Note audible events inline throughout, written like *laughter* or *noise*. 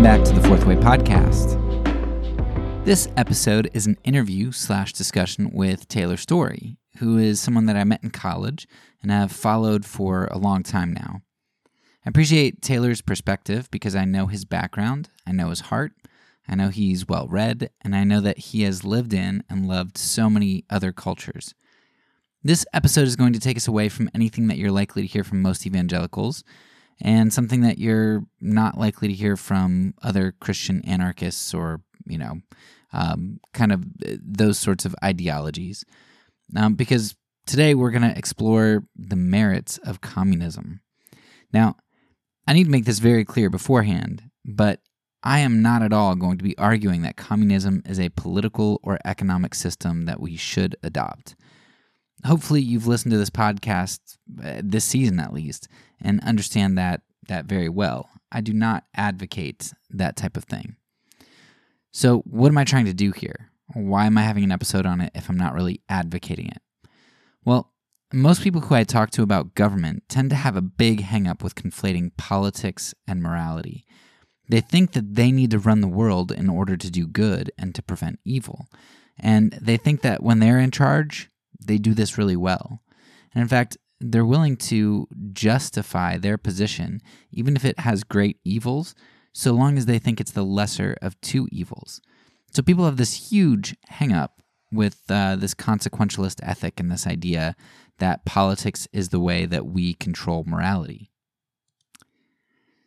Welcome back to the Fourth Way Podcast. This episode is an interview slash discussion with Taylor Storey, who is someone that I met in college and have followed for a long time now. I appreciate Taylor's perspective because I know his background, I know his heart, I know he's well read, and I know that he has lived in and loved so many other cultures. This episode is going to take us away from anything that you're likely to hear from most evangelicals and something that you're not likely to hear from other Christian anarchists or, you know, um, kind of uh, those sorts of ideologies. Um, because today we're going to explore the merits of communism. Now, I need to make this very clear beforehand, but I am not at all going to be arguing that communism is a political or economic system that we should adopt. Hopefully, you've listened to this podcast uh, this season at least and understand that that very well. I do not advocate that type of thing. So, what am I trying to do here? Why am I having an episode on it if I'm not really advocating it? Well, most people who I talk to about government tend to have a big hangup with conflating politics and morality. They think that they need to run the world in order to do good and to prevent evil. And they think that when they're in charge, they do this really well. And in fact, they're willing to justify their position, even if it has great evils, so long as they think it's the lesser of two evils. So people have this huge hang up with uh, this consequentialist ethic and this idea that politics is the way that we control morality.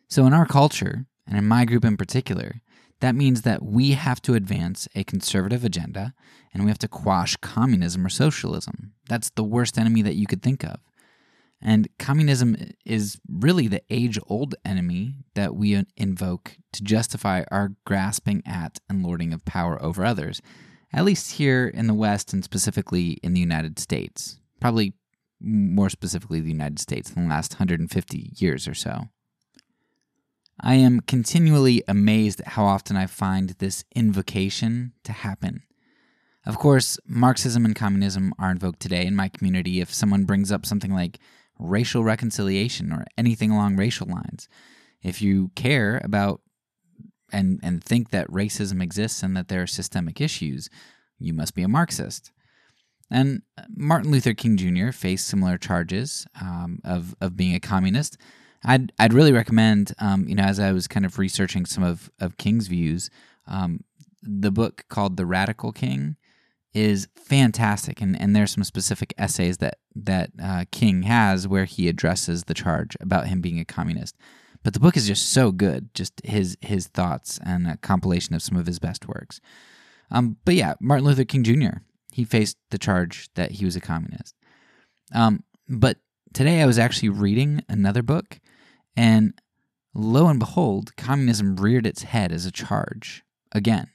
So, in our culture, and in my group in particular, that means that we have to advance a conservative agenda and we have to quash communism or socialism. That's the worst enemy that you could think of. And communism is really the age old enemy that we invoke to justify our grasping at and lording of power over others, at least here in the West and specifically in the United States. Probably more specifically, the United States in the last 150 years or so. I am continually amazed at how often I find this invocation to happen. Of course, Marxism and communism are invoked today in my community if someone brings up something like racial reconciliation or anything along racial lines. If you care about and, and think that racism exists and that there are systemic issues, you must be a Marxist. And Martin Luther King Jr. faced similar charges um, of, of being a communist. I'd, I'd really recommend, um, you know, as I was kind of researching some of, of King's views, um, the book called The Radical King is fantastic, and, and there's some specific essays that that uh, King has where he addresses the charge about him being a communist. But the book is just so good, just his his thoughts and a compilation of some of his best works. Um, but yeah, Martin Luther King Jr. he faced the charge that he was a communist. Um, but today I was actually reading another book, and lo and behold, communism reared its head as a charge again.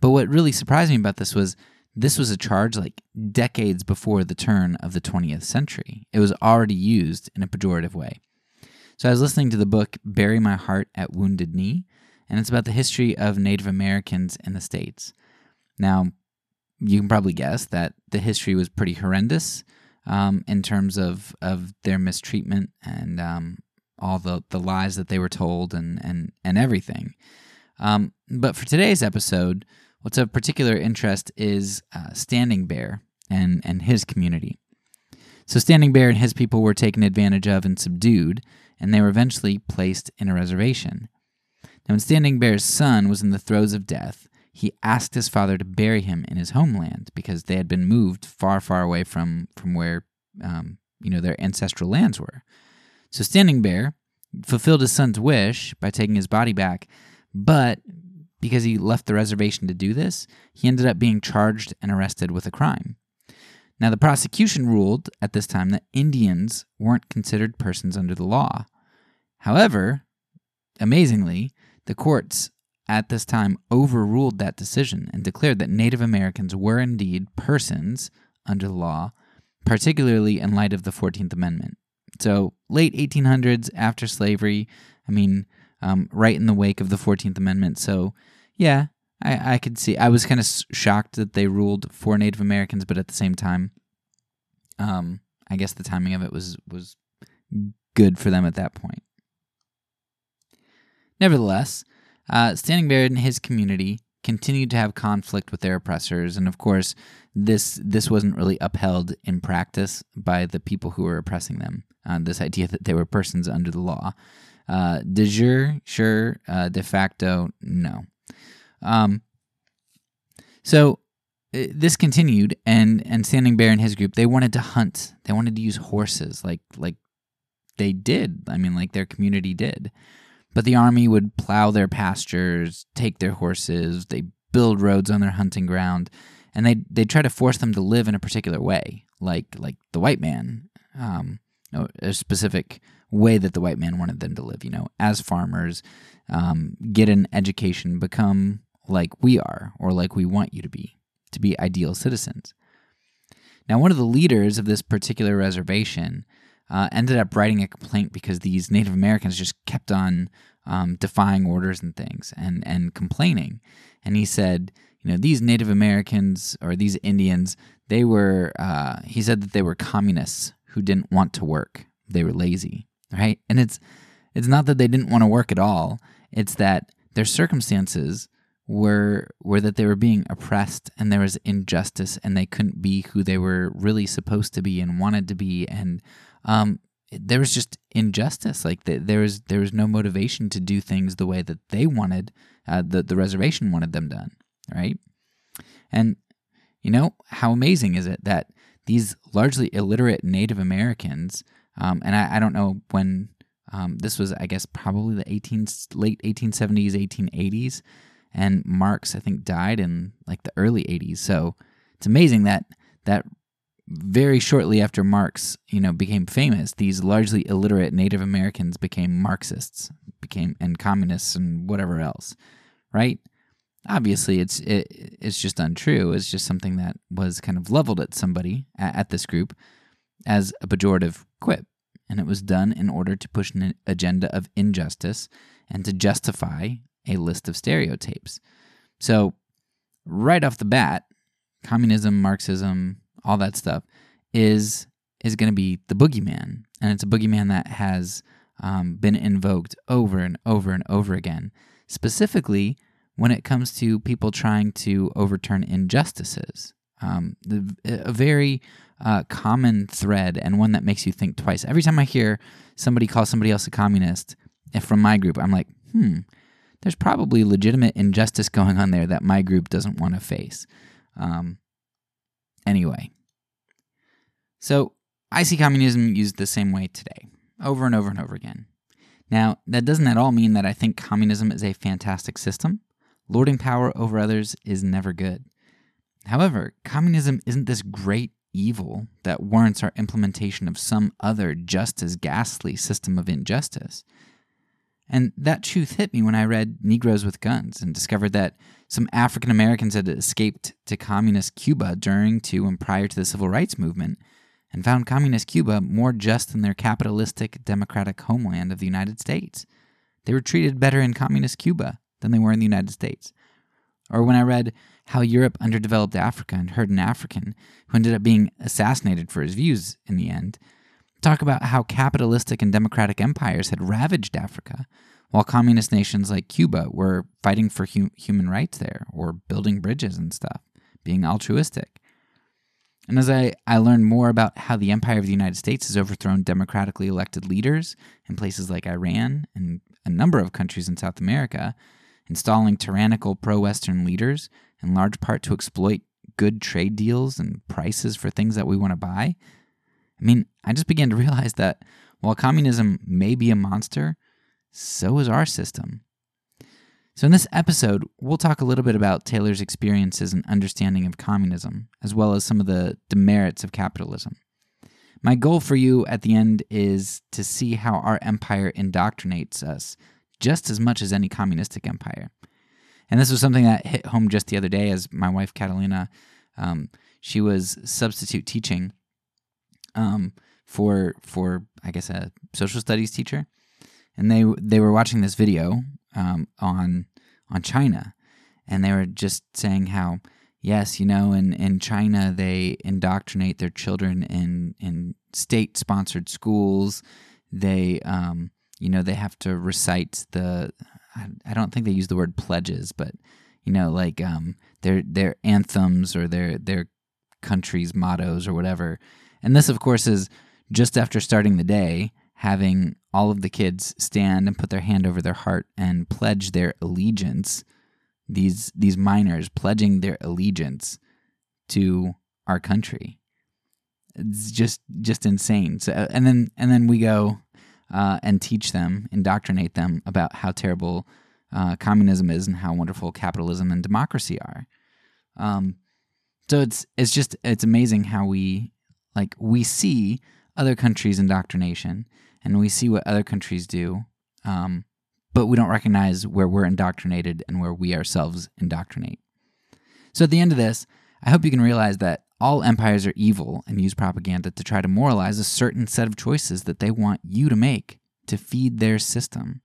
But what really surprised me about this was this was a charge like decades before the turn of the 20th century. It was already used in a pejorative way. So I was listening to the book Bury My Heart at Wounded Knee, and it's about the history of Native Americans in the States. Now, you can probably guess that the history was pretty horrendous um, in terms of, of their mistreatment and um, all the, the lies that they were told and, and, and everything. Um, but for today's episode, What's of particular interest is uh, Standing Bear and, and his community. So, Standing Bear and his people were taken advantage of and subdued, and they were eventually placed in a reservation. Now, when Standing Bear's son was in the throes of death, he asked his father to bury him in his homeland because they had been moved far, far away from, from where um, you know their ancestral lands were. So Standing Bear fulfilled his son's wish by taking his body back, but because he left the reservation to do this, he ended up being charged and arrested with a crime. Now, the prosecution ruled at this time that Indians weren't considered persons under the law. However, amazingly, the courts at this time overruled that decision and declared that Native Americans were indeed persons under the law, particularly in light of the 14th Amendment. So, late 1800s, after slavery, I mean, um, right in the wake of the 14th Amendment. So, yeah, I, I could see. I was kind of shocked that they ruled for Native Americans, but at the same time, um, I guess the timing of it was was good for them at that point. Nevertheless, uh, Standing Bear and his community continued to have conflict with their oppressors, and of course, this this wasn't really upheld in practice by the people who were oppressing them. Uh, this idea that they were persons under the law, uh, de jure, sure, uh, de facto, no. Um, so uh, this continued, and and Standing Bear and his group they wanted to hunt. They wanted to use horses, like like they did. I mean, like their community did. But the army would plow their pastures, take their horses, they build roads on their hunting ground, and they they try to force them to live in a particular way, like like the white man, um, a specific way that the white man wanted them to live. You know, as farmers, um, get an education, become like we are, or like we want you to be, to be ideal citizens. Now, one of the leaders of this particular reservation uh, ended up writing a complaint because these Native Americans just kept on um, defying orders and things and, and complaining. And he said, you know, these Native Americans or these Indians, they were, uh, he said that they were communists who didn't want to work. They were lazy, right? And it's, it's not that they didn't want to work at all. It's that their circumstances were were that they were being oppressed and there was injustice and they couldn't be who they were really supposed to be and wanted to be and um, there was just injustice. Like the, there was there was no motivation to do things the way that they wanted, uh, the the reservation wanted them done, right? And you know how amazing is it that these largely illiterate Native Americans, um, and I, I, don't know when um, this was, I guess probably the 18 late 1870s, 1880s, and Marx I think died in like the early 80s. So it's amazing that that very shortly after Marx, you know, became famous, these largely illiterate Native Americans became Marxists, became and communists and whatever else, right? Obviously, it's it, it's just untrue. It's just something that was kind of leveled at somebody at, at this group as a pejorative quip, and it was done in order to push an agenda of injustice and to justify a list of stereotypes. So, right off the bat, communism, Marxism, all that stuff is is going to be the boogeyman, and it's a boogeyman that has um, been invoked over and over and over again, specifically when it comes to people trying to overturn injustices. Um, the, a very uh, common thread and one that makes you think twice. Every time I hear somebody call somebody else a communist, from my group, I'm like, hmm, there's probably legitimate injustice going on there that my group doesn't want to face. Um, Anyway, so I see communism used the same way today, over and over and over again. Now, that doesn't at all mean that I think communism is a fantastic system. Lording power over others is never good. However, communism isn't this great evil that warrants our implementation of some other just as ghastly system of injustice. And that truth hit me when I read Negroes with Guns and discovered that some African Americans had escaped to communist Cuba during to and prior to the civil rights movement and found communist Cuba more just than their capitalistic democratic homeland of the United States. They were treated better in communist Cuba than they were in the United States. Or when I read how Europe underdeveloped Africa and hurt an African who ended up being assassinated for his views in the end talk about how capitalistic and democratic empires had ravaged Africa, while communist nations like Cuba were fighting for hu- human rights there or building bridges and stuff, being altruistic. And as I, I learned more about how the empire of the United States has overthrown democratically elected leaders in places like Iran and a number of countries in South America, installing tyrannical pro Western leaders in large part to exploit good trade deals and prices for things that we want to buy, I mean, I just began to realize that while communism may be a monster, so is our system. So, in this episode, we'll talk a little bit about Taylor's experiences and understanding of communism, as well as some of the demerits of capitalism. My goal for you at the end is to see how our empire indoctrinates us just as much as any communistic empire. And this was something that hit home just the other day as my wife Catalina, um, she was substitute teaching um, for for I guess a social studies teacher, and they they were watching this video um, on on China, and they were just saying how yes, you know, in in China they indoctrinate their children in in state sponsored schools. They um, you know they have to recite the I, don't think they use the word pledges, but you know, like um, their their anthems or their their country's mottos or whatever. And this, of course, is just after starting the day, having all of the kids stand and put their hand over their heart and pledge their allegiance. These these minors pledging their allegiance to our country. It's just just insane. So and then and then we go uh, and teach them, indoctrinate them about how terrible uh, communism is and how wonderful capitalism and democracy are. Um, so it's it's just it's amazing how we like we see other countries' indoctrination and we see what other countries do, um, but we don't recognize where we're indoctrinated and where we ourselves indoctrinate. So at the end of this, I hope you can realize that all empires are evil and use propaganda to try to moralize a certain set of choices that they want you to make to feed their system.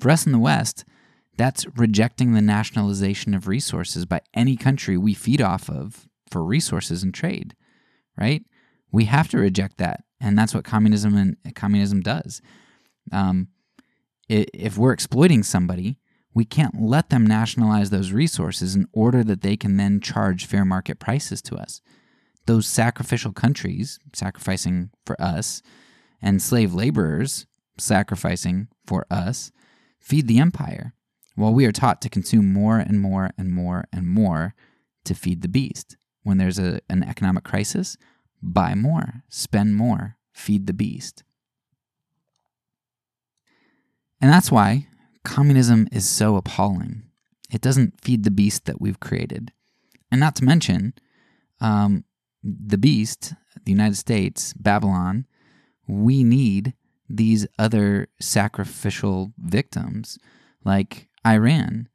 For us in the West, that's rejecting the nationalization of resources by any country we feed off of for resources and trade, right? We have to reject that, and that's what communism and communism does. Um, if we're exploiting somebody, we can't let them nationalize those resources in order that they can then charge fair market prices to us. Those sacrificial countries, sacrificing for us, and slave laborers, sacrificing for us, feed the empire, while we are taught to consume more and more and more and more to feed the beast. When there's a, an economic crisis, buy more, spend more, feed the beast. And that's why communism is so appalling. It doesn't feed the beast that we've created. And not to mention, um, the beast, the United States, Babylon, we need these other sacrificial victims like Iran.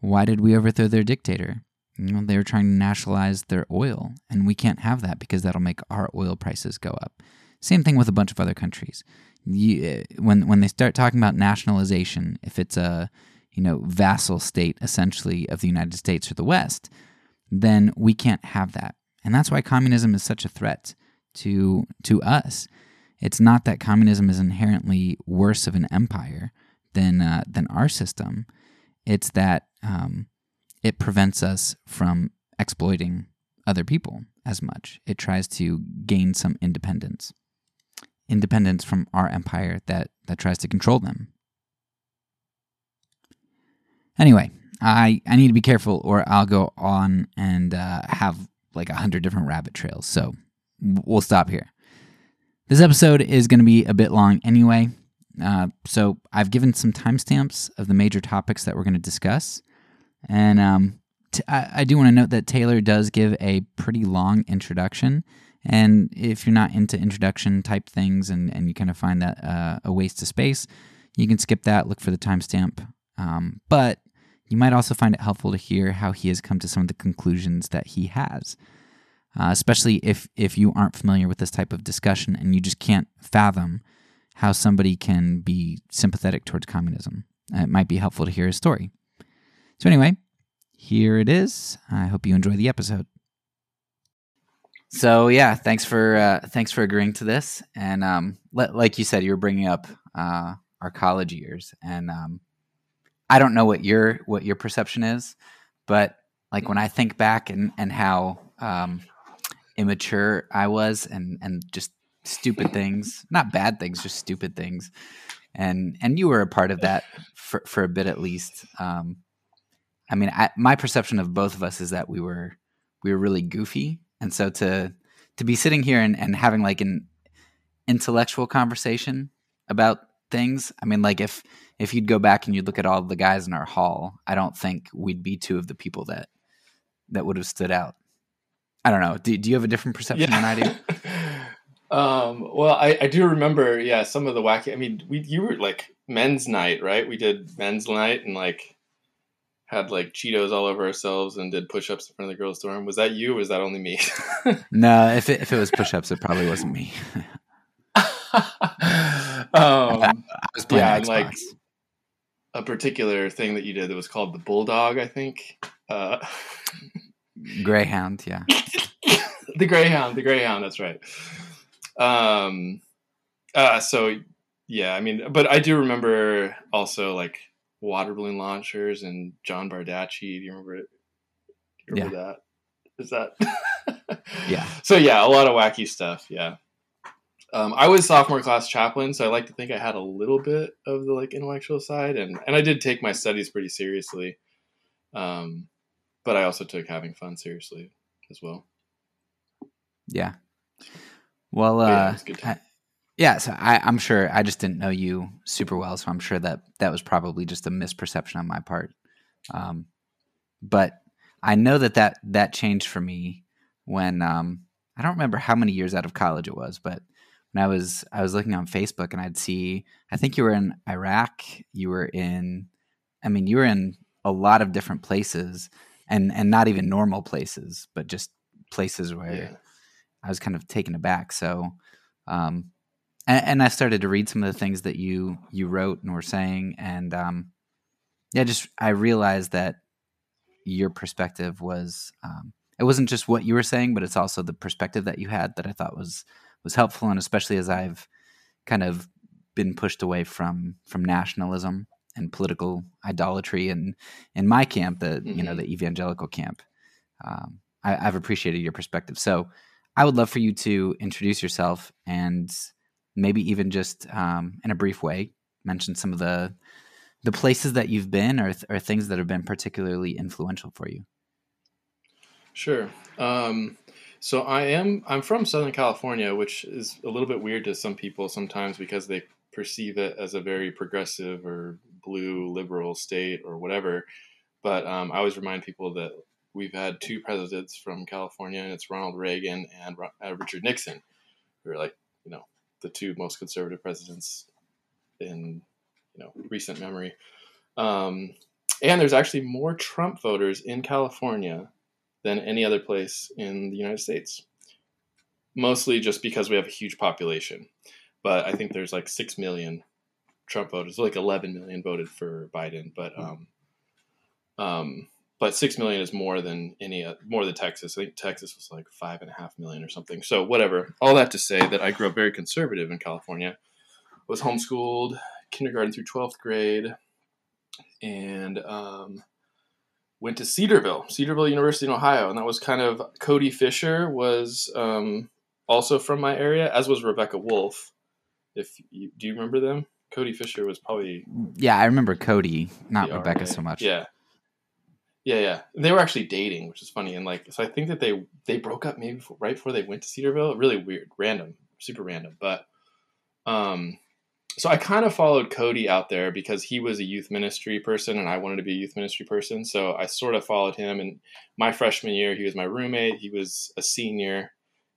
Why did we overthrow their dictator? You know, they were trying to nationalize their oil, and we can't have that because that'll make our oil prices go up. Same thing with a bunch of other countries you, eh, when when they start talking about nationalization, if it's a you know vassal state essentially of the United States or the West, then we can't have that, and that's why communism is such a threat to to us. It's not that communism is inherently worse of an empire than uh, than our system. It's that um, it prevents us from exploiting other people as much. It tries to gain some independence independence from our empire that, that tries to control them. Anyway, I, I need to be careful or I'll go on and uh, have like a hundred different rabbit trails. So we'll stop here. This episode is going to be a bit long anyway. Uh, so I've given some timestamps of the major topics that we're going to discuss. And um, t- I, I do want to note that Taylor does give a pretty long introduction and if you're not into introduction type things and, and you kind of find that uh, a waste of space, you can skip that, look for the timestamp. Um, but you might also find it helpful to hear how he has come to some of the conclusions that he has. Uh, especially if, if you aren't familiar with this type of discussion and you just can't fathom how somebody can be sympathetic towards communism. It might be helpful to hear his story. So, anyway, here it is. I hope you enjoy the episode. So yeah, thanks for uh, thanks for agreeing to this. And um, le- like you said, you were bringing up uh, our college years, and um, I don't know what your what your perception is, but like when I think back and and how um, immature I was, and and just stupid things, not bad things, just stupid things, and and you were a part of that for for a bit at least. Um, I mean, I, my perception of both of us is that we were we were really goofy and so to to be sitting here and, and having like an intellectual conversation about things, I mean like if if you'd go back and you'd look at all the guys in our hall, I don't think we'd be two of the people that that would have stood out. I don't know. Do, do you have a different perception yeah. than I do? *laughs* um, well, I, I do remember, yeah, some of the wacky. I mean, we you were like men's night, right? We did men's night, and like had like Cheetos all over ourselves and did push ups in front of the girls' dorm. Was that you or was that only me? *laughs* no, if it, if it was push ups, it probably wasn't me. *laughs* um, I was playing yeah, Xbox. like a particular thing that you did that was called the Bulldog, I think. Uh, *laughs* Greyhound, yeah. the Greyhound, the Greyhound, that's right. Um, uh, so yeah, I mean, but I do remember also like water balloon launchers and John Bardacci. Do you remember it? Do you remember yeah. that? Is that? *laughs* yeah. So yeah, a lot of wacky stuff. Yeah. Um, I was sophomore class chaplain, so I like to think I had a little bit of the like intellectual side, and and I did take my studies pretty seriously. Um, but I also took having fun seriously as well. Yeah. Well, uh, yeah, yeah, so I, I'm sure I just didn't know you super well, so I'm sure that that was probably just a misperception on my part. Um, but I know that that that changed for me when um, I don't remember how many years out of college it was, but when I was I was looking on Facebook and I'd see I think you were in Iraq, you were in I mean you were in a lot of different places and and not even normal places, but just places where yeah. I was kind of taken aback. So um and, and, I started to read some of the things that you you wrote and were saying and um yeah, just I realized that your perspective was um it wasn't just what you were saying, but it's also the perspective that you had that I thought was was helpful, and especially as I've kind of been pushed away from from nationalism and political idolatry, and in my camp, the mm-hmm. you know the mm-hmm. evangelical camp, um, I, I've appreciated your perspective. So I would love for you to introduce yourself and maybe even just um, in a brief way mention some of the the places that you've been or, or things that have been particularly influential for you. Sure. Um, so I am I'm from Southern California, which is a little bit weird to some people sometimes because they perceive it as a very progressive or blue liberal state or whatever. But um, I always remind people that we've had two presidents from California, and it's Ronald Reagan and uh, Richard Nixon, who are like you know the two most conservative presidents in you know recent memory. Um, and there's actually more Trump voters in California than any other place in the United States. Mostly just because we have a huge population. But I think there's like 6 million Trump voters, like 11 million voted for Biden. But, hmm. um, um, but 6 million is more than any, uh, more than Texas. I think Texas was like five and a half million or something. So whatever. All that to say that I grew up very conservative in California, was homeschooled kindergarten through 12th grade. And, um, went to Cedarville, Cedarville University in Ohio, and that was kind of Cody Fisher was um, also from my area, as was Rebecca Wolf. If you, do you remember them? Cody Fisher was probably yeah, I remember Cody, not Rebecca so much. Yeah, yeah, yeah. They were actually dating, which is funny, and like so, I think that they they broke up maybe right before they went to Cedarville. Really weird, random, super random, but um, so I kind of followed Cody out there because he was a youth ministry person and I wanted to be a youth ministry person. So I sort of followed him. And my freshman year, he was my roommate. He was a senior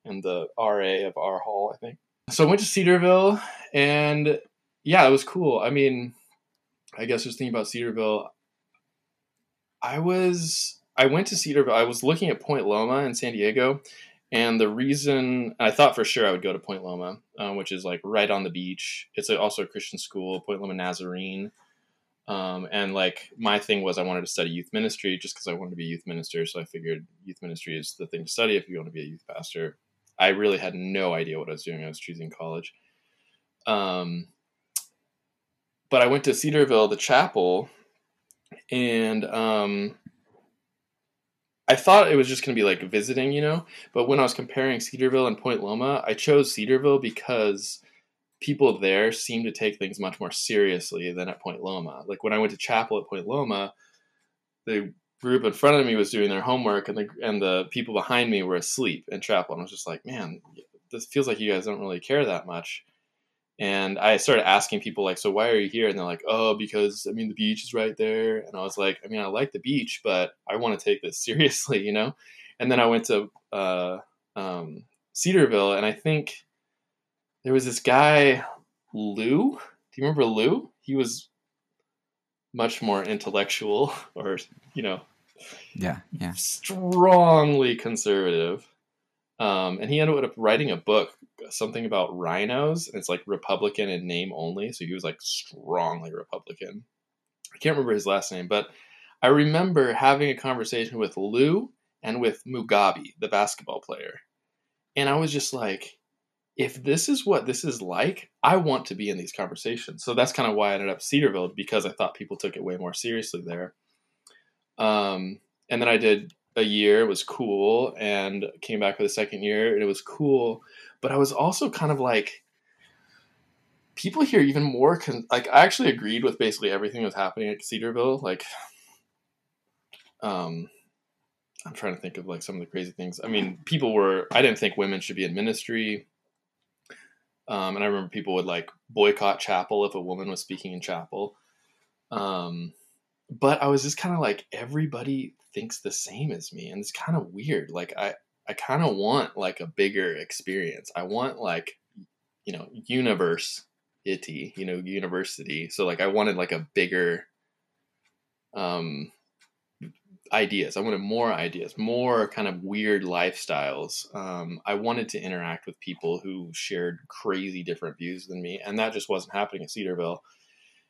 in the RA of our hall, I think. So I went to Cedarville and yeah, it was cool. I mean, I guess just thinking about Cedarville, I was I went to Cedarville. I was looking at Point Loma in San Diego, and the reason I thought for sure I would go to Point Loma, um, which is like right on the beach. It's also a Christian school, Point Loma Nazarene. Um, and like my thing was I wanted to study youth ministry just because I wanted to be a youth minister. So I figured youth ministry is the thing to study if you want to be a youth pastor. I really had no idea what I was doing. I was choosing college. Um, but I went to Cedarville, the chapel, and um, I thought it was just going to be like visiting, you know. But when I was comparing Cedarville and Point Loma, I chose Cedarville because people there seem to take things much more seriously than at Point Loma. Like when I went to chapel at Point Loma, the group in front of me was doing their homework, and the and the people behind me were asleep in chapel. And I was just like, man, this feels like you guys don't really care that much. And I started asking people like, so why are you here? And they're like, oh, because I mean the beach is right there. And I was like, I mean I like the beach, but I want to take this *laughs* seriously, you know. And then I went to uh, um, Cedarville, and I think there was this guy Lou. Do you remember Lou? He was much more intellectual, *laughs* or you know, yeah, yeah, strongly conservative. Um, and he ended up writing a book, something about rhinos. It's like Republican in name only. So he was like strongly Republican. I can't remember his last name, but I remember having a conversation with Lou and with Mugabe, the basketball player. And I was just like, if this is what this is like, I want to be in these conversations. So that's kind of why I ended up Cedarville because I thought people took it way more seriously there. Um, and then I did a year. It was cool, and came back for the second year, and it was cool. But I was also kind of like, people here even more con- like I actually agreed with basically everything that was happening at Cedarville. Like, um, I'm trying to think of like some of the crazy things. I mean, people were. I didn't think women should be in ministry. Um, and I remember people would like boycott chapel if a woman was speaking in chapel. Um, but I was just kind of like, everybody thinks the same as me. And it's kind of weird. Like, I, I kind of want like a bigger experience. I want like, you know, universe itty, you know, university. So like, I wanted like a bigger, um, ideas. I wanted more ideas, more kind of weird lifestyles. Um, I wanted to interact with people who shared crazy different views than me, and that just wasn't happening at Cedarville.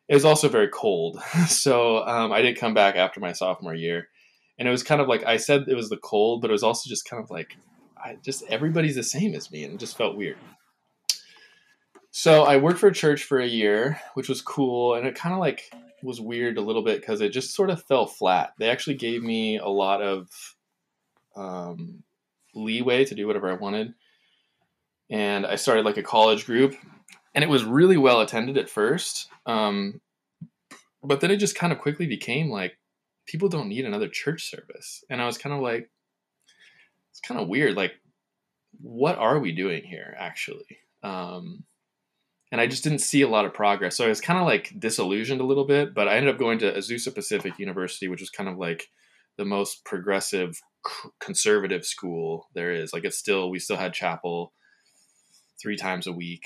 It was also very cold, *laughs* so um, I did come back after my sophomore year, and it was kind of like I said it was the cold, but it was also just kind of like I just everybody's the same as me, and it just felt weird. So I worked for a church for a year, which was cool, and it kind of like was weird a little bit because it just sort of fell flat. They actually gave me a lot of um, leeway to do whatever I wanted. And I started like a college group, and it was really well attended at first. Um, but then it just kind of quickly became like people don't need another church service. And I was kind of like, it's kind of weird. Like, what are we doing here actually? Um, and I just didn't see a lot of progress. So I was kind of like disillusioned a little bit, but I ended up going to Azusa Pacific University, which was kind of like the most progressive conservative school there is. Like it's still, we still had chapel three times a week.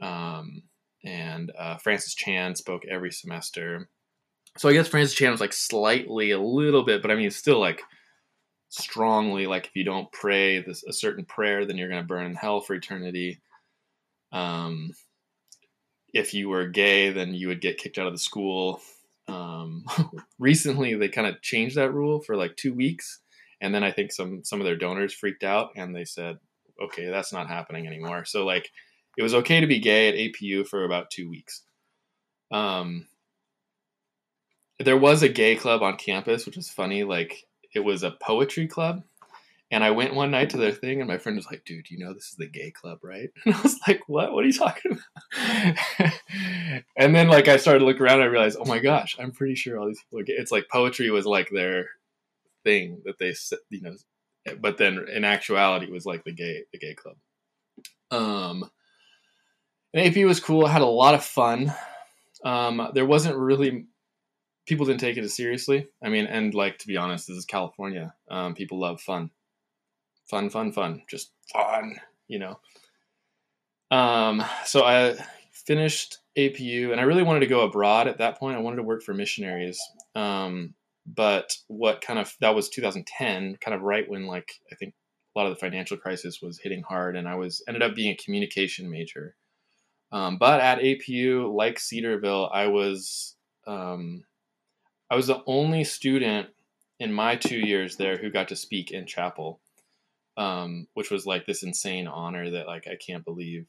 Um, and uh, Francis Chan spoke every semester. So I guess Francis Chan was like slightly a little bit, but I mean, still like strongly like if you don't pray this a certain prayer, then you're going to burn in hell for eternity. Um, if you were gay, then you would get kicked out of the school. Um, *laughs* recently, they kind of changed that rule for like two weeks, and then I think some some of their donors freaked out and they said, "Okay, that's not happening anymore." So like, it was okay to be gay at APU for about two weeks. Um, there was a gay club on campus, which was funny. Like, it was a poetry club, and I went one night to their thing, and my friend was like, "Dude, you know this is the gay club, right?" *laughs* And I was like, "What? What are you talking about?" *laughs* and then like I started to look around, and I realized, "Oh my gosh, I'm pretty sure all these people are gay." It's like poetry was like their thing that they, you know, but then in actuality, it was like the gay the gay club. Um, and AP was cool. I had a lot of fun. Um, there wasn't really people didn't take it as seriously. I mean, and like to be honest, this is California. Um, people love fun fun, fun, fun, just fun, you know. Um, so I finished APU, and I really wanted to go abroad at that point. I wanted to work for missionaries. Um, but what kind of that was 2010, kind of right when like I think a lot of the financial crisis was hitting hard, and I was ended up being a communication major. Um, but at APU, like Cedarville, I was um, I was the only student in my two years there who got to speak in chapel um, which was like this insane honor that like I can't believe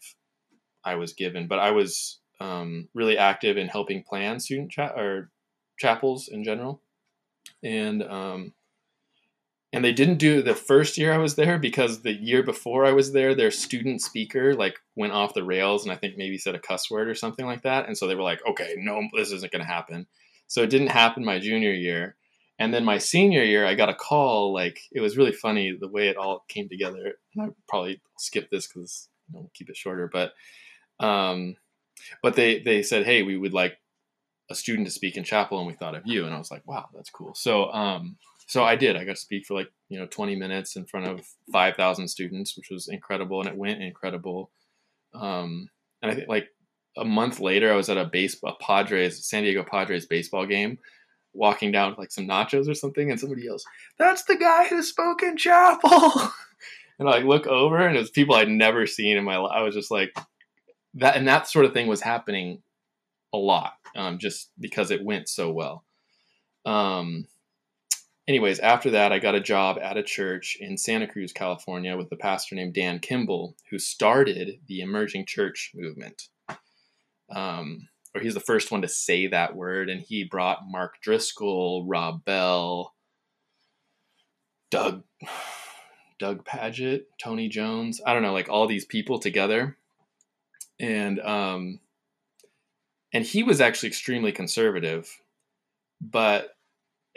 I was given. But I was um, really active in helping plan student cha- or chapels in general, and um, and they didn't do the first year I was there because the year before I was there, their student speaker like went off the rails and I think maybe said a cuss word or something like that, and so they were like, okay, no, this isn't going to happen. So it didn't happen my junior year and then my senior year, I got a call. Like it was really funny the way it all came together. And I probably skip this because you know, we'll keep it shorter. But um, but they they said, hey, we would like a student to speak in chapel, and we thought of you. And I was like, wow, that's cool. So um, so I did. I got to speak for like you know 20 minutes in front of 5,000 students, which was incredible, and it went incredible. Um, and I think like a month later, I was at a base a Padres San Diego Padres baseball game walking down with like some nachos or something, and somebody yells, "That's the guy who spoke in chapel!" *laughs* and I like look over, and it was people I'd never seen in my life. I was just like that, and that sort of thing was happening a lot, um, just because it went so well. Um, anyways, after that, I got a job at a church in Santa Cruz, California, with a pastor named Dan Kimball, who started the emerging church movement. Um, or he's the first one to say that word, and he brought Mark Driscoll, Rob Bell, Doug, *sighs* Doug Pagitt, Tony Jones. I don't know, like all these people together, and um, and he was actually extremely conservative, but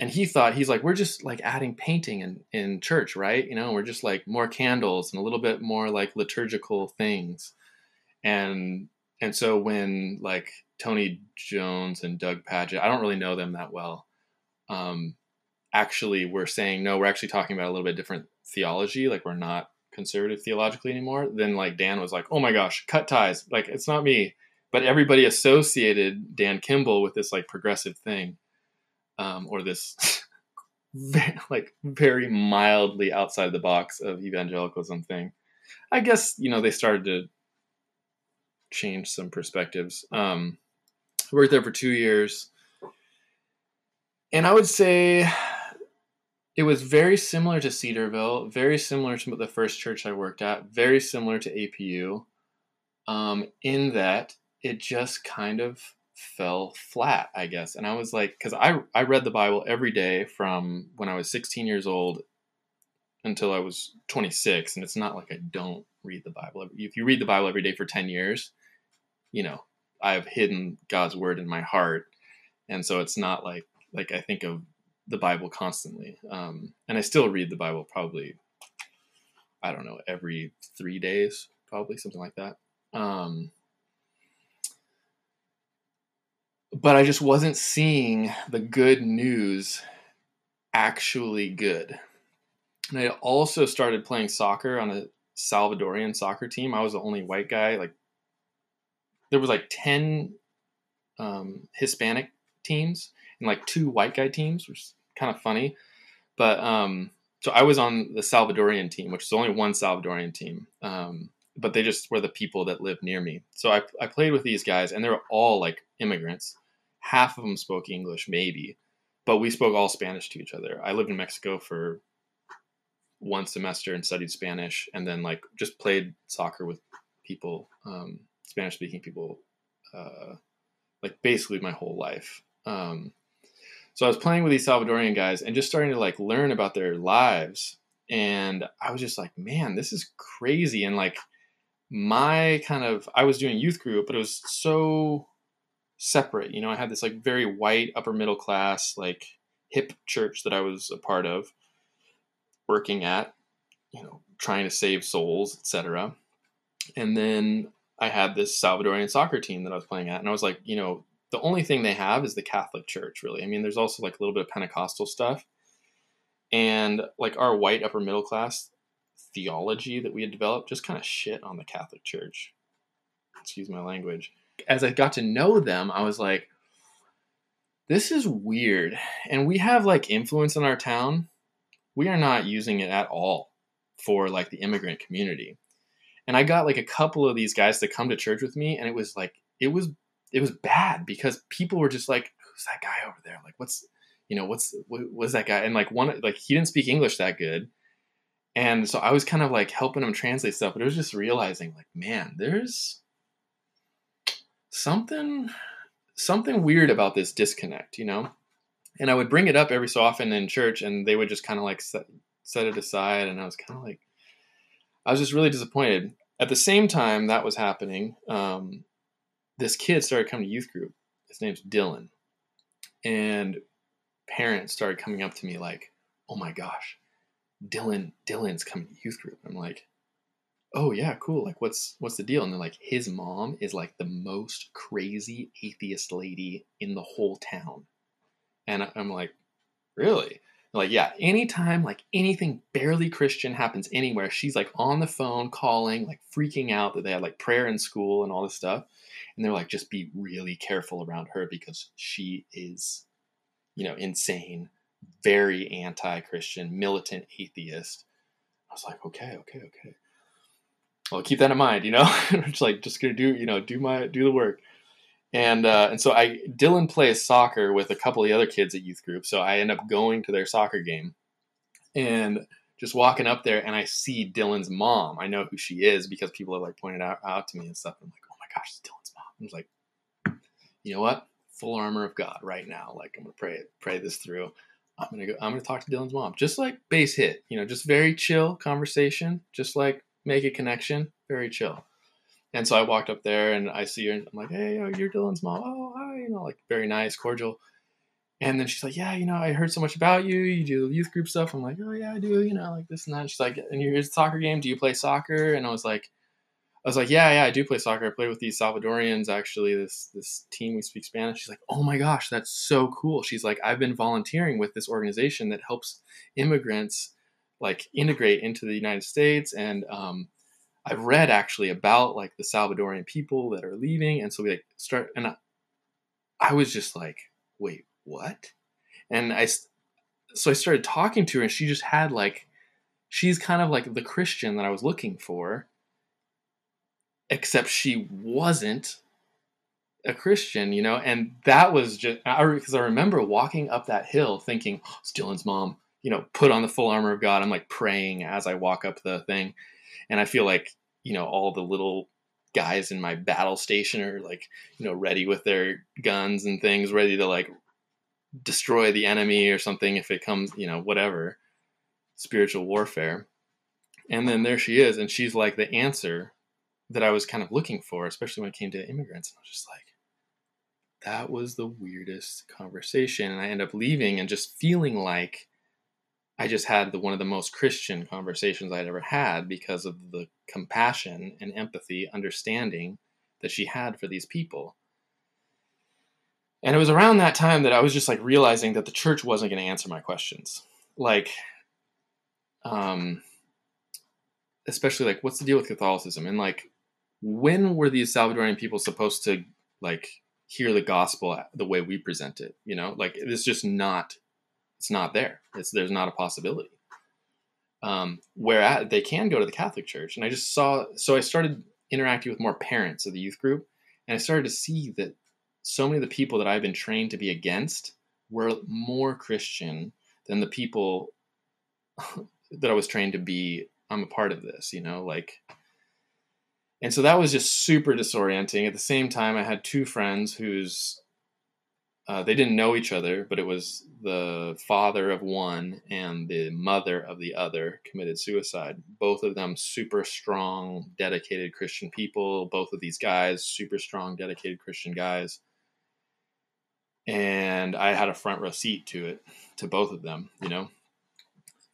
and he thought he's like we're just like adding painting in in church right you know we're just like more candles and a little bit more like liturgical things and and so when like tony jones and doug pagitt i don't really know them that well um actually we're saying no we're actually talking about a little bit different theology like we're not conservative theologically anymore then like dan was like oh my gosh cut ties like it's not me but everybody associated dan kimball with this like progressive thing um, or this *laughs* like very mildly outside the box of evangelicalism thing. I guess you know they started to change some perspectives. Um, I worked there for two years, and I would say it was very similar to Cedarville, very similar to the first church I worked at, very similar to APU, um, in that it just kind of fell flat, I guess. And I was like, because I I read the Bible every day from when I was 16 years old until I was 26, and it's not like I don't read the Bible. If you read the Bible every day for 10 years, you know I have hidden God's word in my heart, and so it's not like like I think of the Bible constantly, um, and I still read the Bible probably. I don't know every three days, probably something like that. Um, but I just wasn't seeing the good news actually good. And I also started playing soccer on a Salvadorian soccer team. I was the only white guy. Like there was like ten um, Hispanic teams and like two white guy teams, which is kind of funny. But um, so I was on the Salvadorian team, which is only one Salvadorian team. Um, but they just were the people that lived near me. So I, I played with these guys, and they were all like immigrants half of them spoke English, maybe, but we spoke all Spanish to each other. I lived in Mexico for one semester and studied Spanish, and then like just played soccer with people, um, Spanish speaking people, uh, like basically my whole life. Um, so I was playing with these Salvadorian guys and just starting to like learn about their lives, and I was just like, man, this is crazy, and like my kind of I was doing youth group, but it was so separate. You know, I had this like very white upper middle class like hip church that I was a part of, working at, you know, trying to save souls, etc. And then I had this Salvadorian soccer team that I was playing at, and I was like, you know, the only thing they have is the Catholic Church, really. I mean, there's also like a little bit of Pentecostal stuff, and like our white upper middle class theology that we had developed just kind of shit on the Catholic Church. Excuse my language as I got to know them, I was like, this is weird. And we have like influence in our town. We are not using it at all for like the immigrant community. And I got like a couple of these guys to come to church with me, and it was like, it was, it was bad because people were just like, who's that guy over there? Like, what's, you know, what's, what, what's that guy? And like one, like he didn't speak English that good. And so I was kind of like helping him translate stuff, but it was just realizing like, man, there's, something something weird about this disconnect, you know? And I would bring it up every so often in church and they would just kind of like set, set it aside and I was kind of like I was just really disappointed. At the same time that was happening, um, this kid started coming to youth group. His name's Dylan. And parents started coming up to me like, "Oh my gosh, Dylan Dylan's coming to youth group." I'm like, oh yeah cool like what's what's the deal and they're like his mom is like the most crazy atheist lady in the whole town and i'm like really like yeah anytime like anything barely christian happens anywhere she's like on the phone calling like freaking out that they had like prayer in school and all this stuff and they're like just be really careful around her because she is you know insane very anti-christian militant atheist i was like okay okay okay well, keep that in mind, you know. *laughs* it's like just gonna do, you know, do my do the work. And uh, and so I Dylan plays soccer with a couple of the other kids at youth group, so I end up going to their soccer game, and just walking up there, and I see Dylan's mom. I know who she is because people have like pointed out, out to me and stuff. I'm like, oh my gosh, it's Dylan's mom. I was like, you know what? Full armor of God right now. Like I'm gonna pray pray this through. I'm gonna go. I'm gonna talk to Dylan's mom. Just like base hit, you know, just very chill conversation. Just like make a connection. Very chill. And so I walked up there and I see her and I'm like, hey, you're Dylan's mom. Oh, hi, you know, like very nice, cordial. And then she's like, yeah, you know, I heard so much about you. You do youth group stuff. I'm like, oh yeah, I do. You know, like this and that. She's like, and a soccer game. Do you play soccer? And I was like, I was like, yeah, yeah, I do play soccer. I play with these Salvadorians. Actually, this this team we speak Spanish. She's like, oh my gosh, that's so cool. She's like, I've been volunteering with this organization that helps immigrants like integrate into the United States and um, I've read actually about like the Salvadorian people that are leaving, and so we like start, and I, I was just like, wait, what? And I, so I started talking to her, and she just had like, she's kind of like the Christian that I was looking for, except she wasn't a Christian, you know, and that was just because I, I remember walking up that hill thinking, oh, it's Dylan's mom, you know, put on the full armor of God. I'm like praying as I walk up the thing and I feel like you know all the little guys in my battle station are like you know ready with their guns and things, ready to like destroy the enemy or something if it comes, you know, whatever spiritual warfare. And then there she is, and she's like the answer that I was kind of looking for, especially when it came to immigrants. And I was just like, that was the weirdest conversation. And I end up leaving and just feeling like I just had the, one of the most Christian conversations I'd ever had because of the compassion and empathy, understanding that she had for these people. And it was around that time that I was just like realizing that the church wasn't going to answer my questions. Like, um, especially like, what's the deal with Catholicism? And like, when were these Salvadorian people supposed to like hear the gospel the way we present it? You know, like it's just not it's not there. It's there's not a possibility. Um, where they can go to the Catholic Church, and I just saw. So I started interacting with more parents of the youth group, and I started to see that so many of the people that I've been trained to be against were more Christian than the people *laughs* that I was trained to be. I'm a part of this, you know, like. And so that was just super disorienting. At the same time, I had two friends whose uh, they didn't know each other, but it was the father of one and the mother of the other committed suicide. Both of them super strong, dedicated Christian people. Both of these guys, super strong, dedicated Christian guys. And I had a front row seat to it, to both of them, you know.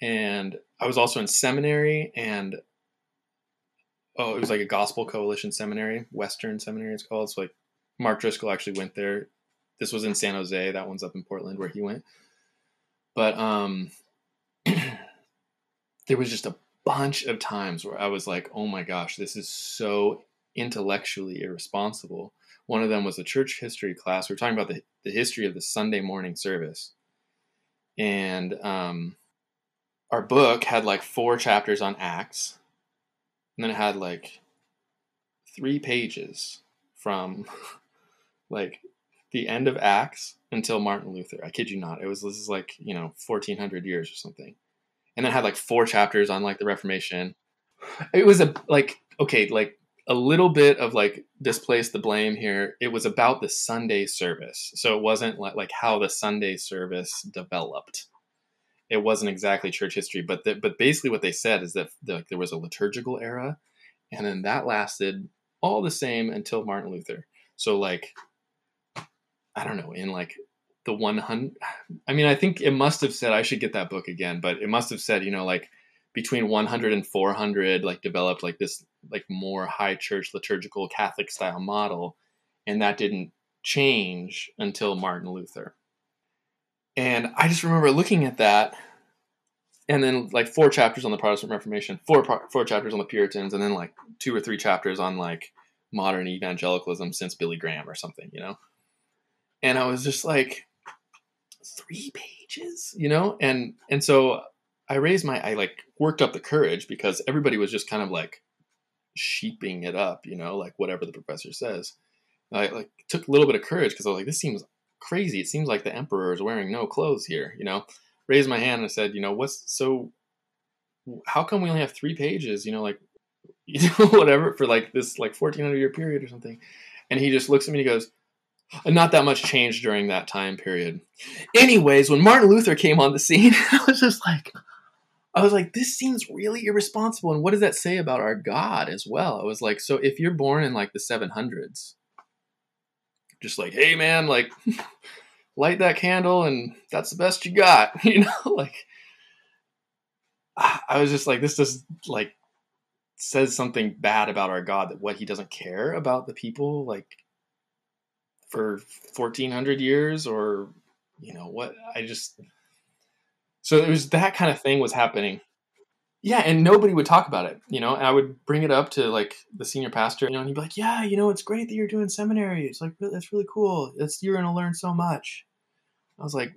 And I was also in seminary, and oh, it was like a gospel coalition seminary, Western seminary, it's called. So, like, Mark Driscoll actually went there this was in San Jose. That one's up in Portland where he went. But um, *clears throat* there was just a bunch of times where I was like, oh my gosh, this is so intellectually irresponsible. One of them was a church history class. We are talking about the, the history of the Sunday morning service. And um, our book had like four chapters on Acts. And then it had like three pages from *laughs* like the end of Acts until Martin Luther. I kid you not. It was this is like you know 1400 years or something, and then had like four chapters on like the Reformation. It was a like okay like a little bit of like displace the blame here. It was about the Sunday service, so it wasn't like like how the Sunday service developed. It wasn't exactly church history, but the, but basically what they said is that the, there was a liturgical era, and then that lasted all the same until Martin Luther. So like I don't know, in like the 100 I mean, I think it must have said I should get that book again, but it must have said, you know, like between 100 and 400 like developed like this like more high church liturgical Catholic style model and that didn't change until Martin Luther. And I just remember looking at that and then like four chapters on the Protestant Reformation, four four chapters on the Puritans, and then like two or three chapters on like modern evangelicalism since Billy Graham or something, you know and I was just like, three pages, you know, and and so I raised my, I like worked up the courage because everybody was just kind of like sheeping it up, you know, like whatever the professor says, I like took a little bit of courage because I was like, this seems crazy. It seems like the emperor is wearing no clothes here. You know, raised my hand and said, you know, what's so? How come we only have three pages? You know, like *laughs* you know, whatever for like this like 1400 year period or something. And he just looks at me and he goes, Uh, not that much changed during that time period. Anyways, when Martin Luther came on the scene, *laughs* I was just like, I was like, this seems really irresponsible. And what does that say about our God as well? I was like, so if you're born in like the 700s, just like, hey man, like, *laughs* light that candle and that's the best you got, *laughs* you know? Like, *sighs* I was just like, this just like says something bad about our God that what he doesn't care about the people like for 1400 years or you know what I just so it was that kind of thing was happening. Yeah, and nobody would talk about it, you know. And I would bring it up to like the senior pastor, you know, and he'd be like, "Yeah, you know, it's great that you're doing seminary. It's like that's really cool. It's you're gonna learn so much." I was like,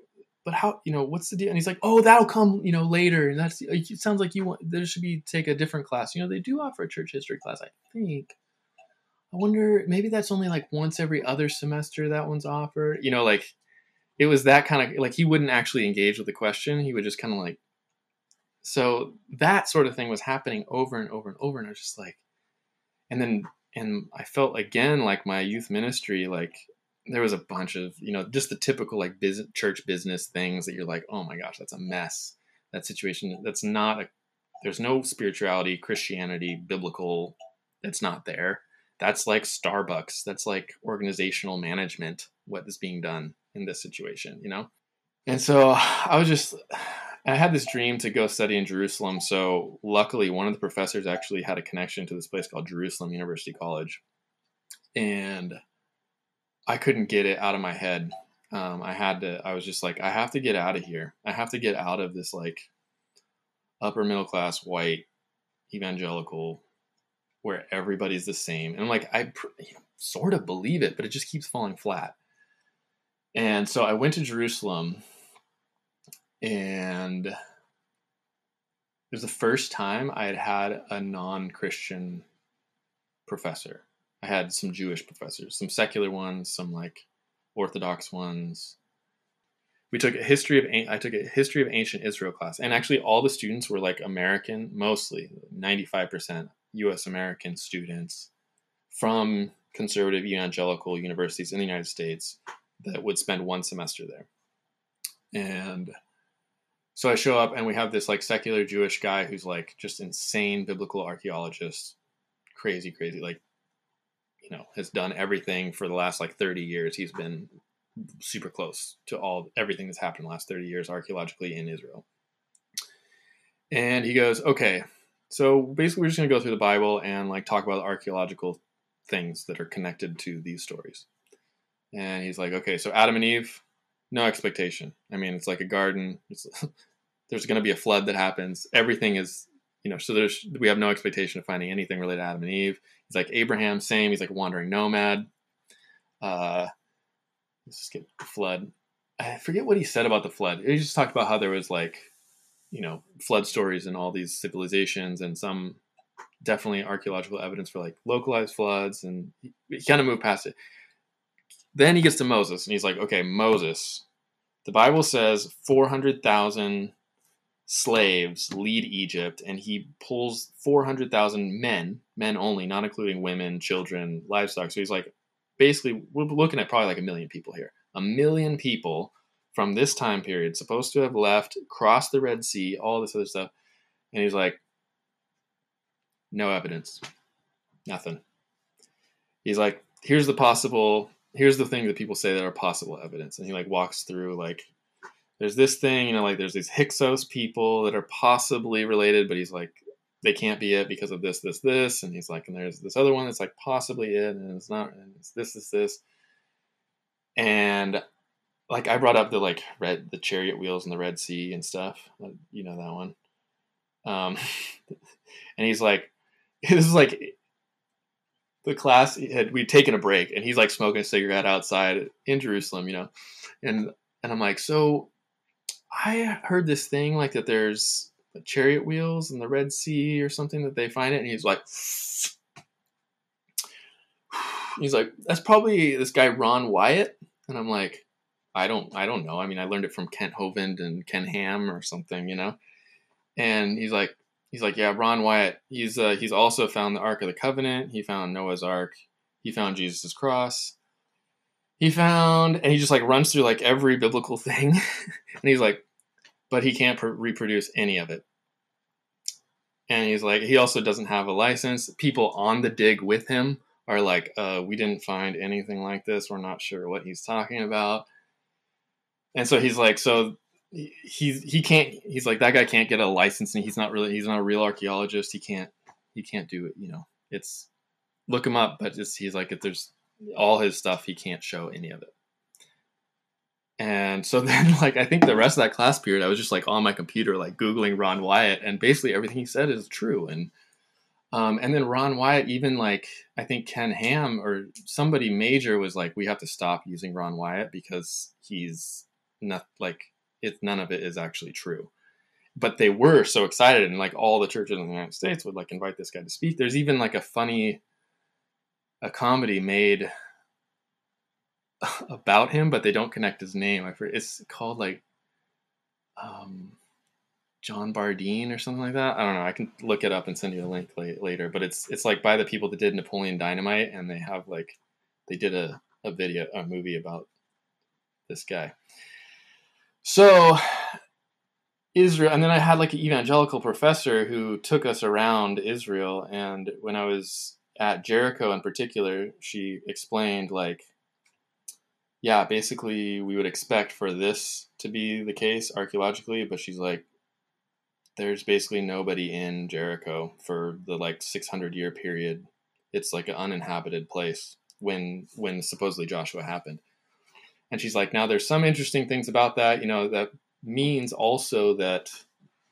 "But how? You know, what's the deal?" And he's like, "Oh, that'll come, you know, later." And that's it sounds like you want there should be take a different class. You know, they do offer a church history class, I think. I wonder maybe that's only like once every other semester that one's offered. You know, like it was that kind of like he wouldn't actually engage with the question. He would just kind of like so that sort of thing was happening over and over and over and I was just like and then and I felt again like my youth ministry like there was a bunch of you know just the typical like business church business things that you're like oh my gosh that's a mess that situation that's not a there's no spirituality christianity biblical that's not there that's like starbucks that's like organizational management what is being done in this situation you know and so *sighs* i was just I had this dream to go study in Jerusalem. So luckily, one of the professors actually had a connection to this place called Jerusalem University College, and I couldn't get it out of my head. Um, I had to. I was just like, I have to get out of here. I have to get out of this like upper middle class white evangelical where everybody's the same. And I'm like, I you know, sort of believe it, but it just keeps falling flat. And so I went to Jerusalem and it was the first time I had had a non-Christian professor. I had some Jewish professors, some secular ones, some like Orthodox ones. We took a history of I took a history of ancient Israel class, and actually all the students were like American, mostly ninety five percent U.S. American students from conservative evangelical universities in the United States that would spend one semester there, and so I show up and we have this like secular Jewish guy who's like just insane biblical archaeologist, crazy, crazy, like, you know, has done everything for the last like 30 years. He's been super close to all everything that's happened in the last 30 years archaeologically in Israel. And he goes, okay, so basically we're just gonna go through the Bible and like talk about archaeological things that are connected to these stories. And he's like, okay, so Adam and Eve, no expectation. I mean, it's like a garden. *laughs* There's going to be a flood that happens. Everything is, you know, so there's we have no expectation of finding anything related to Adam and Eve. He's like Abraham, same. He's like a wandering nomad. Uh, let's just get the flood. I forget what he said about the flood. He just talked about how there was like, you know, flood stories in all these civilizations and some definitely archaeological evidence for like localized floods, and he, kind of moved past it. Then he gets to Moses, and he's like, okay, Moses. The Bible says 400,000 slaves lead Egypt, and he pulls 400,000 men, men only, not including women, children, livestock. So he's like, basically, we're looking at probably like a million people here. A million people from this time period supposed to have left, crossed the Red Sea, all this other stuff. And he's like, no evidence, nothing. He's like, here's the possible, here's the thing that people say that are possible evidence. And he like walks through like there's this thing, you know, like there's these Hyksos people that are possibly related, but he's like, they can't be it because of this, this, this. And he's like, and there's this other one that's like possibly it, and it's not, and it's this, this, this. And like I brought up the like red, the chariot wheels in the Red Sea and stuff. You know that one. Um, *laughs* and he's like, *laughs* this is like the class had we'd taken a break, and he's like smoking a cigarette outside in Jerusalem, you know, and and I'm like, so I heard this thing like that there's chariot wheels in the Red Sea or something that they find it, and he's like, *sighs* He's like, that's probably this guy Ron Wyatt, and I'm like, I don't, I don't know. I mean, I learned it from Kent Hovind and Ken Ham or something, you know. And he's like, he's like, yeah, Ron Wyatt. He's uh, he's also found the Ark of the Covenant. He found Noah's Ark. He found Jesus' cross. He found, and he just like runs through like every biblical *laughs* thing, and he's like, but he can't pr- reproduce any of it. And he's like, he also doesn't have a license. People on the dig with him are like, uh, we didn't find anything like this. We're not sure what he's talking about. And so he's like, so he's he can't. He's like that guy can't get a license, and he's not really he's not a real archaeologist. He can't he can't do it. You know, it's look him up, but just he's like if there's all his stuff, he can't show any of it. And so *laughs* then, like, I think the rest of that class period, I was just like on my computer, like Googling Ron Wyatt, and basically everything he said is true. And, um, and then Ron Wyatt, even like, I think Ken Ham or somebody major was like, we have to stop using Ron Wyatt because he's not like, it, none of it is actually true. But they were so excited, and like all the churches in the United States would like invite this guy to speak. There's even like a funny, a comedy made *laughs* about him, but they don't connect his name. I forget, it's called like um, Don Verdean or something like that. I don't know. I can look it up and send you a link later. But it's it's like by the people that did Napoleon Dynamite, and they have like they did a a video a movie about this guy. So Israel, and then I had like an evangelical professor who took us around Israel, and when I was at Jericho in particular, she explained like yeah, basically we would expect for this to be the case archaeologically, but she's like, there's basically nobody in Jericho for the like 600 year period. It's like an uninhabited place when when supposedly Joshua happened. And she's like, now there's some interesting things about that. You know, that means also that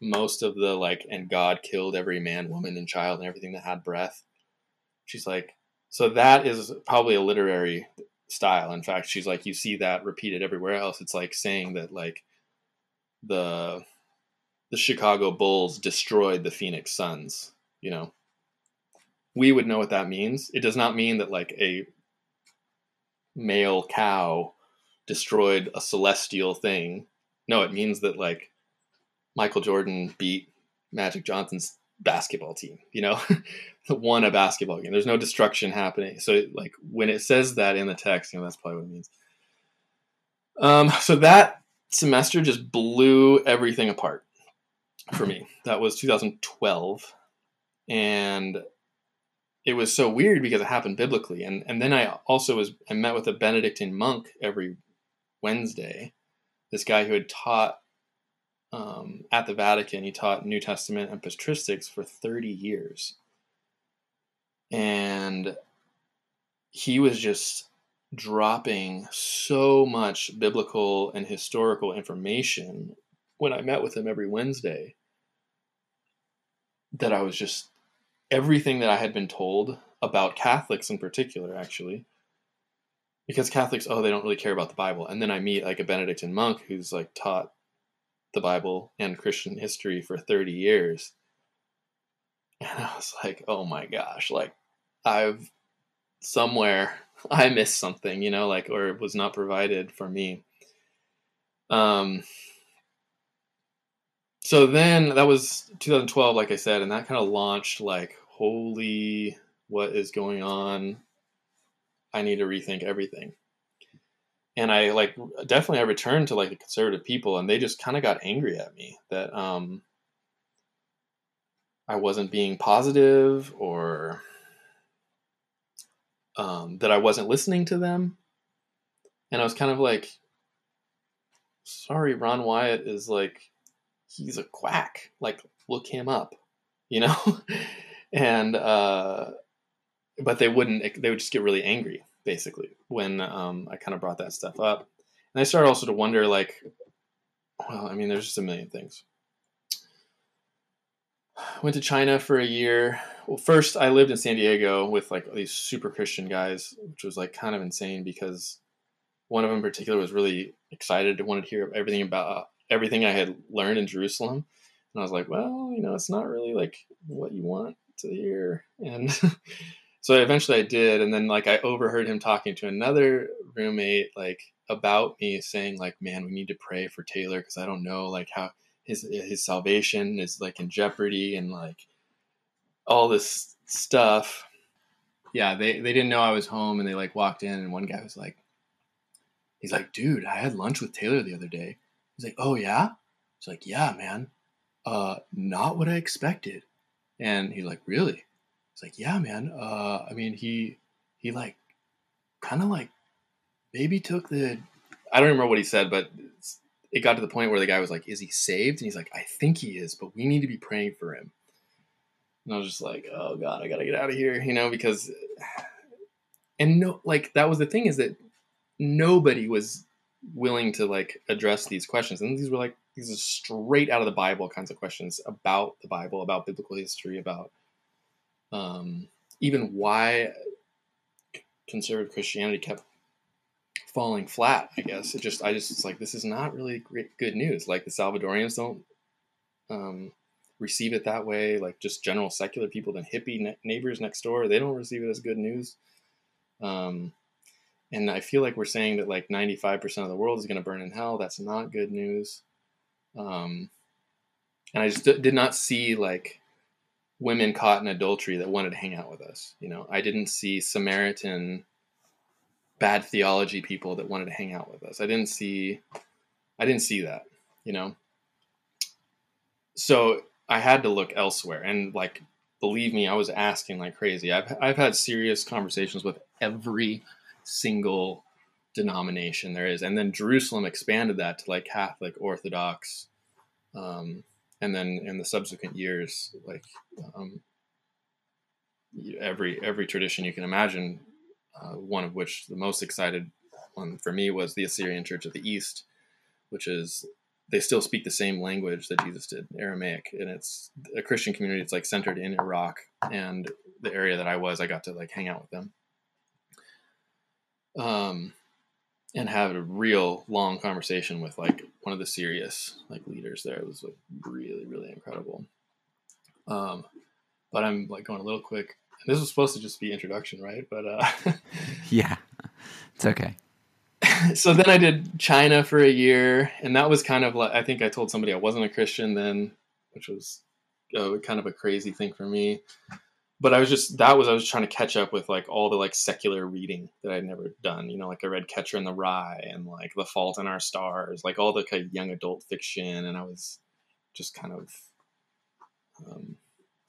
most of the like, and God killed every man, woman, and child and everything that had breath. She's like, so that is probably a literary style. In fact, she's like, you see that repeated everywhere else. It's like saying that like the the Chicago Bulls destroyed the Phoenix Suns. You know, we would know what that means. It does not mean that like a male cow destroyed a celestial thing. No, it means that like Michael Jordan beat Magic Johnson's basketball team, you know, *laughs* won a basketball game. There's no destruction happening. So like when it says that in the text, you know, that's probably what it means. Um, so that semester just blew everything apart for me. *laughs* That was 2012. And it was so weird because it happened biblically. And and then I also was I met with a Benedictine monk every Wednesday. This guy who had taught um, at the Vatican. He taught New Testament and patristics for 30 years. And he was just dropping so much biblical and historical information when I met with him every Wednesday that I was just everything that I had been told about Catholics in particular, actually. Because Catholics, oh, they don't really care about the Bible. And then I meet like a Benedictine monk who's like taught the Bible and Christian history for 30 years. And I was like, oh my gosh, like I've somewhere *laughs* I missed something, you know, like or it was not provided for me. Um so then that was 2012 like I said and that kind of launched like holy what is going on? I need to rethink everything and I like definitely I returned to like the conservative people, and they just kind of got angry at me that um, I wasn't being positive or um, that I wasn't listening to them, and I was kind of like, sorry, Ron Wyatt is like he's a quack. Like look him up, *laughs* you know, and uh, but they wouldn't. They would just get really angry basically when um, I kind of brought that stuff up. And I started also to wonder, like, well, I mean, there's just a million things. Went to China for a year. Well, first I lived in San Diego with like these super Christian guys, which was like kind of insane because one of them in particular was really excited and wanted to hear everything about everything I had learned in Jerusalem. And I was like, well, you know, it's not really like what you want to hear. And *laughs* so eventually I did, and then like I overheard him talking to another roommate like about me, saying like, "Man, we need to pray for Taylor because I don't know like how his his salvation is like in jeopardy and like all this stuff." Yeah, they they didn't know I was home, and they like walked in, and one guy was like, "He's like, dude, I had lunch with Taylor the other day." He's like, "Oh yeah," he's like, "Yeah, man, uh, not what I expected," and he's like, "Really?" It's like, yeah, man. Uh, I mean, he he like kind of like maybe took the. I don't remember what he said, but it got to the point where the guy was like, "Is he saved?" And he's like, "I think he is, but we need to be praying for him." And I was just like, "Oh God, I gotta get out of here," you know, because *sighs* and no, like that was the thing is that nobody was willing to like address these questions, and these were like these are straight out of the Bible kinds of questions about the Bible, about biblical history, about um, even why conservative Christianity kept falling flat. I guess it just I just it's like this is not really great good news. Like the Salvadorians don't um, receive it that way. Like just general secular people, the hippie ne- neighbors next door, they don't receive it as good news. Um, and I feel like we're saying that like 95% of the world is going to burn in hell. That's not good news. Um, and I just d- did not see like women caught in adultery that wanted to hang out with us. You know, I didn't see Samaritan bad theology people that wanted to hang out with us. I didn't see I didn't see that, you know. So I had to look elsewhere and like believe me, I was asking like crazy. I've I've had serious conversations with every single denomination there is. And then Jerusalem expanded that to like Catholic, Orthodox, um, and then in the subsequent years, like um, every every tradition you can imagine, uh, one of which the most excited one for me was the Assyrian Church of the East, which is they still speak the same language that Jesus did, Aramaic, and it's a Christian community. It's like centered in Iraq, and the area that I was, I got to like hang out with them. Um, and have a real long conversation with like one of the serious like leaders there. It was like really, really incredible. Um, but I'm like going a little quick. This was supposed to just be introduction, right? But uh, *laughs* *laughs* yeah, it's okay. *laughs* so then I did China for a year, and that was kind of like I think I told somebody I wasn't a Christian then, which was uh, kind of a crazy thing for me but I was just that was I was trying to catch up with like all the like secular reading that I'd never done. You know, like I read Catcher in the Rye and like The Fault in Our Stars, like all the kind of young adult fiction, and I was just kind of, um,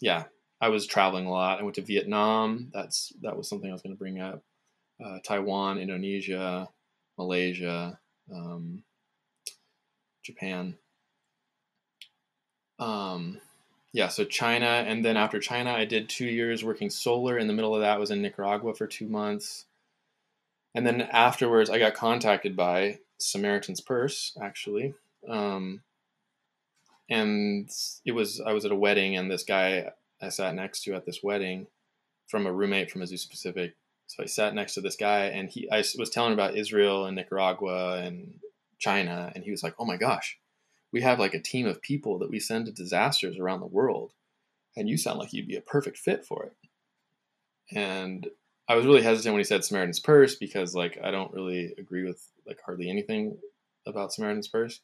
yeah, I was traveling a lot. I went to Vietnam. That's that was something I was going to bring up. Uh, Taiwan, Indonesia, Malaysia, um, Japan. Um, yeah, so China, and then after China, I did two years working solar. In the middle of that, was in Nicaragua for two months, and then afterwards, I got contacted by Samaritan's Purse, actually, um, and it was I was at a wedding, and this guy I sat next to at this wedding, from a roommate from Azusa Pacific. So I sat next to this guy, and he I was telling about Israel and Nicaragua and China, and he was like, "Oh my gosh." We have like a team of people that we send to disasters around the world and you sound like you'd be a perfect fit for it. And i was really hesitant when he said samaritan's purse because like i don't really agree with like hardly anything about samaritan's purse.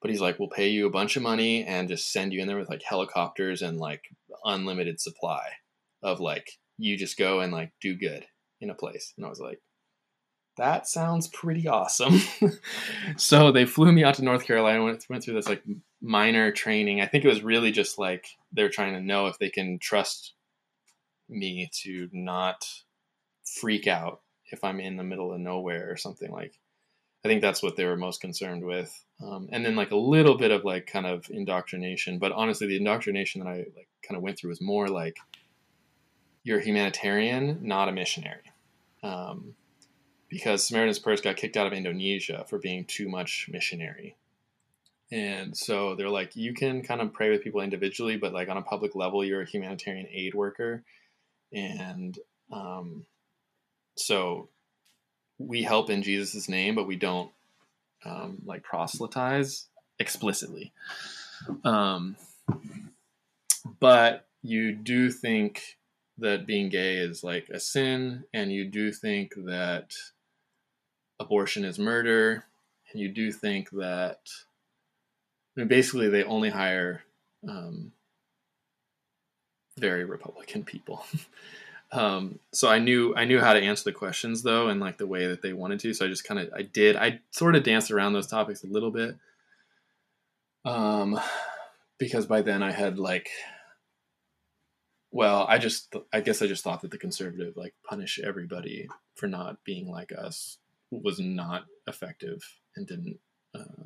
But he's like we'll pay you a bunch of money and just send you in there with like helicopters and like unlimited supply of like you just go and like do good in a place. And i was like that sounds pretty awesome. *laughs* so they flew me out to North Carolina, went, went through this like minor training. I think it was really just like they're trying to know if they can trust me to not freak out if I'm in the middle of nowhere or something like. I think that's what they were most concerned with. Um, and then like a little bit of like kind of indoctrination, but honestly, the indoctrination that I like kind of went through was more like you're a humanitarian, not a missionary. Um, because Samaritan's Purse got kicked out of Indonesia for being too much missionary. And so they're like, you can kind of pray with people individually, but like on a public level, you're a humanitarian aid worker. And um, so we help in Jesus' name, but we don't um, like proselytize explicitly. Um, but you do think that being gay is like a sin, and you do think that abortion is murder, and you do think that I mean, basically they only hire um, very Republican people. *laughs* um, so I knew I knew how to answer the questions though, and like the way that they wanted to. So I just kind of I did I sort of danced around those topics a little bit, um, because by then I had like well, I just I guess I just thought that the conservative like punish everybody for not being like us was not effective and didn't uh,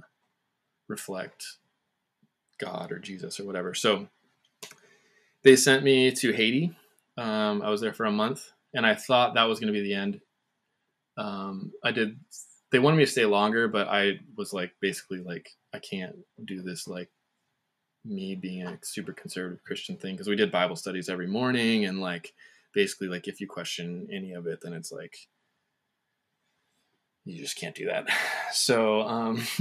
reflect God or Jesus or whatever. So they sent me to Haiti. Um, I was there for a month, and I thought that was going to be the end. Um, I did. They wanted me to stay longer, but I was like, basically, like, I can't do this like me being a super conservative Christian thing because we did Bible studies every morning and like basically like if you question any of it then it's like you just can't do that. *laughs* So um *laughs*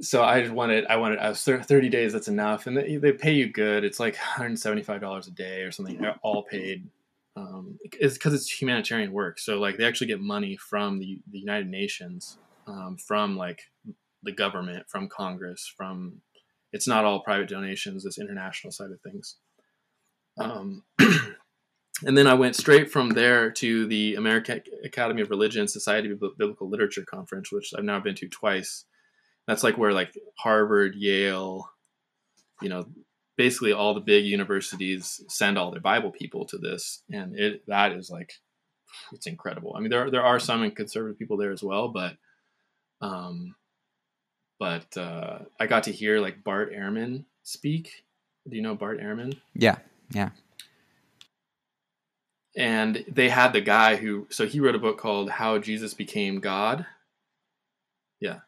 so I just wanted I wanted I was 30 days that's enough and they, they pay you good. It's like $175 a day or something They're all paid. Um, it's because it's humanitarian work. So like they actually get money from the, the United Nations, um, from like the government, from Congress, from it's not all private donations, this international side of things. Um, *clears throat* and then I went straight from there to the American Academy of Religion Society of Biblical Literature Conference, which I've now been to twice. That's like where like Harvard, Yale, you know, basically all the big universities send all their Bible people to this, and it that is like it's incredible. I mean, there there are some conservative people there as well, but um, but uh, I got to hear like Bart Ehrman speak. Do you know Bart Ehrman? Yeah, yeah. And they had the guy who, so he wrote a book called How Jesus Became God. Yeah.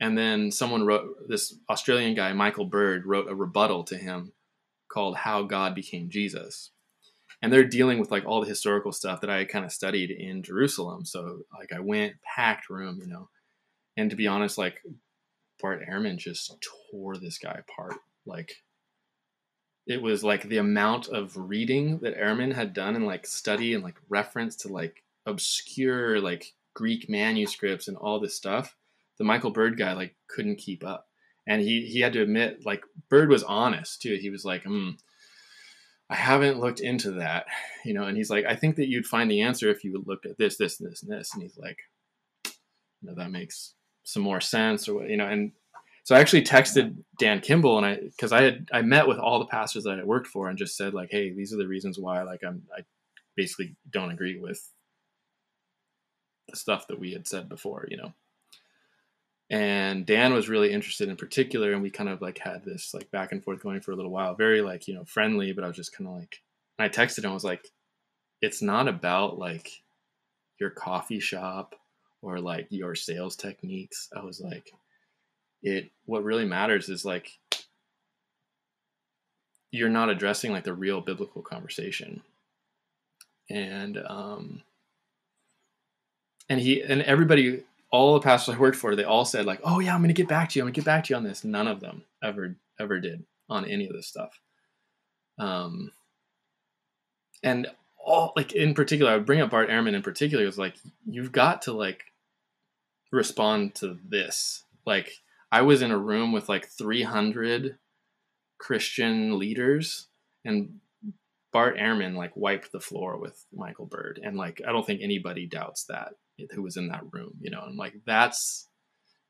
And then someone wrote, this Australian guy, Michael Bird, wrote a rebuttal to him called How God Became Jesus. And they're dealing with like all the historical stuff that I kind of studied in Jerusalem. So like I went packed room, you know. And to be honest, like Bart Ehrman just tore this guy apart. Like it was like the amount of reading that Ehrman had done and like study and like reference to like obscure like Greek manuscripts and all this stuff. The Michael Bird guy like couldn't keep up. And he he had to admit like Bird was honest too. He was like, hmm, I haven't looked into that, you know, and he's like, I think that you'd find the answer if you looked at this, this, and this, and this. And he's like, you know, that makes some more sense or what, you know and so I actually texted Dan Kimball and I because I had I met with all the pastors that I worked for and just said like hey these are the reasons why like I'm I basically don't agree with the stuff that we had said before you know and Dan was really interested in particular and we kind of like had this like back and forth going for a little while very like you know friendly but I was just kind of like I texted him I was like it's not about like your coffee shop or like your sales techniques. I was like, it, what really matters is like, you're not addressing like the real biblical conversation. And, um, and he, and everybody, all the pastors I worked for, they all said like, oh yeah, I'm to get back to you. I'm gonna get back to you on this. None of them ever, ever did on any of this stuff. Um, and all like in particular, I would bring up Bart Ehrman in particular. Was like, you've got to like respond to this. Like I was in a room with like 300 Christian leaders and Bart Ehrman like wiped the floor with Michael Bird and like I don't think anybody doubts that who was in that room, you know. And like that's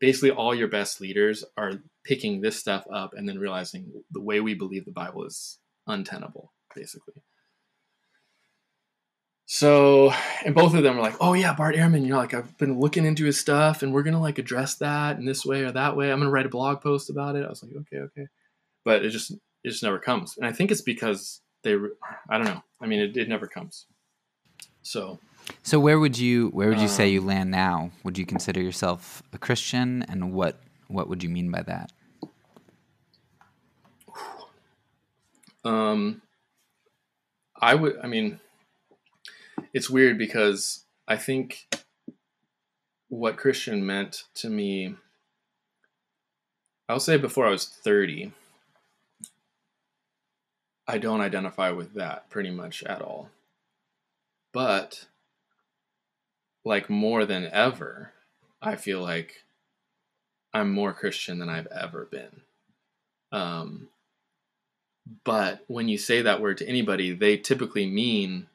basically all your best leaders are picking this stuff up and then realizing the way we believe the Bible is untenable basically. So, and both of them were like, "Oh yeah, Bart Ehrman, you know, like I've been looking into his stuff, and we're gonna like address that in this way or that way. I'm gonna write a blog post about it." I was like, "Okay, okay," but it just it just never comes, and I think it's because they, I don't know. I mean, it, it never comes. So, so where would you where would you um, say you land now? Would you consider yourself a Christian, and what what would you mean by that? Um, I would. I mean it's weird because I think what Christian meant to me, I'll say before I was 30, I don't identify with that pretty much at all. But like more than ever, I feel like I'm more Christian than I've ever been. Um, but when you say that word to anybody, they typically mean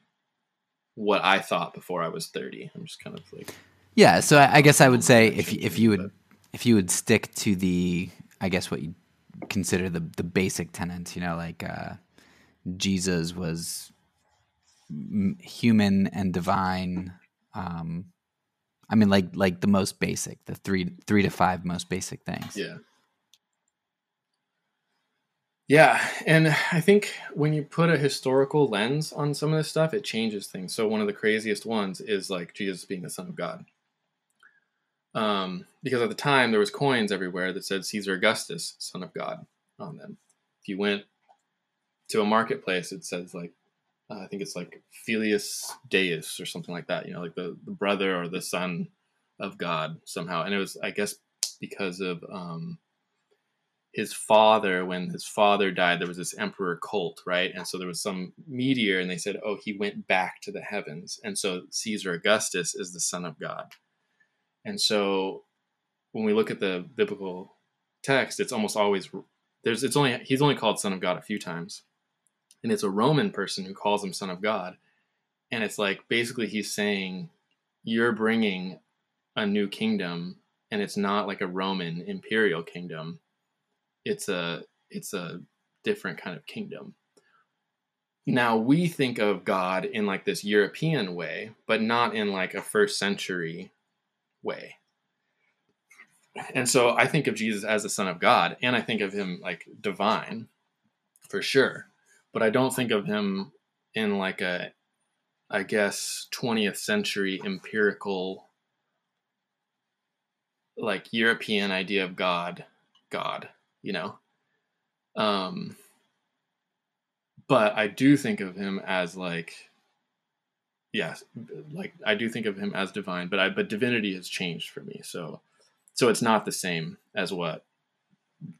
what I thought before I was 30. I'm just kind of like yeah. So I, I guess I would say if if you would if you would stick to the I guess what you consider the the basic tenets, you know, like uh, Jesus was human and divine. Um, I mean, like like the most basic, the three three to five most basic things. Yeah. Yeah, and I think when you put a historical lens on some of this stuff, it changes things. So one of the craziest ones is like Jesus being the Son of God. Um, because at the time there was coins everywhere that said Caesar Augustus, Son of God, on them. If you went to a marketplace, it says like uh, I think it's like Filius Deus or something like that. You know, like the, the brother or the son of God somehow. And it was, I guess, because of um, his father. When his father died, there was this emperor cult, right? And so there was some meteor, and they said, "Oh, he went back to the heavens." And so Caesar Augustus is the son of God. And so when we look at the biblical text, it's almost always there's it's only he's only called son of God a few times and it's a Roman person who calls him son of God. And it's like basically he's saying, You're bringing a new kingdom, and it's not like a Roman imperial kingdom. It's a it's a different kind of kingdom. Now we think of God in like this European way, but not in like a first century way. And so I think of Jesus as the Son of God, and I think of him like divine for sure but I don't think of him in like a, I guess, 20th century empirical, like European idea of God, God, you know? Um, but I do think of him as like, yes, like I do think of him as divine, but I, but divinity has changed for me. So, so it's not the same as what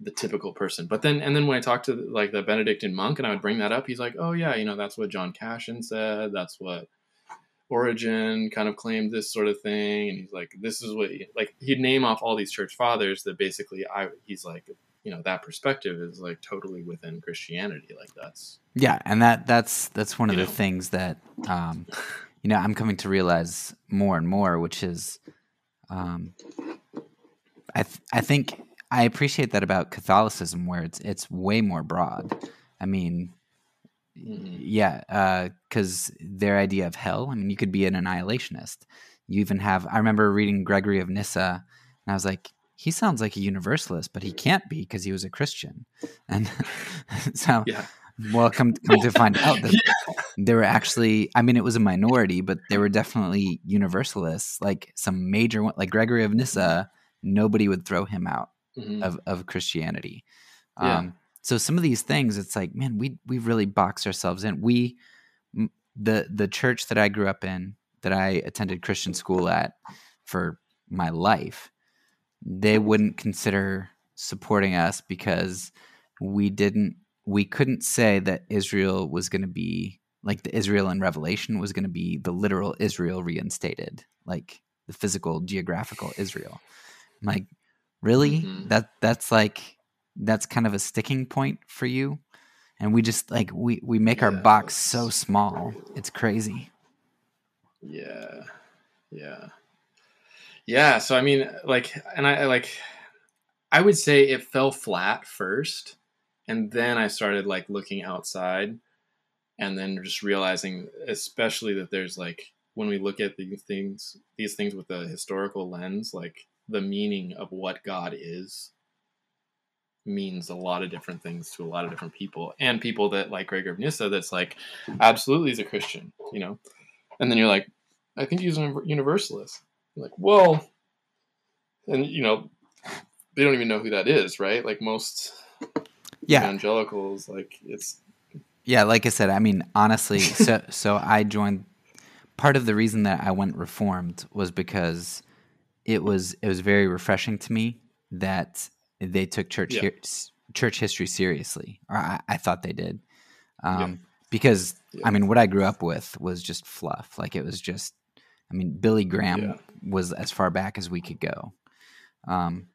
the typical person. But then, and then when I talked to like the Benedictine monk and I would bring that up, he's like, oh yeah, you know, that's what John Cassian said. That's what Origen kind of claimed this sort of thing. And he's like, this is what, he, like, he'd name off all these church fathers that basically I, he's like, you know, that perspective is like totally within Christianity. Like that's, yeah. And that, that's, that's one of the know? things that, um, you know, I'm coming to realize more and more, which is, um, I, th- I think I appreciate that about Catholicism, where it's it's way more broad. I mean, mm-hmm. yeah, because uh, their idea of hell. I mean, you could be an annihilationist. You even have. I remember reading Gregory of Nyssa, and I was like, he sounds like a universalist, but he can't be because he was a Christian. And *laughs* so, yeah. well, come, come to find out that yeah. there were actually, I mean, it was a minority, but there were definitely universalists, like some major one, like Gregory of Nyssa. Nobody would throw him out mm-hmm. of of Christianity. Yeah. Um, so some of these things, it's like, man, we we really box ourselves in. We the the church that I grew up in, that I attended Christian school at for my life, they wouldn't consider supporting us because we didn't we couldn't say that Israel was going to be like the Israel in Revelation was going to be the literal Israel reinstated, like the physical geographical Israel. Like really? Mm-hmm. that that's like that's kind of a sticking point for you? And we just like we we make yeah, our box so small. It's crazy. Yeah yeah yeah so i mean like and i like i would say it fell flat first and then i started like looking outside and then just realizing especially that there's like when we look at these things these things with a historical lens like the meaning of what God is means a lot of different things to a lot of different people and people that like Gregory of Nyssa that's like absolutely he's a Christian, you know. And then you're like, I think he's a universalist. You're like, well, and you know, they don't even know who that is, right? Like most yeah. evangelicals, like it's yeah, like I said, I mean, honestly, *laughs* so so I joined. Part of the reason that I went reformed was because it was it was very refreshing to me that they took church yeah. church history seriously, or I, I, thought they did. Um, Yeah. Because Yeah. I mean, what I grew up with was just fluff. Like it was just, I mean, Billy Graham. Was as far back as we could go. Um,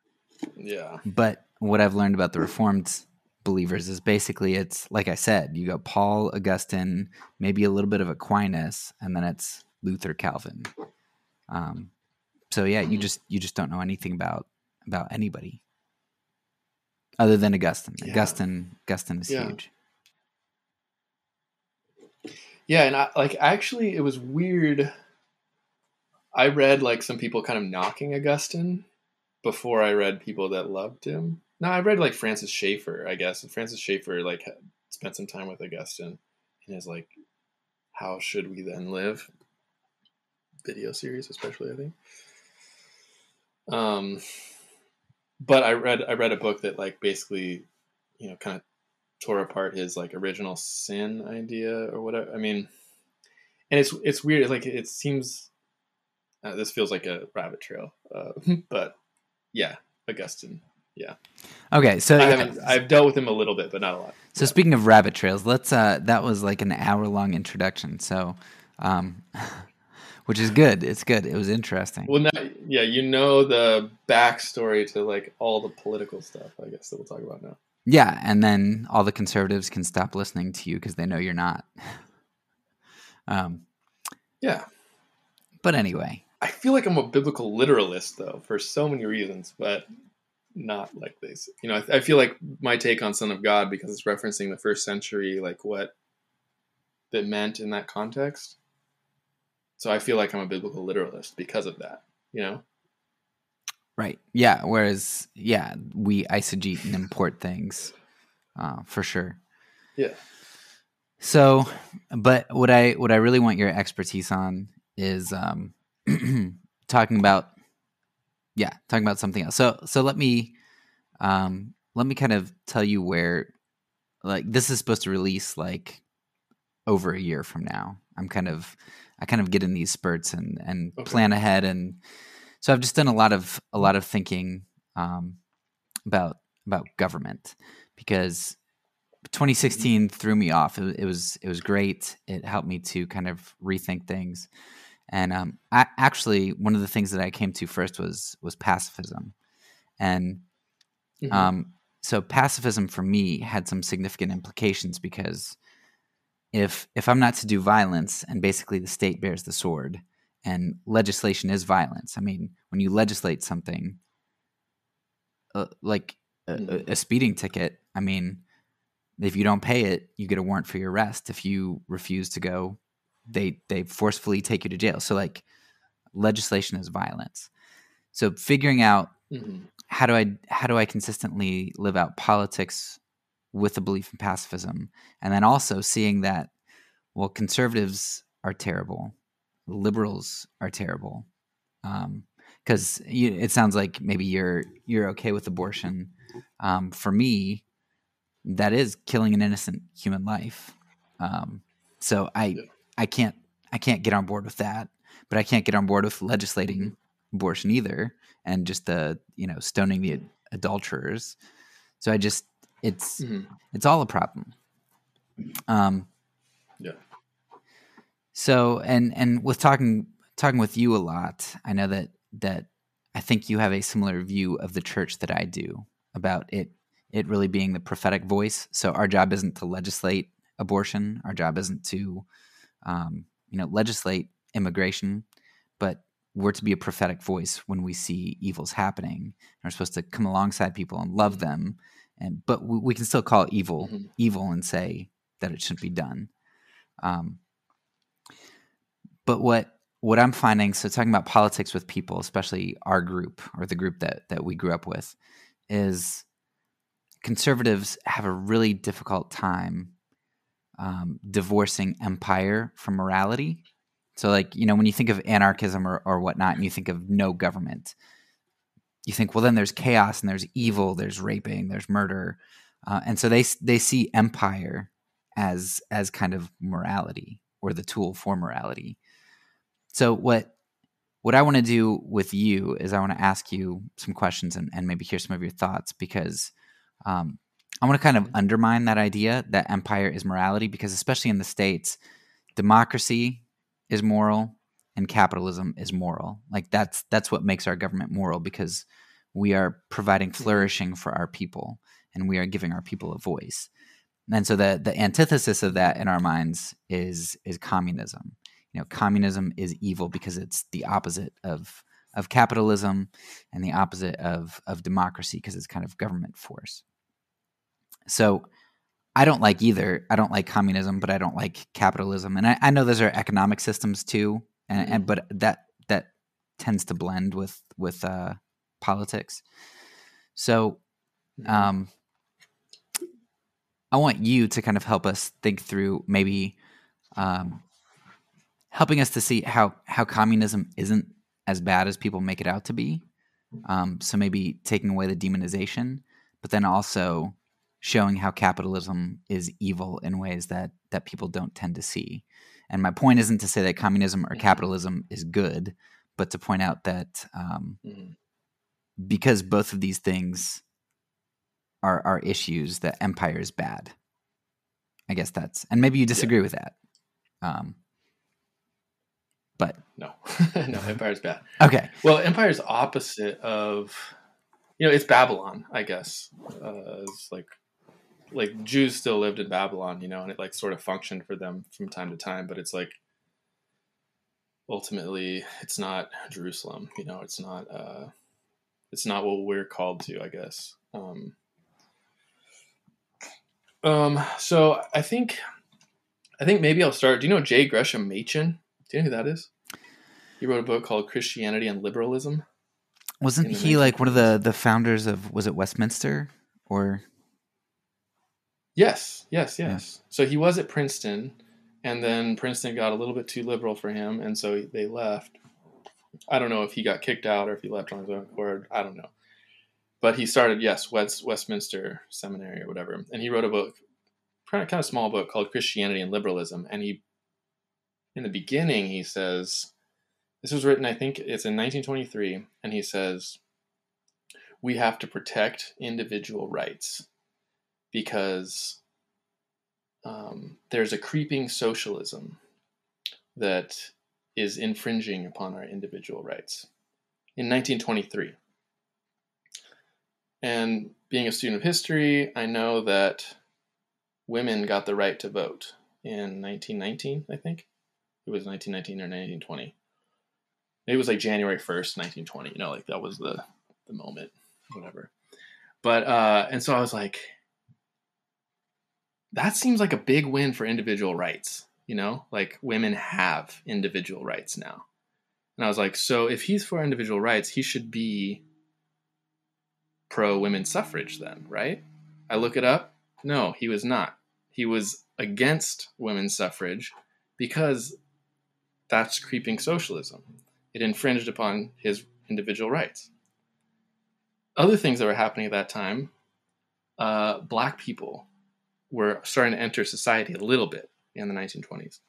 Yeah. but what I've learned about the Reformed believers is basically it's like I said, you got Paul, Augustine, maybe a little bit of Aquinas, and then it's Luther, Calvin. Um, so yeah, you Mhm. just you just don't know anything about about anybody other than Augustine. Yeah. Augustine, Augustine is Yeah. huge. Yeah, and I, like actually, it was weird. I read like some people kind of knocking Augustine before I read people that loved him. No, I read like Francis Schaeffer, I guess. And Francis Schaeffer like spent some time with Augustine in his like "How Should We Then Live" video series, especially I think. Um, but I read I read a book that like basically, you know, kind of tore apart his like original sin idea or whatever. I mean, and it's it's weird. Like it seems uh, this feels like a rabbit trail, uh, but yeah, Augustine. Yeah. Okay, so I haven't. I've dealt with him a little bit, but not a lot. So speaking of rabbit trails, let's uh that was like an hour long introduction. So um *laughs* which is good. It's good. It was interesting. Well, now, yeah, you know the backstory to like all the political stuff. I guess that we'll talk about now. Yeah, and then all the conservatives can stop listening to you because they know you're not. *laughs* um Yeah, but anyway. I feel like I'm a biblical literalist though, for so many reasons, but not like this. You know, I, I feel like my take on Son of God because it's referencing the first century, like what that meant in that context. So I feel like I'm a biblical literalist because of that. You know. Right. Yeah, whereas yeah, we eisegete and import things. Uh for sure. Yeah. So, but what I what I really want your expertise on is um, *clears throat* talking about, yeah, talking about something else. So, so let me um, let me kind of tell you where, like, this is supposed to release like over a year from now. I'm kind of I kind of get in these spurts and and Okay. plan ahead, and so I've just done a lot of a lot of thinking um, about about government because 2016 threw me off. It, it was it was great. It helped me to kind of rethink things. And um, I, actually, one of the things that I came to first was was pacifism, and Mhm. um, so pacifism for me had some significant implications because if if I'm not to do violence and basically the state bears the sword and legislation is violence. I mean, when you legislate something uh, like a, a- Mhm. a speeding ticket, I mean, if you don't pay it, you get a warrant for your arrest. If you refuse to go, they they forcefully take you to jail. So like legislation is violence. So figuring out Mhm. how do I how do I consistently live out politics with a belief in pacifism, and then also seeing that well, conservatives are terrible, liberals are terrible, because it sounds like maybe you're you're okay with abortion. Um, for me, that is killing an innocent human life. Um, so I Yeah. I can't I can't get on board with that, but I can't get on board with legislating abortion either, and just the you know stoning the ad- adulterers. So I just it's Mhm. it's all a problem. Um, Yeah. so and and with talking talking with you a lot, I know that that I think you have a similar view of the church that I do about it it really being the prophetic voice. So our job isn't to legislate abortion. Our job isn't to um, you know legislate immigration, but we're to be a prophetic voice when we see evils happening. And we're supposed to come alongside people and love them, and but we, we can still call evil Mhm. evil and say that it shouldn't be done. Um, but what what I'm finding, so talking about politics with people, especially our group or the group that that we grew up with, is conservatives have a really difficult time um, divorcing empire from morality. So, like you know, when you think of anarchism or, or whatnot, and you think of no government, you think, well, then there's chaos and there's evil, there's raping, there's murder, uh, and so they they see empire as as kind of morality or the tool for morality. So what what I want to do with you is I want to ask you some questions and, and maybe hear some of your thoughts because um, I want to kind of undermine that idea that empire is morality because, especially in the States, democracy is moral and capitalism is moral. Like that's that's what makes our government moral because we are providing mm-hmm. flourishing for our people and we are giving our people a voice. And so the the antithesis of that in our minds is is communism. You know, communism is evil because it's the opposite of of capitalism and the opposite of of democracy because it's kind of government force. So I don't like either. I don't like communism, but I don't like capitalism. And I, I know those are economic systems too, and, mm-hmm. and but that that tends to blend with with uh, politics. So, mm-hmm. um, I want you to kind of help us think through maybe um, helping us to see how how communism isn't as bad as people make it out to be. Um, so maybe taking away the demonization, but then also showing how capitalism is evil in ways that that people don't tend to see. And my point isn't to say that communism or capitalism is good, but to point out that um, mm-hmm. because both of these things are are issues, that empire is bad. I guess that's and maybe you disagree yeah. with that. Um, but no, *laughs* no, empire is bad. Okay. Well, empire is opposite of, you know, it's Babylon, I guess. Uh, it's like like Jews still lived in Babylon, you know, and it like sort of functioned for them from time to time, but it's like ultimately it's not Jerusalem, you know, it's not uh it's not what we're called to, I guess. Um um so I think I think maybe I'll start. Do you know J. Gresham Machen? Do you know who that is? He wrote a book called Christianity and Liberalism. Wasn't he like one of the the founders of was it Westminster or Yes, yes, yes. Yeah. So he was at Princeton, and then Princeton got a little bit too liberal for him, and so they left. I don't know if he got kicked out or if he left on his own accord. I don't know. But he started, yes, West, Westminster Seminary or whatever, and he wrote a book, kind of, kind of small book called Christianity and Liberalism. And he, in the beginning, he says, this was written, I think it's in 1923, and he says, we have to protect individual rights because um, there's a creeping socialism that is infringing upon our individual rights in 1923. And being a student of history, I know that women got the right to vote in 1919, I think. It was 1919 or 1920. It was like January 1st, 1920. You know, like that was the, the moment, whatever. But, uh, and so I was like, that seems like a big win for individual rights. You know, like women have individual rights now. And I was like, so if he's for individual rights, he should be pro women's suffrage then, right? I look it up. No, he was not. He was against women's suffrage because that's creeping socialism. It infringed upon his individual rights. Other things that were happening at that time uh, black people were starting to enter society a little bit in the 1920s.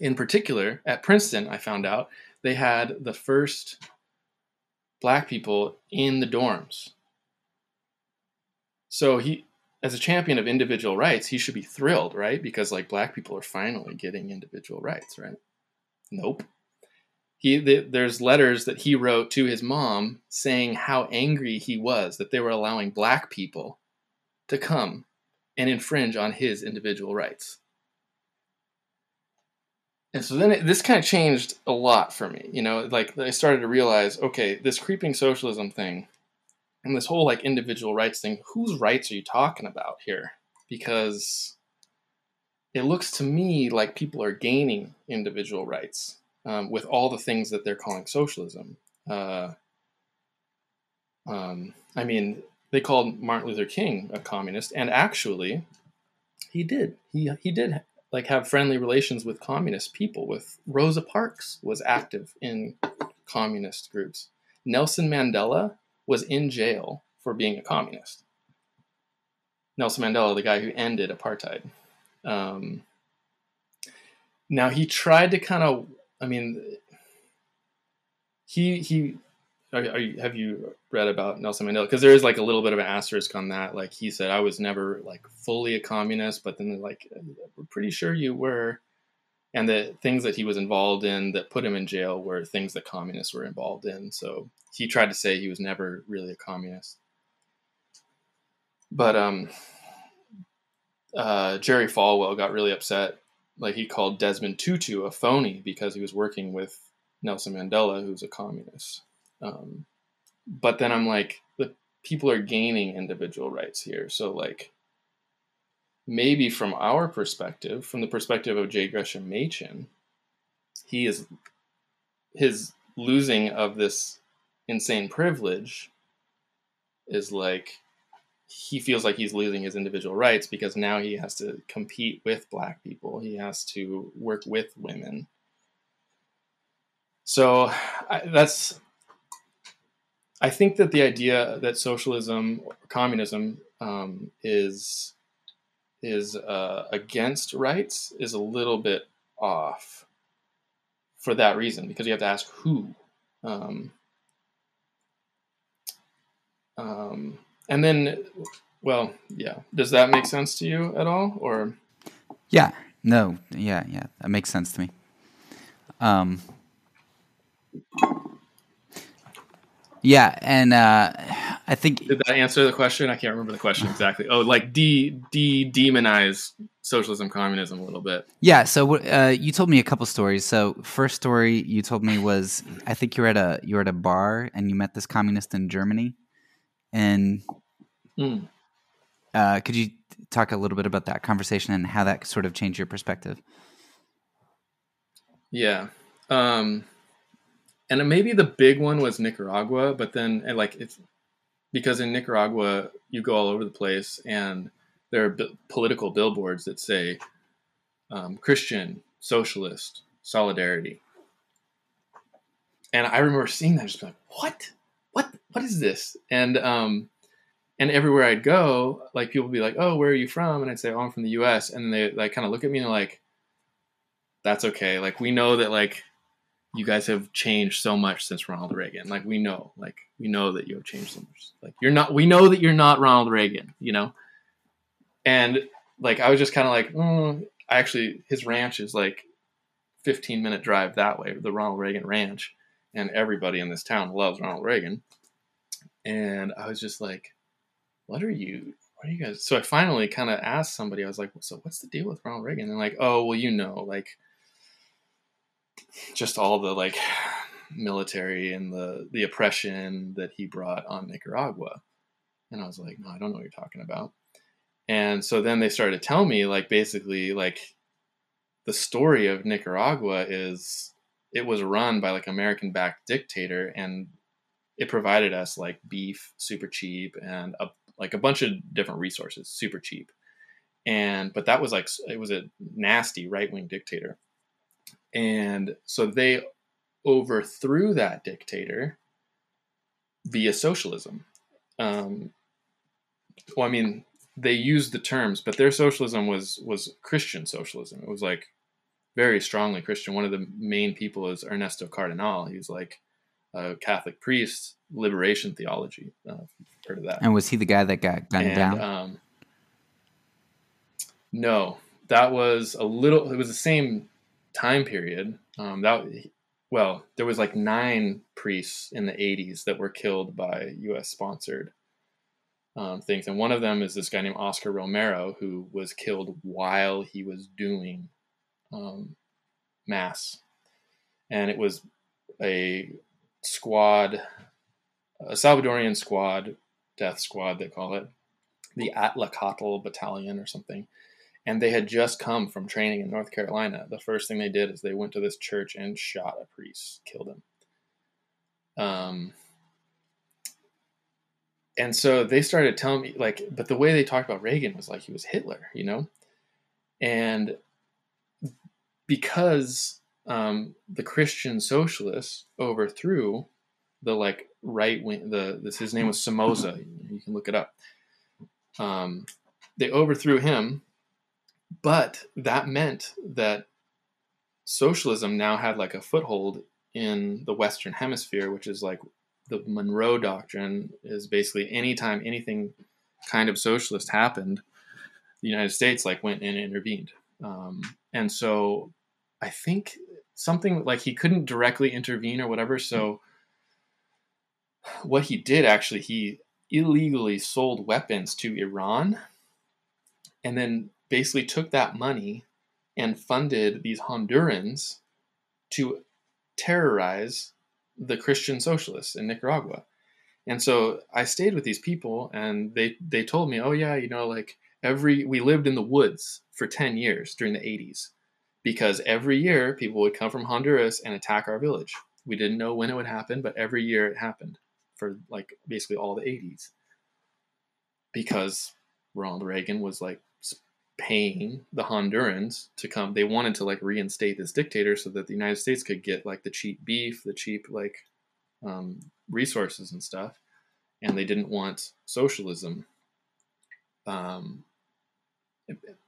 In particular, at Princeton, I found out they had the first black people in the dorms. So he, as a champion of individual rights, he should be thrilled, right? Because like black people are finally getting individual rights, right? Nope. He, the, there's letters that he wrote to his mom saying how angry he was that they were allowing black people to come and infringe on his individual rights. And so then it, this kind of changed a lot for me. You know, like I started to realize, okay, this creeping socialism thing and this whole like individual rights thing, whose rights are you talking about here? Because it looks to me like people are gaining individual rights um, with all the things that they're calling socialism. Uh, um, I mean, they called Martin Luther King a communist, and actually, he did. He he did like have friendly relations with communist people. With Rosa Parks was active in communist groups. Nelson Mandela was in jail for being a communist. Nelson Mandela, the guy who ended apartheid. Um, now he tried to kind of, I mean, he he are, are you, have you read about Nelson Mandela? Because there is like a little bit of an asterisk on that. Like he said, I was never like fully a communist, but then like we're pretty sure you were. And the things that he was involved in that put him in jail were things that communists were involved in. So he tried to say he was never really a communist. But um, uh, Jerry Falwell got really upset. Like he called Desmond Tutu a phony because he was working with Nelson Mandela, who's a communist. Um, but then I'm like, the people are gaining individual rights here. So like, maybe from our perspective, from the perspective of J. Gresham Machen, he is his losing of this insane privilege is like he feels like he's losing his individual rights because now he has to compete with black people. He has to work with women. So I, that's I think that the idea that socialism communism um, is is uh, against rights is a little bit off for that reason because you have to ask who. Um, um, and then, well, yeah. Does that make sense to you at all, or? Yeah. No. Yeah. Yeah. That makes sense to me. Um, yeah, and uh, I think did that answer the question? I can't remember the question *sighs* exactly. Oh, like de de demonize socialism, communism a little bit. Yeah. So uh, you told me a couple stories. So first story you told me was I think you were at a you were at a bar and you met this communist in Germany, and mm. uh, could you talk a little bit about that conversation and how that sort of changed your perspective? Yeah. Um, and maybe the big one was Nicaragua, but then like it's because in Nicaragua you go all over the place and there are b- political billboards that say um, Christian, socialist, solidarity. And I remember seeing that, just like, what, what, what is this? And um, and everywhere I'd go, like people would be like, "Oh, where are you from?" And I'd say, "Oh, I'm from the U.S." And they like kind of look at me and like, "That's okay. Like we know that like you guys have changed so much since Ronald Reagan. Like we know, like we know that you have changed so much. Like you're not, we know that you're not Ronald Reagan, you know. And like I was just kind of like, mm. I actually his ranch is like 15 minute drive that way, the Ronald Reagan Ranch, and everybody in this town loves Ronald Reagan. And I was just like, what are you? What are you guys? So I finally kind of asked somebody. I was like, so what's the deal with Ronald Reagan? And like, oh well, you know, like just all the like military and the the oppression that he brought on Nicaragua. And I was like, no, I don't know what you're talking about. And so then they started to tell me like basically like the story of Nicaragua is it was run by like American backed dictator and it provided us like beef super cheap and a, like a bunch of different resources super cheap. And but that was like it was a nasty right wing dictator and so they overthrew that dictator via socialism. Um, well, I mean, they used the terms, but their socialism was was Christian socialism. It was like very strongly Christian. One of the main people is Ernesto Cardenal. He was like a Catholic priest, liberation theology. Uh, heard of that? And was he the guy that got gunned and, down? Um, no, that was a little. It was the same time period. Um, that well, there was like nine priests in the 80s that were killed by U.S. sponsored um, things, and one of them is this guy named Oscar Romero who was killed while he was doing um, mass, and it was a squad, a Salvadorian squad, death squad they call it, the Atlacatl Battalion or something and they had just come from training in North Carolina. The first thing they did is they went to this church and shot a priest, killed him. Um, and so they started telling me like, but the way they talked about Reagan was like he was Hitler, you know, and because um, the Christian socialists overthrew the like right wing, the this his name was Somoza. You can look it up. Um, they overthrew him but that meant that socialism now had like a foothold in the Western Hemisphere, which is like the Monroe Doctrine is basically anytime anything kind of socialist happened, the United States like went in and intervened. Um, and so I think something like he couldn't directly intervene or whatever. So what he did actually, he illegally sold weapons to Iran and then basically took that money and funded these Hondurans to terrorize the Christian socialists in Nicaragua. And so I stayed with these people and they they told me, "Oh yeah, you know like every we lived in the woods for 10 years during the 80s because every year people would come from Honduras and attack our village. We didn't know when it would happen, but every year it happened for like basically all the 80s. Because Ronald Reagan was like paying the Hondurans to come. They wanted to like reinstate this dictator so that the United States could get like the cheap beef, the cheap like um, resources and stuff, and they didn't want socialism. Um,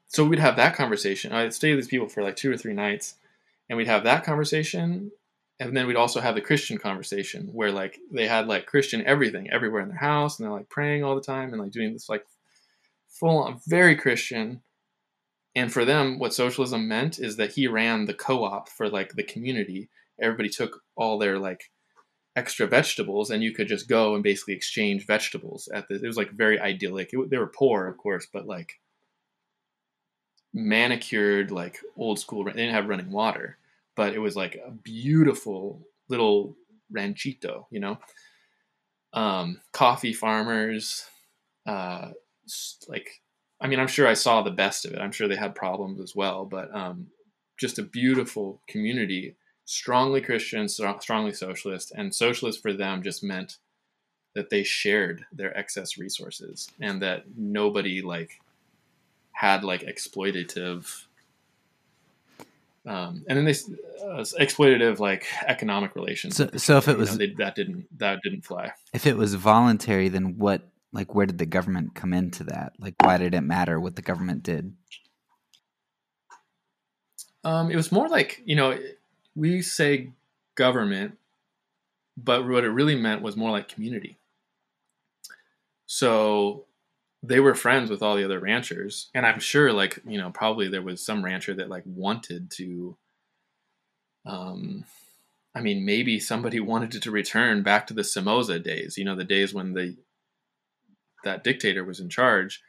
so we'd have that conversation. I'd stay with these people for like two or three nights, and we'd have that conversation, and then we'd also have the Christian conversation where like they had like Christian everything everywhere in their house, and they're like praying all the time and like doing this like full on very Christian and for them, what socialism meant is that he ran the co-op for like the community. Everybody took all their like extra vegetables, and you could just go and basically exchange vegetables at this. It was like very idyllic. It, they were poor, of course, but like manicured, like old school. They didn't have running water, but it was like a beautiful little ranchito, you know. Um, coffee farmers, uh, like I mean, I'm sure I saw the best of it. I'm sure they had problems as well, but um, just a beautiful community, strongly Christian, strongly socialist, and socialist for them just meant that they shared their excess resources and that nobody like had like exploitative um, and then they uh, exploitative like economic relations. So, so if it was know, they, that didn't that didn't fly. If it was voluntary, then what like where did the government come into that? Like why did it matter what the government did? Um, it was more like you know we say government but what it really meant was more like community. So they were friends with all the other ranchers and i'm sure like you know probably there was some rancher that like wanted to um i mean maybe somebody *laughs* wanted to return back to the somoza days you know the days when the that dictator was in charge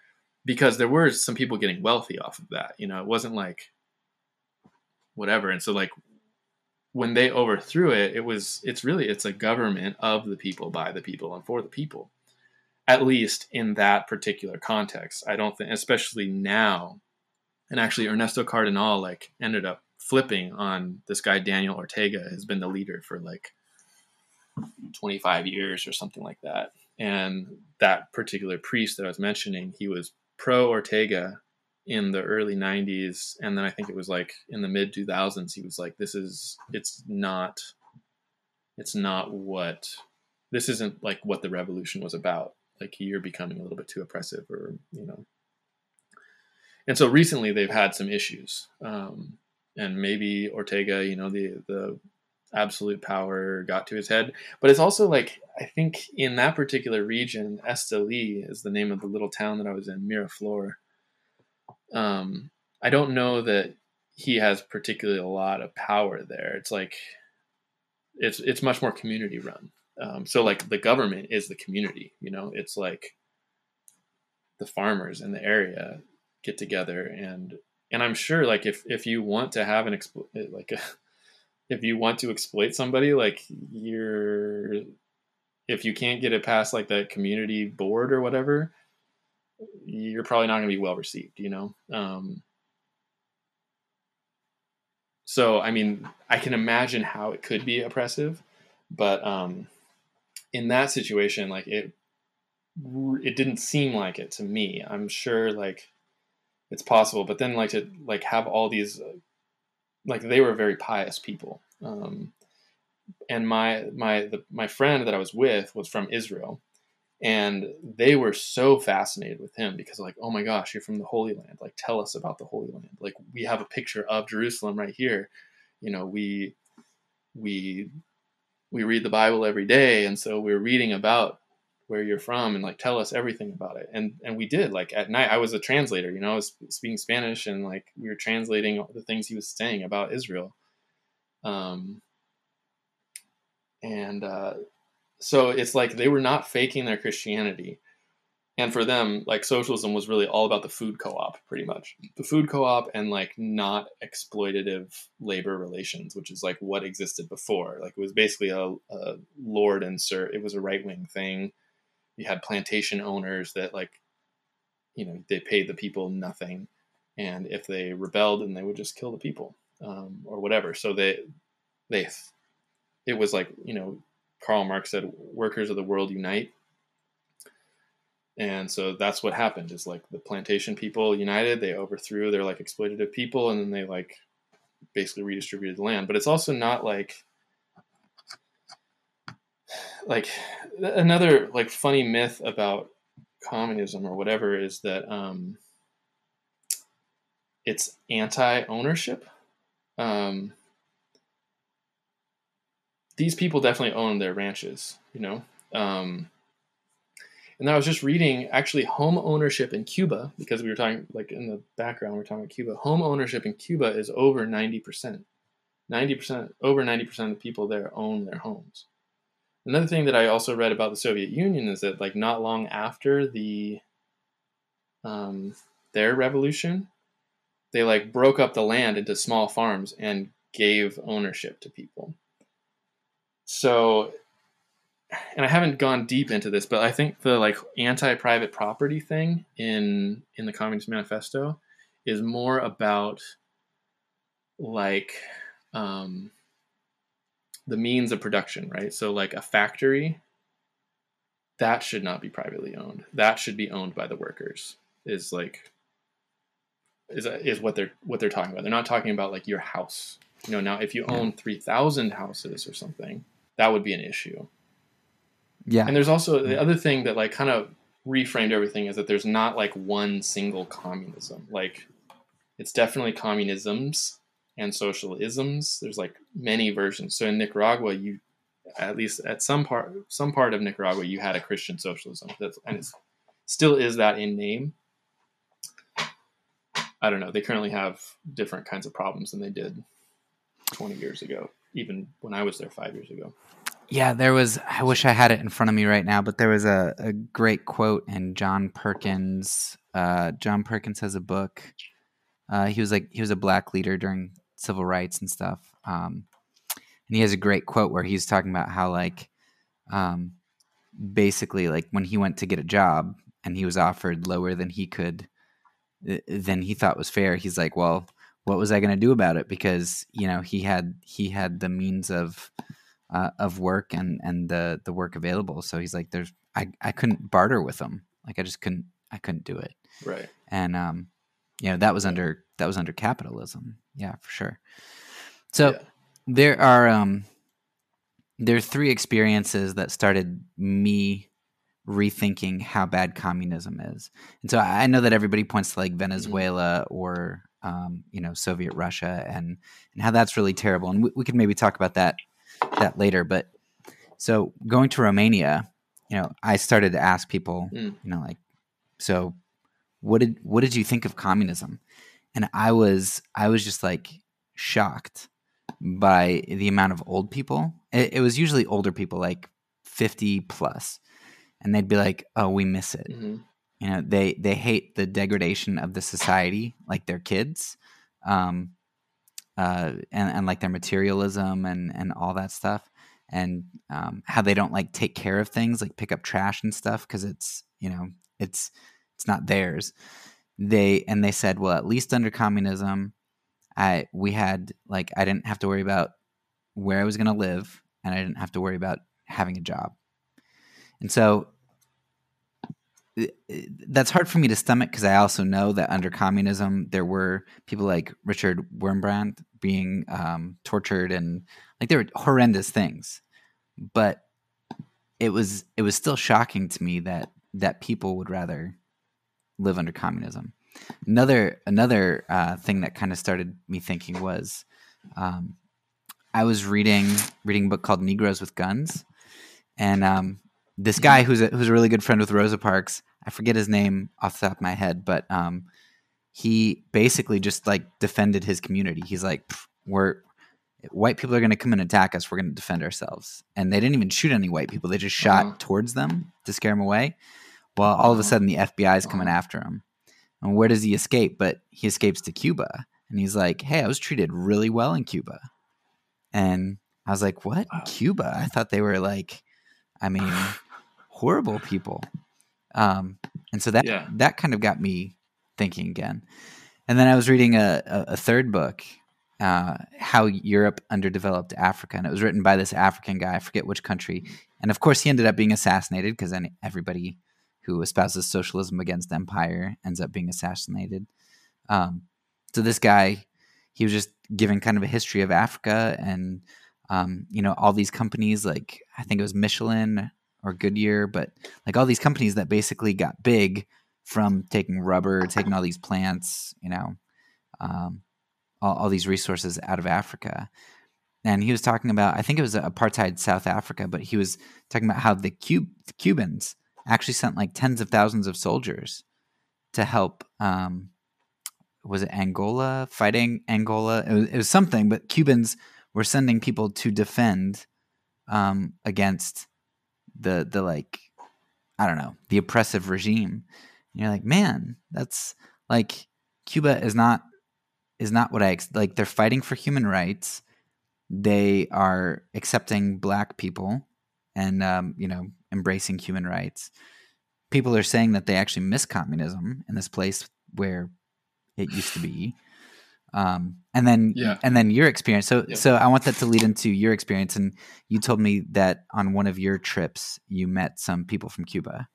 because there were some people getting wealthy off of that. You know, it wasn't like whatever. And so like when they overthrew it, it was it's really it's a government of the people, by the people, and for the people. At least in that particular context. I don't think especially now. And actually Ernesto Cardenal like ended up flipping on this guy Daniel Ortega has been the leader for like 25 years or something like that. And that particular priest that I was mentioning, he was pro Ortega in the early 90s. And then I think it was like in the mid 2000s, he was like, this is, it's not, it's not what, this isn't like what the revolution was about. Like you're becoming a little bit too oppressive or, you know. And so recently they've had some issues. Um, and maybe Ortega, you know, the, the absolute power got to his head. But it's also like I think in that particular region, Esteli is the name of the little town that I was in, Miraflor. Um, I don't know that he has particularly a lot of power there. It's like it's it's much more community run. Um, so like the government is the community. You know, it's like the farmers in the area get together and and I'm sure like if if you want to have an expl- like a *laughs* if you want to exploit somebody, like you're, if you can't get it past like the community board or whatever, you're probably not going to be well received, you know? Um, so, I mean, I can imagine how it could be oppressive, but um, in that situation, like it, it didn't seem like it to me. I'm sure like it's possible, but then like to like have all these like they were very pious people. Um, and my my the, my friend that I was with was from Israel, and they were so fascinated with him because like, oh my gosh, you're from the Holy Land. Like, tell us about the Holy Land. Like, we have a picture of Jerusalem right here. You know, we we we read the Bible every day, and so we're reading about where you're from and like tell us everything about it. And and we did like at night. I was a translator, you know, I was speaking Spanish and like we were translating the things he was saying about Israel. Um, and uh, so it's like they were not faking their Christianity and for them like socialism was really all about the food co-op pretty much the food co-op and like not exploitative labor relations which is like what existed before like it was basically a, a lord and sir it was a right-wing thing you had plantation owners that like you know they paid the people nothing and if they rebelled then they would just kill the people um, or whatever. So they they it was like you know karl marx said workers of the world unite. And so that's what happened is like the plantation people united they overthrew their like exploitative people and then they like basically redistributed the land. But it's also not like like another like funny myth about communism or whatever is that um it's anti-ownership um these people definitely own their ranches you know um and I was just reading actually home ownership in Cuba because we were talking like in the background we are talking about Cuba. Home ownership in Cuba is over ninety percent. Ninety percent, over ninety percent of the people there own their homes. Another thing that I also read about the Soviet Union is that like not long after the um, their revolution, they like broke up the land into small farms and gave ownership to people. So and I haven't gone deep into this, but I think the like anti-private property thing in in the Communist Manifesto is more about like um, the means of production, right? So like a factory that should not be privately owned. That should be owned by the workers. Is like is is what they're what they're talking about. They're not talking about like your house. You know, now if you own 3000 houses or something, that would be an issue yeah. And there's also the other thing that like kind of reframed everything is that there's not like one single communism. Like it's definitely communisms and socialisms. There's like many versions. So in Nicaragua, you at least at some part some part of Nicaragua, you had a Christian socialism. That's and it still is that in name. I don't know. They currently have different kinds of problems than they did 20 years ago, even when I was there five years ago. Yeah, there was. I wish I had it in front of me right now, but there was a, a great quote in John Perkins. Uh, John Perkins has a book. Uh, he was like he was a black leader during civil rights and stuff. Um, and he has a great quote where he's talking about how like, um, basically like when he went to get a job and he was offered lower than he could, uh, than he thought was fair. He's like, well, what was I going to do about it? Because you know he had he had the means of uh, of work and and the the work available. So he's like, there's I I couldn't barter with them. Like I just couldn't I couldn't do it. Right. And um, you know that was under that was under capitalism. Yeah, for sure. So yeah. there are um there are three experiences that started me rethinking how bad communism is. And so I know that everybody points to like Venezuela mm-hmm. or um, you know Soviet Russia and and how that's really terrible. And we, we could maybe talk about that that later. But so going to Romania, you know, I started to ask people, mm. you know, like, so what did what did you think of communism? And I was I was just like shocked by the amount of old people. It, it was usually older people, like fifty plus, and they'd be like, "Oh, we miss it." Mm-hmm. You know, they they hate the degradation of the society, like their kids. Um, uh, and, and like their materialism and and all that stuff and um, how they don't like take care of things like pick up trash and stuff because it's you know it's it's not theirs they and they said well at least under communism i we had like i didn't have to worry about where i was going to live and i didn't have to worry about having a job. And so that's hard for me to stomach because I also know that under communism there were people like Richard Wurmbrand being um, tortured and like there were horrendous things, but it was it was still shocking to me that that people would rather live under communism. Another another uh, thing that kind of started me thinking was um, I was reading reading a book called Negroes with Guns, and um, this guy who's a, who's a really good friend with Rosa Parks. I forget his name off the top of my head, but um, he basically just like defended his community. He's like, we're white people are going to come and attack us. We're going to defend ourselves. And they didn't even shoot any white people. They just shot uh-huh. towards them to scare them away. Well, all of a sudden the FBI is coming after him. And where does he escape? But he escapes to Cuba. And he's like, hey, I was treated really well in Cuba. And I was like, what? Wow. Cuba? I thought they were like, I mean, *laughs* horrible people. Um, and so that yeah. that kind of got me thinking again. And then I was reading a, a, a third book uh, how Europe underdeveloped Africa, and it was written by this African guy. I forget which country, and of course he ended up being assassinated because then everybody who espouses socialism against empire ends up being assassinated. Um, so this guy, he was just giving kind of a history of Africa, and um, you know all these companies like I think it was Michelin or Goodyear, but like all these companies that basically got big from taking rubber, taking all these plants, you know. Um, all, all these resources out of Africa. And he was talking about, I think it was apartheid South Africa, but he was talking about how the, Cub- the Cubans actually sent like tens of thousands of soldiers to help. Um, was it Angola fighting Angola? It was, it was, something, but Cubans were sending people to defend um, against the the like I don't know the oppressive regime. And you're like, man, that's like Cuba is not is not what I ex- like. They're fighting for human rights. They are accepting black people and um, you know embracing human rights. People are saying that they actually miss communism in this place where it used to be. Um, and then yeah. and then your experience. So yeah. so I want that to lead into your experience. And you told me that on one of your trips you met some people from Cuba.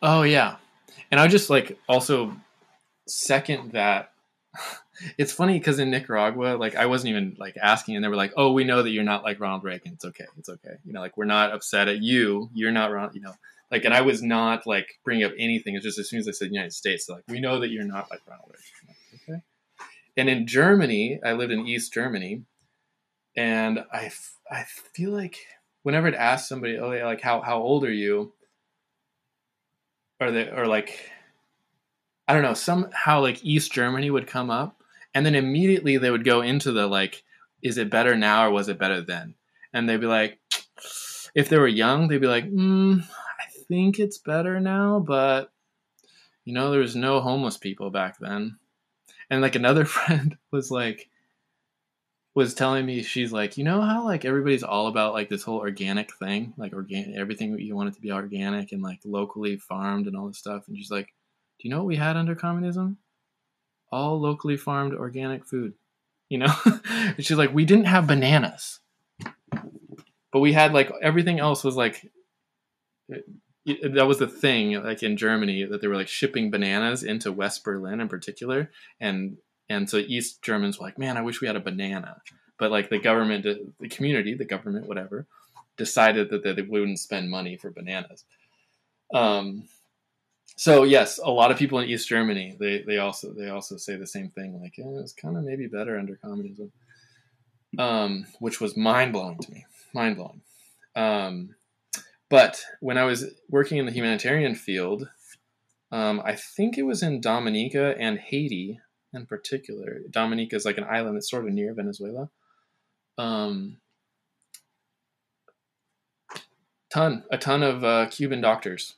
Oh yeah, and I just like also second that it's funny because in Nicaragua, like I wasn't even like asking, and they were like, "Oh, we know that you're not like Ronald Reagan. It's okay. It's okay. You know, like we're not upset at you. You're not Ronald. You know, like." And I was not like bringing up anything. It's just as soon as I said United States, like, "We know that you're not like Ronald Reagan." Like, okay. And in Germany, I lived in East Germany, and I I feel like whenever I'd ask somebody, "Oh, yeah, like how how old are you?" Or they or like I don't know, somehow like East Germany would come up and then immediately they would go into the like, is it better now or was it better then? And they'd be like, if they were young, they'd be like, mm, I think it's better now, but you know, there was no homeless people back then. And like another *laughs* friend was like, was telling me she's like, you know how like everybody's all about like this whole organic thing, like organic everything you want it to be organic and like locally farmed and all this stuff. And she's like, do you know what we had under communism? All locally farmed organic food. You know? *laughs* and she's like, we didn't have bananas. But we had like everything else was like that was the thing like in Germany that they were like shipping bananas into West Berlin in particular and and so East Germans were like, "Man, I wish we had a banana." But like the government, the community, the government, whatever, decided that they wouldn't spend money for bananas. Um, so yes, a lot of people in East Germany they they also they also say the same thing. Like yeah, it was kind of maybe better under communism, um, which was mind blowing to me. Mind blowing. Um, but when I was working in the humanitarian field, um, I think it was in Dominica and Haiti in particular. Dominica is like an island that's sort of near Venezuela. Um, ton a ton of uh, Cuban doctors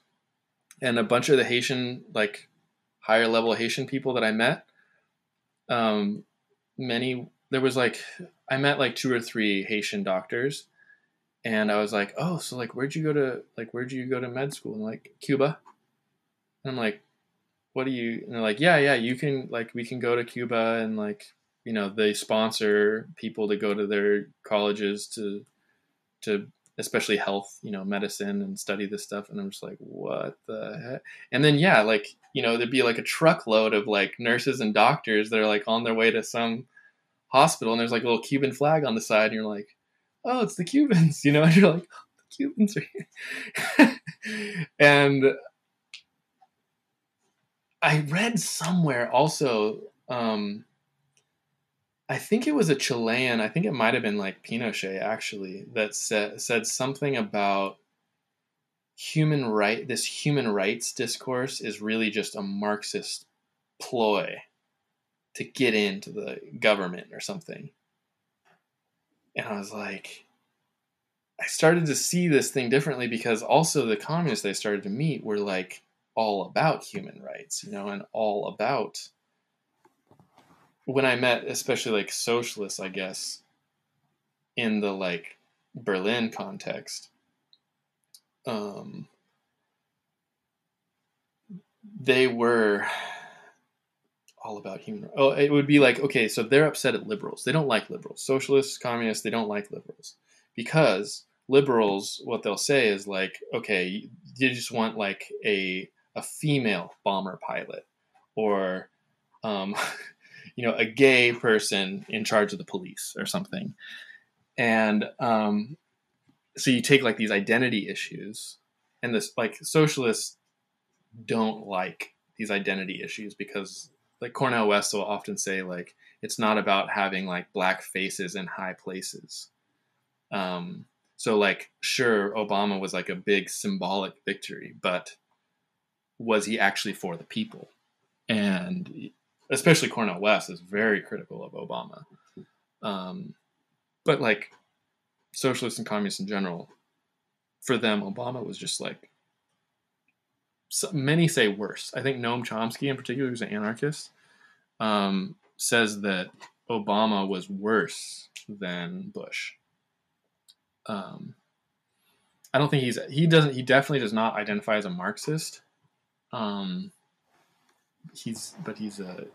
and a bunch of the Haitian like higher level Haitian people that I met. Um, many there was like I met like two or three Haitian doctors, and I was like, oh, so like where'd you go to like where'd you go to med school? And like Cuba. And I'm like, what do you? And they're like, yeah, yeah, you can like we can go to Cuba and like you know they sponsor people to go to their colleges to to especially health, you know, medicine and study this stuff. And I'm just like, what the heck? And then, yeah, like, you know, there'd be like a truckload of like nurses and doctors that are like on their way to some hospital and there's like a little Cuban flag on the side. And you're like, oh, it's the Cubans, *laughs* you know? And you're like, oh, the Cubans are here. *laughs* and I read somewhere also, um, I think it was a Chilean. I think it might have been like Pinochet actually that said said something about human right. This human rights discourse is really just a Marxist ploy to get into the government or something. And I was like, I started to see this thing differently because also the communists they started to meet were like all about human rights, you know, and all about when I met especially like socialists, I guess, in the like Berlin context, um, they were all about human. Oh, it would be like okay, so they're upset at liberals. They don't like liberals. Socialists, communists, they don't like liberals because liberals, what they'll say is like, okay, you just want like a a female bomber pilot, or um, *laughs* you know, a gay person in charge of the police or something, and um, so you take like these identity issues, and this like socialists don't like these identity issues because like Cornel West will often say like it's not about having like black faces in high places. Um, so like sure Obama was like a big symbolic victory, but was he actually for the people? And especially Cornel West is very critical of Obama. Um, but like socialists and communists in general, for them, Obama was just like so many say worse. I think Noam Chomsky, in particular, who's an anarchist, um, says that Obama was worse than Bush. Um, I don't think he's he doesn't he definitely does not identify as a Marxist. Um, he's but he's a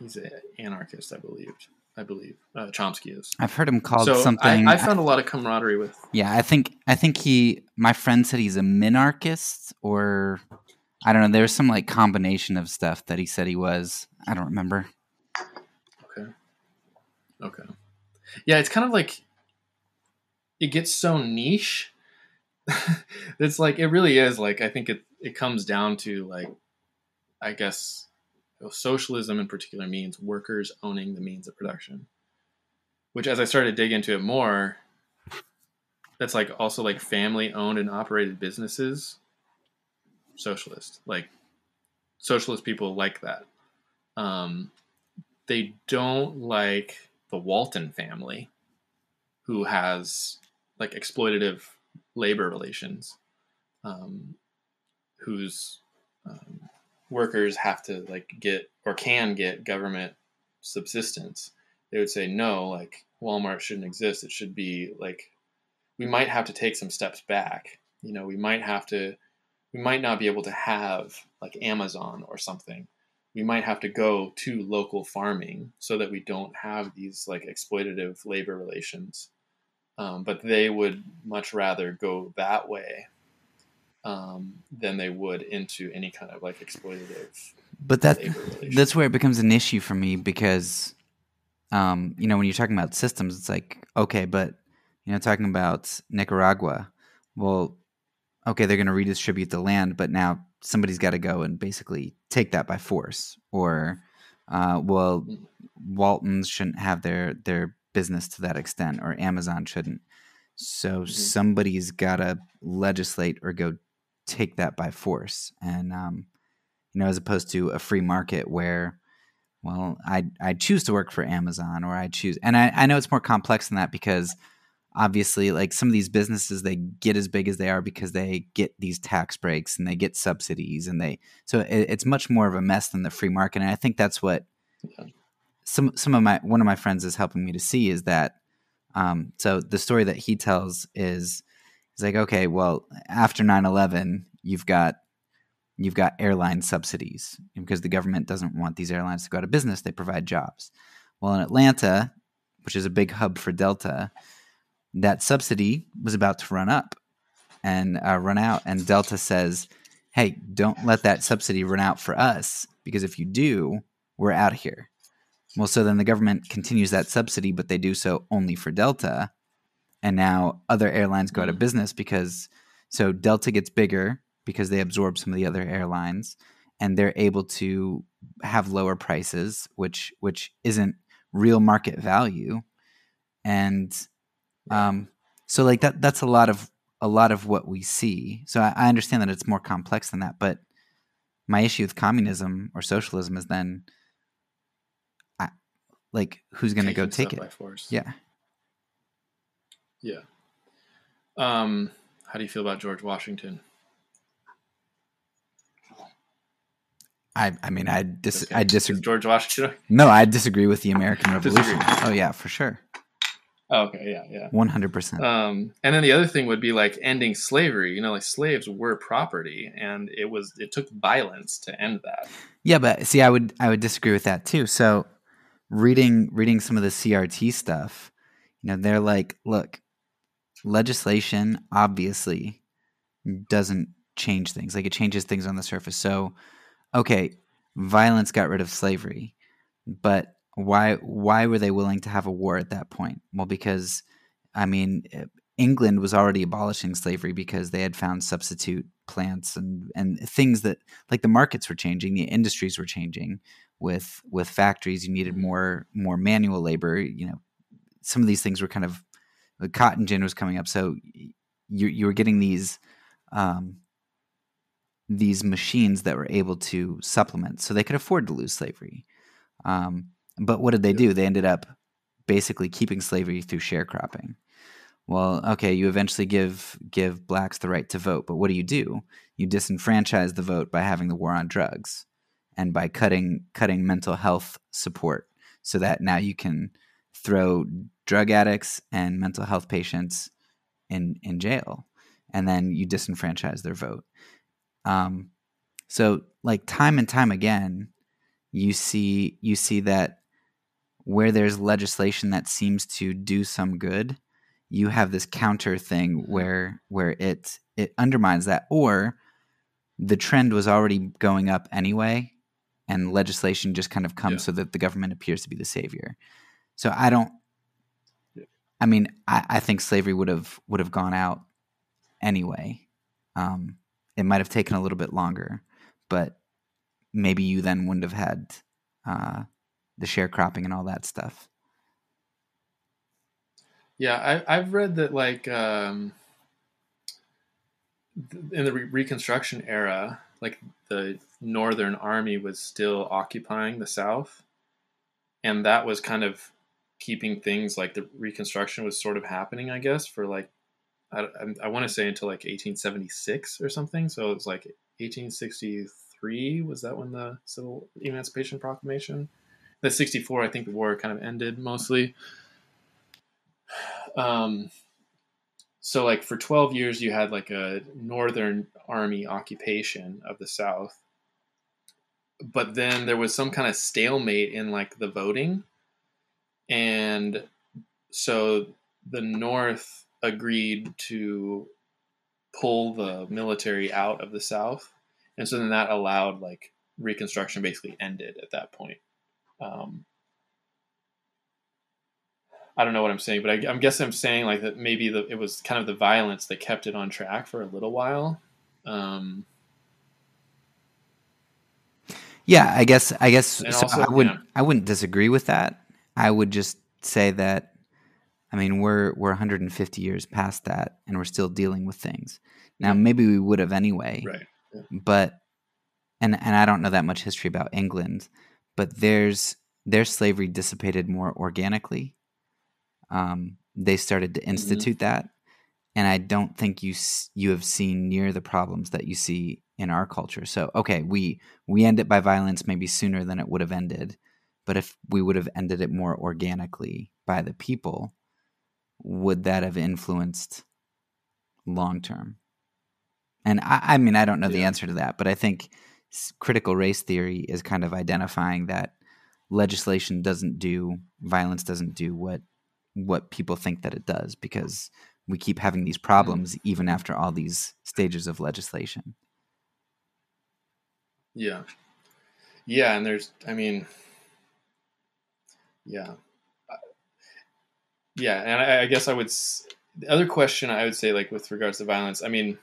he's an anarchist, I believe. I believe uh, Chomsky is. I've heard him called So something. I, I found a lot of camaraderie with. yeah, I think I think he. My friend said he's a minarchist, or I don't know. There's some like combination of stuff that he said he was. I don't remember. Okay. Okay. Yeah, it's kind of like it gets so niche. *laughs* it's like it really is like I think it it comes down to like I guess socialism in particular means workers owning the means of production. Which as I started to dig into it more, that's like also like family owned and operated businesses. Socialist. Like socialist people like that. Um, they don't like the Walton family, who has like exploitative labor relations, um, whose um, workers have to like get or can get government subsistence. They would say no, like Walmart shouldn't exist. It should be like we might have to take some steps back. You know, we might have to we might not be able to have like Amazon or something. We might have to go to local farming so that we don't have these like exploitative labor relations. Um, but they would much rather go that way um, than they would into any kind of like exploitative But that that's where it becomes an issue for me because, um, you know, when you're talking about systems, it's like okay, but you know, talking about Nicaragua, well, okay, they're going to redistribute the land, but now somebody's got to go and basically take that by force, or uh, well, Waltons shouldn't have their their business to that extent, or Amazon shouldn't. So somebody's got to legislate or go take that by force, and um, you know, as opposed to a free market where, well, I I choose to work for Amazon or I choose, and I, I know it's more complex than that because obviously, like some of these businesses, they get as big as they are because they get these tax breaks and they get subsidies, and they so it, it's much more of a mess than the free market, and I think that's what some some of my one of my friends is helping me to see is that. Um, so the story that he tells is, he's like, okay, well, after 9-11, you've got you've got airline subsidies because the government doesn't want these airlines to go out of business. They provide jobs. Well, in Atlanta, which is a big hub for Delta, that subsidy was about to run up and uh, run out. And Delta says, hey, don't let that subsidy run out for us because if you do, we're out of here. Well, so then the government continues that subsidy, but they do so only for Delta. And now other airlines go out of business because so Delta gets bigger because they absorb some of the other airlines and they're able to have lower prices, which which isn't real market value. And um so like that that's a lot of a lot of what we see. So I, I understand that it's more complex than that but my issue with communism or socialism is then I, like who's going to go take it? by force. yeah Yeah. Um, how do you feel about George Washington? i i mean i dis Okay. i disagree George Washington. no i disagree with the american revolution oh yeah for sure Oh, okay, yeah, yeah. 100% Um, and then the other thing would be like ending slavery. You know, like slaves were property, and it was it took violence to end that. Yeah, but see, I would I would disagree with that too. So, reading reading some of the CRT stuff, you know, they're like, look, legislation obviously doesn't change things. Like it changes things on the surface. So, okay, violence got rid of slavery, but why why were they willing to have a war at that point? Well, because I mean, eh, England was already abolishing slavery because they had found substitute plants and and things that like the markets were changing, the industries were changing. With with factories, you needed more more manual labor. You know, some of these things were kind of the cotton gin was coming up, so you you were getting these um, these machines that were able to supplement, so they could afford to lose slavery. Um, but what did they do? They ended up basically keeping slavery through sharecropping. Well, okay, you eventually give give blacks the right to vote, but what do you do? You disenfranchise the vote by having the war on drugs and by cutting cutting mental health support so that now you can throw drug addicts and mental health patients in in jail and then you disenfranchise their vote. Um, so like time and time again, you see you see that where there's legislation that seems to do some good, you have this counter thing where where it it undermines that or the trend was already going up anyway and legislation just kind of comes Yeah. so that the government appears to be the savior. So I don't I mean, I, I think slavery would have would have gone out anyway. Um, it might have taken a little bit longer, but maybe you then wouldn't have had uh, the sharecropping and all that stuff. Yeah, I, I've read that like um, in the re- Reconstruction era, like the Northern Army was still occupying the South, and that was kind of keeping things like the Reconstruction was sort of happening, I guess, for like I, I, want to say until like 1876 or something. So it was like 1863 was that when the Civil Emancipation Proclamation? The 64, I think the war kind of ended mostly. Um, so like for 12 years you had like a northern army occupation of the south but then there was some kind of stalemate in like the voting and so the north agreed to pull the military out of the south and so then that allowed like reconstruction basically ended at that point um, I don't know what I'm saying, but I, am guessing I'm saying like that maybe the, it was kind of the violence that kept it on track for a little while. Um, yeah, I guess I guess so also- I wouldn't yeah. I wouldn't disagree with that. I would just say that I mean we're we're 150 years past that and we're still dealing with things. Now maybe we would have anyway. right. but and and I don't know that much history about England, but there's their slavery dissipated more organically. Um, they started to institute that, and I don't think you you have seen near the problems that you see in our culture. So okay, we we end it by violence maybe sooner than it would have ended, but if we would have ended it more organically by the people, would that have influenced long term? And I, I mean, I don't know the answer to that, but I think critical race theory is kind of identifying that legislation doesn't do violence doesn't do what what people think that it does because we keep having these problems even after all these stages of legislation. Yeah. Yeah. And there's, I mean, yeah. Yeah. And I, I guess I would, the other question I would say, like with regards to violence, I mean,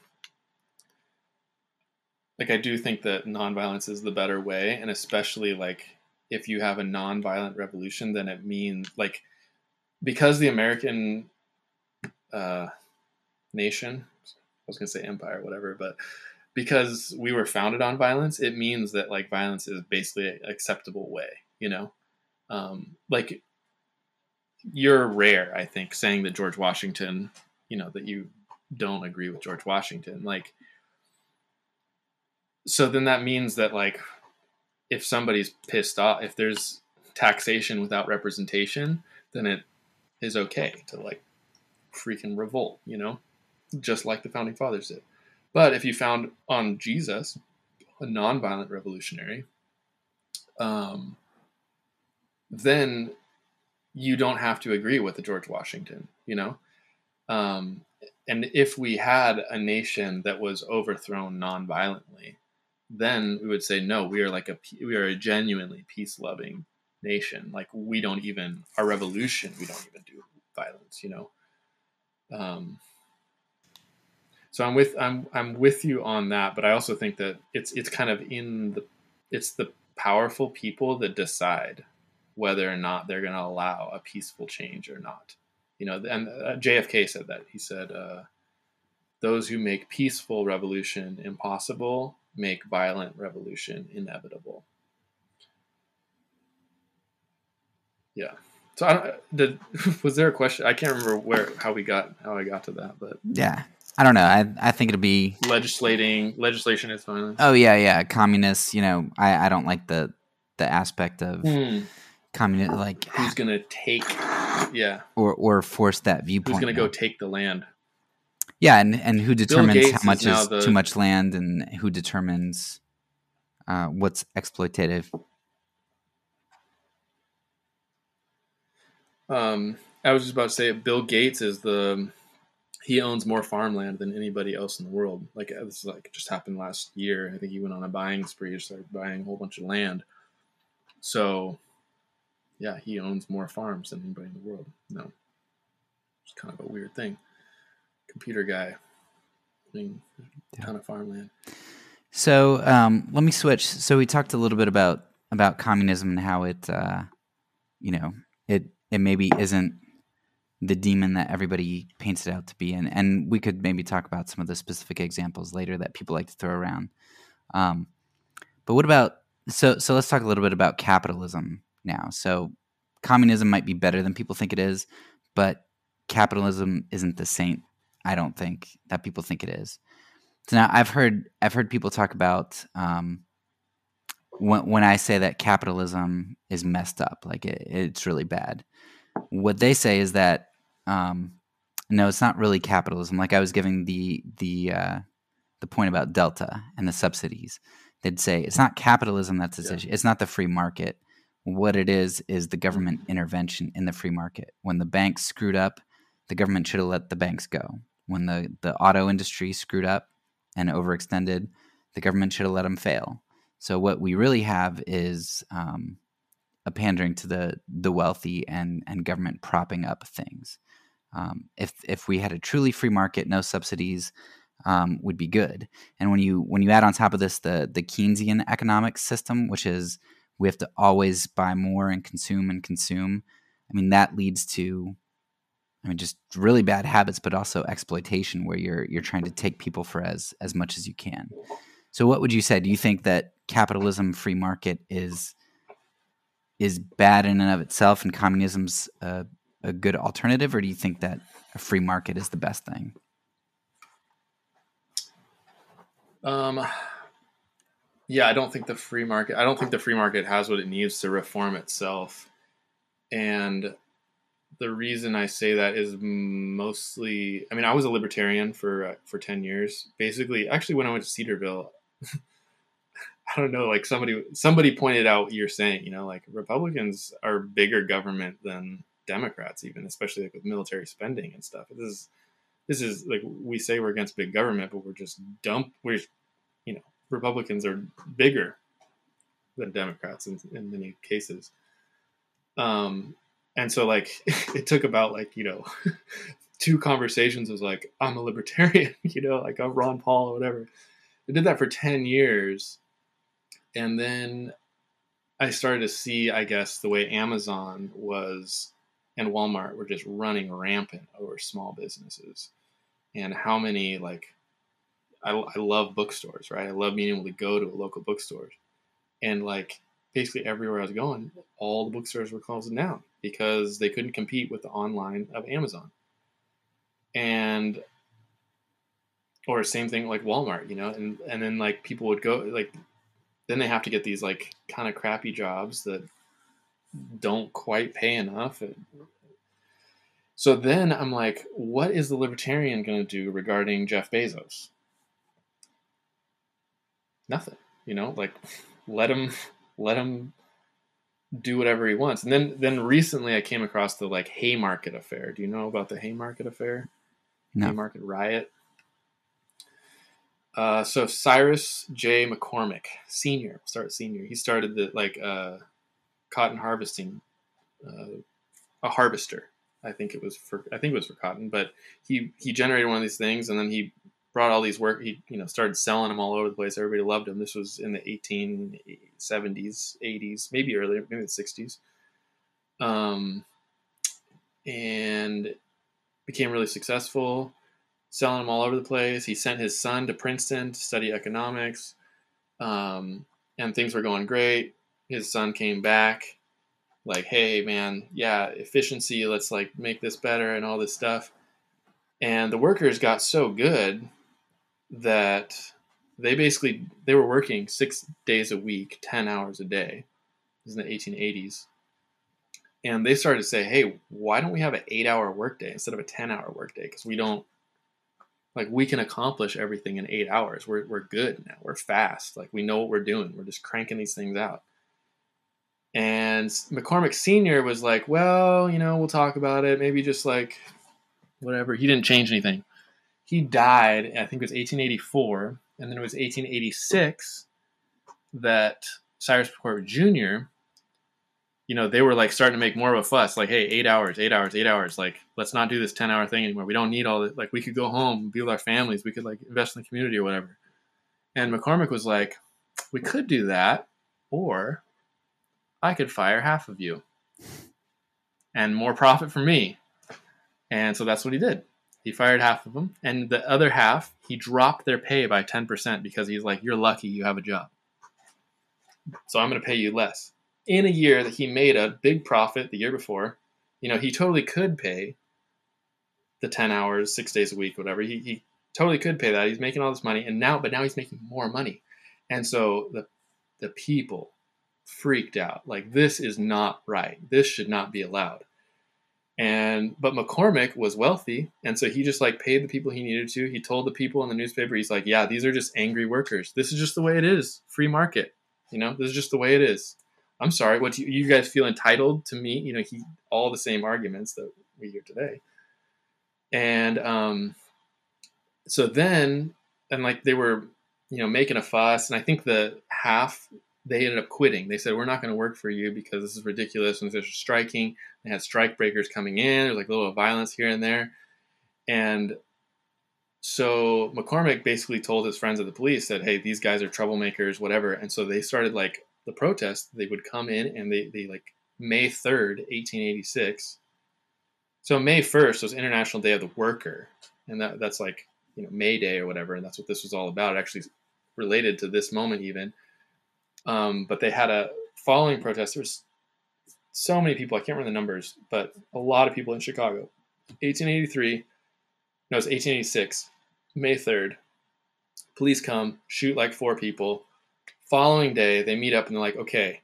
like I do think that nonviolence is the better way, and especially like if you have a non-violent revolution, then it means like because the American uh, nation, I was gonna say empire, whatever, but because we were founded on violence, it means that like violence is basically an acceptable way, you know? Um, like you're rare, I think, saying that George Washington, you know, that you don't agree with George Washington. Like, so then that means that like if somebody's pissed off, if there's taxation without representation, then it is okay to like freaking revolt, you know, just like the founding fathers did. But if you found on Jesus, a nonviolent revolutionary, um, then you don't have to agree with the George Washington, you know? Um, and if we had a nation that was overthrown nonviolently, then we would say no we are like a we are a genuinely peace loving nation like we don't even our revolution we don't even do violence you know um so i'm with i'm i'm with you on that but i also think that it's it's kind of in the it's the powerful people that decide whether or not they're going to allow a peaceful change or not you know and uh, jfk said that he said uh, those who make peaceful revolution impossible make violent revolution inevitable. Yeah. So I did. *laughs* Was there a question? I can't remember where how we got how I got to that, but yeah, I don't know. I I think it'll be legislating legislation is violence. Oh yeah, yeah. Communists. You know, I I don't like the the aspect of hmm. Communist like who's gonna take yeah or or force that viewpoint. Who's gonna go take the land? Yeah, and, and who determines how much is, is the, too much land and who determines uh, what's exploitative? Um, I was just about to say Bill Gates is the he owns more farmland than anybody else in the world. Like uh, this is like just happened last year. I think he went on a buying spree, started buying a whole bunch of land. So, yeah, he owns more farms than anybody in the world. No, it's kind of a weird thing computer guy. I mean, a ton of farmland. So um, let me switch. So we talked a little bit about about communism and how it, uh, you know, it it maybe isn't the demon that everybody paints it out to be, and and we could maybe talk about some of the specific examples later that people like to throw around. Um, but what about so so? Let's talk a little bit about capitalism now. So communism might be better than people think it is, but capitalism isn't the saint I don't think that people think it is. So now I've heard I've heard people talk about um, when when I say that capitalism is messed up, like it, it's really bad. What they say is that um, no, it's not really capitalism. Like I was giving the the uh, the point about Delta and the subsidies. They'd say it's not capitalism that's its yeah. issue. It's not the free market. What it is is the government intervention in the free market. When the banks screwed up, the government should have let the banks go when the, the auto industry screwed up and overextended, the government should have let them fail. So what we really have is um, a pandering to the the wealthy and and government propping up things. Um, if if we had a truly free market, no subsidies, um, would be good. And when you when you add on top of this the the Keynesian economic system, which is we have to always buy more and consume and consume. I mean that leads to I mean, just really bad habits, but also exploitation, where you're you're trying to take people for as as much as you can. So, what would you say? Do you think that capitalism, free market, is is bad in and of itself, and communism's a, a good alternative, or do you think that a free market is the best thing? Um, yeah, I don't think the free market. I don't think the free market has what it needs to reform itself, and the reason I say that is mostly, I mean, I was a libertarian for uh, for ten years. Basically, actually, when I went to Cedarville, *laughs* I don't know, like somebody somebody pointed out you're saying, you know, like Republicans are bigger government than Democrats, even especially like with military spending and stuff. This is this is like we say we're against big government, but we're just dump. We're Republicans are bigger than Democrats in, in many cases. Um, and so like *laughs* it took about like you know *laughs* two conversations. Was like i'm a libertarian *laughs* you know like i'm ron paul or whatever. I did that for 10 years. And then I started to see, I guess, the way Amazon was and Walmart were just running rampant over small businesses, and how many like I, I love bookstores, right? I love being able to go to a local bookstore, and like basically everywhere I was going, all the bookstores were closing down because they couldn't compete with the online of Amazon, and or same thing like Walmart, you know, and and then like people would go like then they have to get these like kind of crappy jobs that don't quite pay enough. So then I'm like, what is the libertarian going to do regarding Jeff Bezos? Nothing, you know, like let him *laughs* let him do whatever he wants. And then then recently I came across the like Haymarket affair. Do you know about the Haymarket affair? No. Haymarket riot. Uh, so Cyrus J. McCormick, senior, start senior. He started the like uh, cotton harvesting, uh, a harvester. I think it was for I think it was for cotton, but he he generated one of these things, and then he brought all these work. He you know started selling them all over the place. Everybody loved him. This was in the 1870s, 80s, maybe earlier, maybe the 60s. Um, and became really successful selling them all over the place. He sent his son to Princeton to study economics, um, and things were going great. His son came back, like, "Hey, man, yeah, efficiency. Let's like make this better and all this stuff." And the workers got so good that they basically they were working six days a week, ten hours a day. This is in the 1880s. And they started to say, hey, why don't we have an eight hour workday instead of a 10 hour workday? Because we don't like we can accomplish everything in eight hours. We're, we're good now. We're fast. Like we know what we're doing. We're just cranking these things out. And McCormick Sr. was like, well, you know, we'll talk about it. Maybe just like whatever. He didn't change anything. He died, I think it was 1884. And then it was 1886 that Cyrus McCormick Jr you know, they were like starting to make more of a fuss, like, hey, eight hours, eight hours, eight hours. Like, let's not do this 10 hour thing anymore. We don't need all this. Like, we could go home, be with our families. We could like invest in the community or whatever. And McCormick was like, we could do that, or I could fire half of you and more profit for me. And so that's what he did. He fired half of them, and the other half, he dropped their pay by 10% because he's like, you're lucky you have a job. So I'm going to pay you less in a year that he made a big profit the year before, you know, he totally could pay the 10 hours, six days a week, whatever. He, he totally could pay that. He's making all this money. And now, but now he's making more money. And so the, the people freaked out. Like, this is not right. This should not be allowed. And, but McCormick was wealthy. And so he just like paid the people he needed to. He told the people in the newspaper, he's like, yeah, these are just angry workers. This is just the way it is. Free market. You know, this is just the way it is. I'm sorry, what you, you guys feel entitled to me? You know, he all the same arguments that we hear today. And um, so then, and like they were, you know, making a fuss, and I think the half they ended up quitting. They said, "We're not going to work for you because this is ridiculous." And there's striking. They had strike breakers coming in. There's like a little violence here and there, and so McCormick basically told his friends at the police that, "Hey, these guys are troublemakers, whatever." And so they started like the protest, they would come in and they, they like May 3rd, 1886. So May 1st was International Day of the Worker. And that, that's like, you know, May Day or whatever. And that's what this was all about. It actually related to this moment even. Um, but they had a following protest. There was so many people. I can't remember the numbers, but a lot of people in Chicago. 1883. No, it's 1886. May 3rd. Police come, shoot like four people Following day, they meet up and they're like, okay.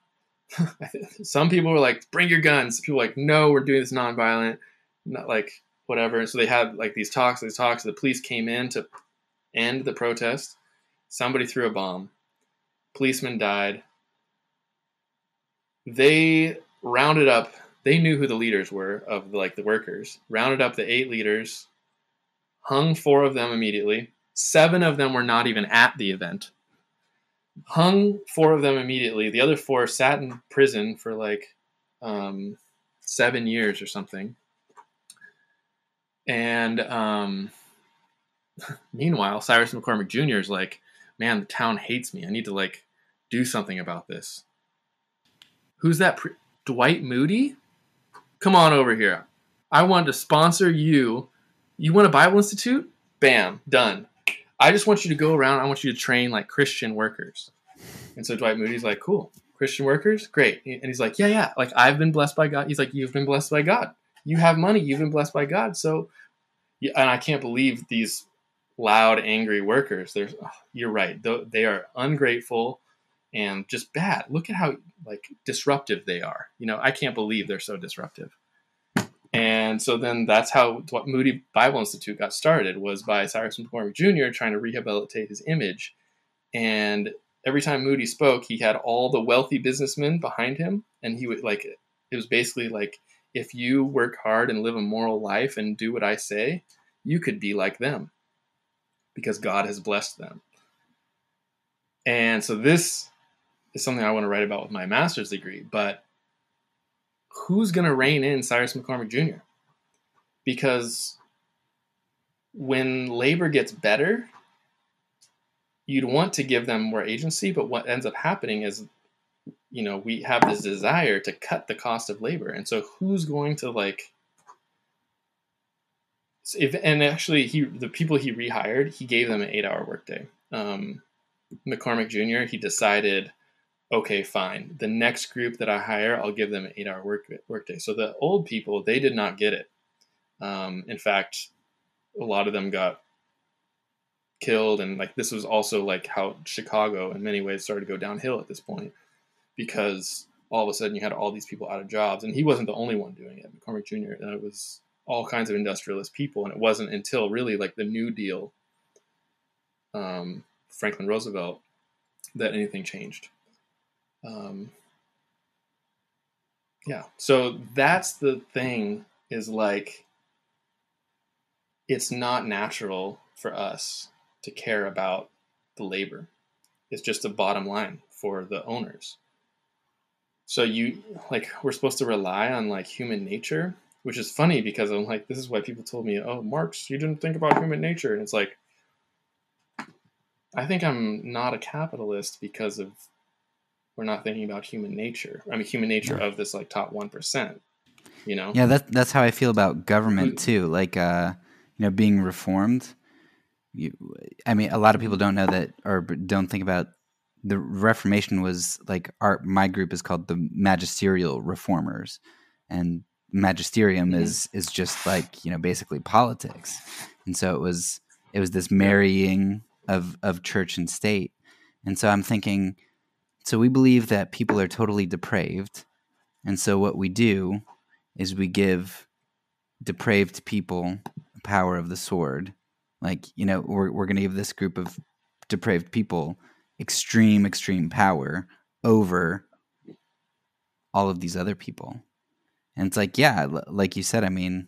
*laughs* Some people were like, bring your guns. People were like, no, we're doing this nonviolent, not like whatever. So they had like these talks, these talks. The police came in to end the protest. Somebody threw a bomb. Policeman died. They rounded up. They knew who the leaders were of like the workers. Rounded up the eight leaders. Hung four of them immediately. Seven of them were not even at the event hung four of them immediately. The other four sat in prison for like um, seven years or something. And um, *laughs* meanwhile, Cyrus McCormick Jr. is like, man, the town hates me. I need to like do something about this. Who's that? Pre- Dwight Moody? Come on over here. I want to sponsor you. You want a Bible Institute? Bam, done. I just want you to go around. I want you to train like Christian workers. And so Dwight Moody's like, cool. Christian workers? Great. And he's like, yeah, yeah. Like, I've been blessed by God. He's like, you've been blessed by God. You have money. You've been blessed by God. So, and I can't believe these loud, angry workers. You're right. They are ungrateful and just bad. Look at how like disruptive they are. You know, I can't believe they're so disruptive. And so then that's how what Moody Bible Institute got started was by Cyrus McCormick Jr. trying to rehabilitate his image. And every time Moody spoke, he had all the wealthy businessmen behind him, and he would like it was basically like if you work hard and live a moral life and do what I say, you could be like them because God has blessed them. And so this is something I want to write about with my master's degree, but who's going to rein in Cyrus McCormick Jr.? Because when labor gets better, you'd want to give them more agency, but what ends up happening is, you know, we have this desire to cut the cost of labor. And so who's going to like if and actually he the people he rehired, he gave them an eight hour workday. Um, McCormick Jr. he decided okay, fine. The next group that I hire, I'll give them an eight hour work workday. So the old people, they did not get it. Um, in fact, a lot of them got killed, and like this was also like how Chicago, in many ways, started to go downhill at this point because all of a sudden you had all these people out of jobs, and he wasn't the only one doing it. McCormick Jr. And it was all kinds of industrialist people, and it wasn't until really like the New Deal, um, Franklin Roosevelt, that anything changed. Um, yeah, so that's the thing is like it's not natural for us to care about the labor. It's just a bottom line for the owners. So you like we're supposed to rely on like human nature, which is funny because I'm like this is why people told me, "Oh, Marx, you didn't think about human nature." And it's like I think I'm not a capitalist because of we're not thinking about human nature. I mean, human nature yeah. of this like top one percent. You know. Yeah, that's that's how I feel about government too. Like, uh, you know, being reformed. You, I mean, a lot of people don't know that or don't think about the Reformation was like our my group is called the magisterial reformers, and magisterium mm-hmm. is is just like you know basically politics, and so it was it was this marrying of of church and state, and so I'm thinking so we believe that people are totally depraved. And so what we do is we give depraved people the power of the sword. Like, you know, we're, we're going to give this group of depraved people extreme, extreme power over all of these other people. And it's like, yeah, like you said, I mean,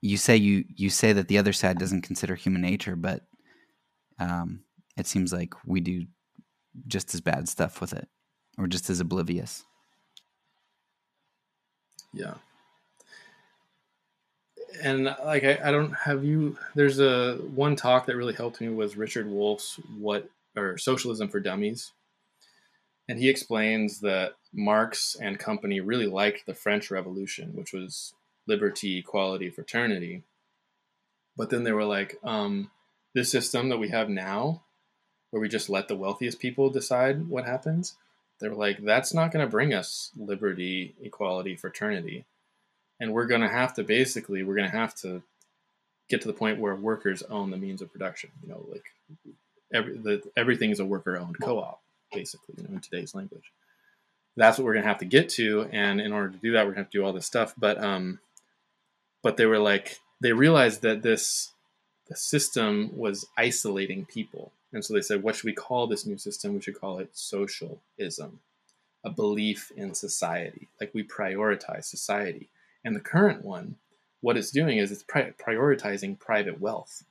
you say you you say that the other side doesn't consider human nature, but um, it seems like we do just as bad stuff with it or just as oblivious. Yeah. And like I, I don't have you there's a one talk that really helped me was Richard Wolff's what or socialism for dummies. And he explains that Marx and company really liked the French Revolution, which was liberty, equality, fraternity. But then they were like, um, this system that we have now where we just let the wealthiest people decide what happens, they're like, that's not going to bring us liberty, equality, fraternity. And we're going to have to basically, we're going to have to get to the point where workers own the means of production. You know, like every, the, everything is a worker owned co op, basically, you know, in today's language. That's what we're going to have to get to. And in order to do that, we're to have to do all this stuff. But, um, but they were like, they realized that this, the system was isolating people and so they said, what should we call this new system? We should call it socialism, a belief in society. Like we prioritize society. And the current one, what it's doing is it's pri- prioritizing private wealth.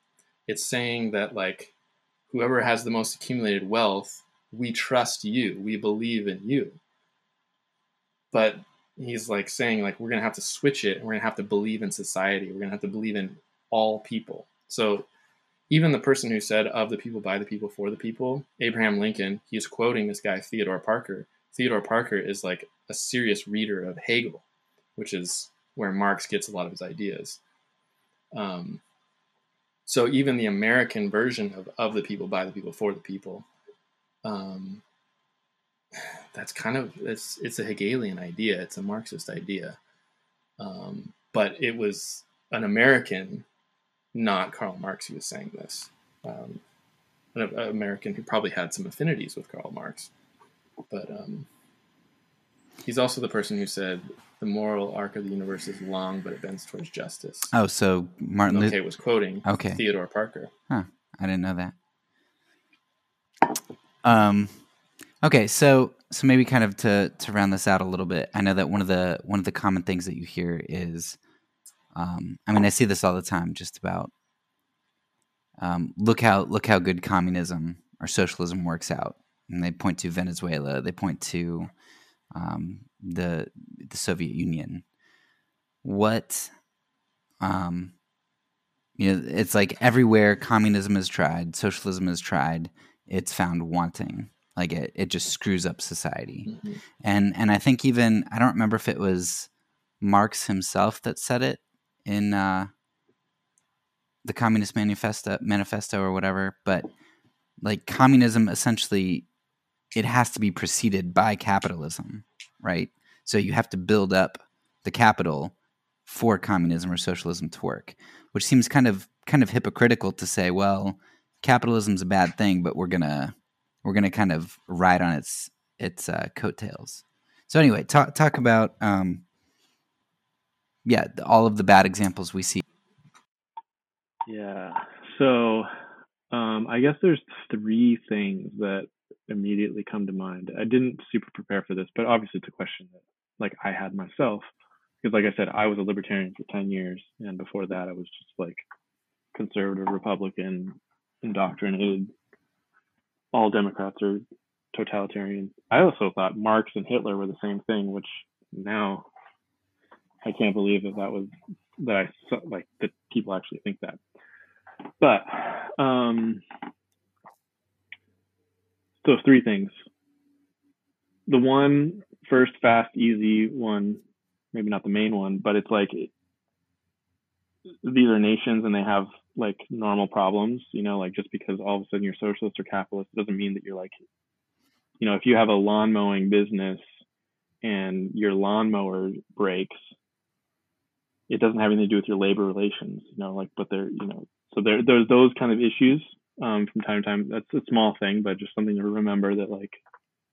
It's saying that, like, whoever has the most accumulated wealth, we trust you, we believe in you. But he's like saying, like, we're going to have to switch it and we're going to have to believe in society. We're going to have to believe in all people. So even the person who said of the people by the people for the people abraham lincoln he's quoting this guy theodore parker Theodore Parker is like a serious reader of Hegel, which is where Marx gets a lot of his ideas. Um, so even the American version of of the people, by the people, for the people, um, that's kind of it's it's a Hegelian idea. It's a Marxist idea, um, but it was an American, not Karl Marx, who was saying this. Um, an American who probably had some affinities with Karl Marx, but um, he's also the person who said the moral arc of the universe is long, but it bends towards justice. Oh, so Martin Luther was quoting okay. Theodore Parker. Huh. I didn't know that. Um, okay, so so maybe kind of to to round this out a little bit. I know that one of the one of the common things that you hear is, um, I mean, I see this all the time, just about. Um, look how look how good communism or socialism works out, and they point to Venezuela. They point to um, the the Soviet Union. What, um, you know, it's like everywhere communism is tried, socialism is tried, it's found wanting. Like it, it just screws up society. Mm-hmm. And and I think even I don't remember if it was Marx himself that said it in uh, the Communist Manifesto manifesto or whatever, but like communism essentially it has to be preceded by capitalism, right? So you have to build up the capital for communism or socialism to work, which seems kind of kind of hypocritical to say, well, capitalism's a bad thing, but we're gonna we're gonna kind of ride on its its uh, coattails. So anyway, talk talk about um, yeah, all of the bad examples we see. Yeah. So um, I guess there's three things that immediately come to mind. I didn't super prepare for this, but obviously it's a question that like I had myself because like I said, I was a libertarian for 10 years and before that I was just like conservative Republican indoctrinated all Democrats are totalitarian. I also thought Marx and Hitler were the same thing, which now I can't believe that that was that I like that people actually think that. But um, so three things. The one first, fast, easy one, maybe not the main one, but it's like these are nations and they have like normal problems. You know, like just because all of a sudden you're socialist or capitalist doesn't mean that you're like, you know, if you have a lawn mowing business and your lawnmower breaks, it doesn't have anything to do with your labor relations. You know, like but there, you know, so there there's those kind of issues um, from time to time. That's a small thing, but just something to remember that like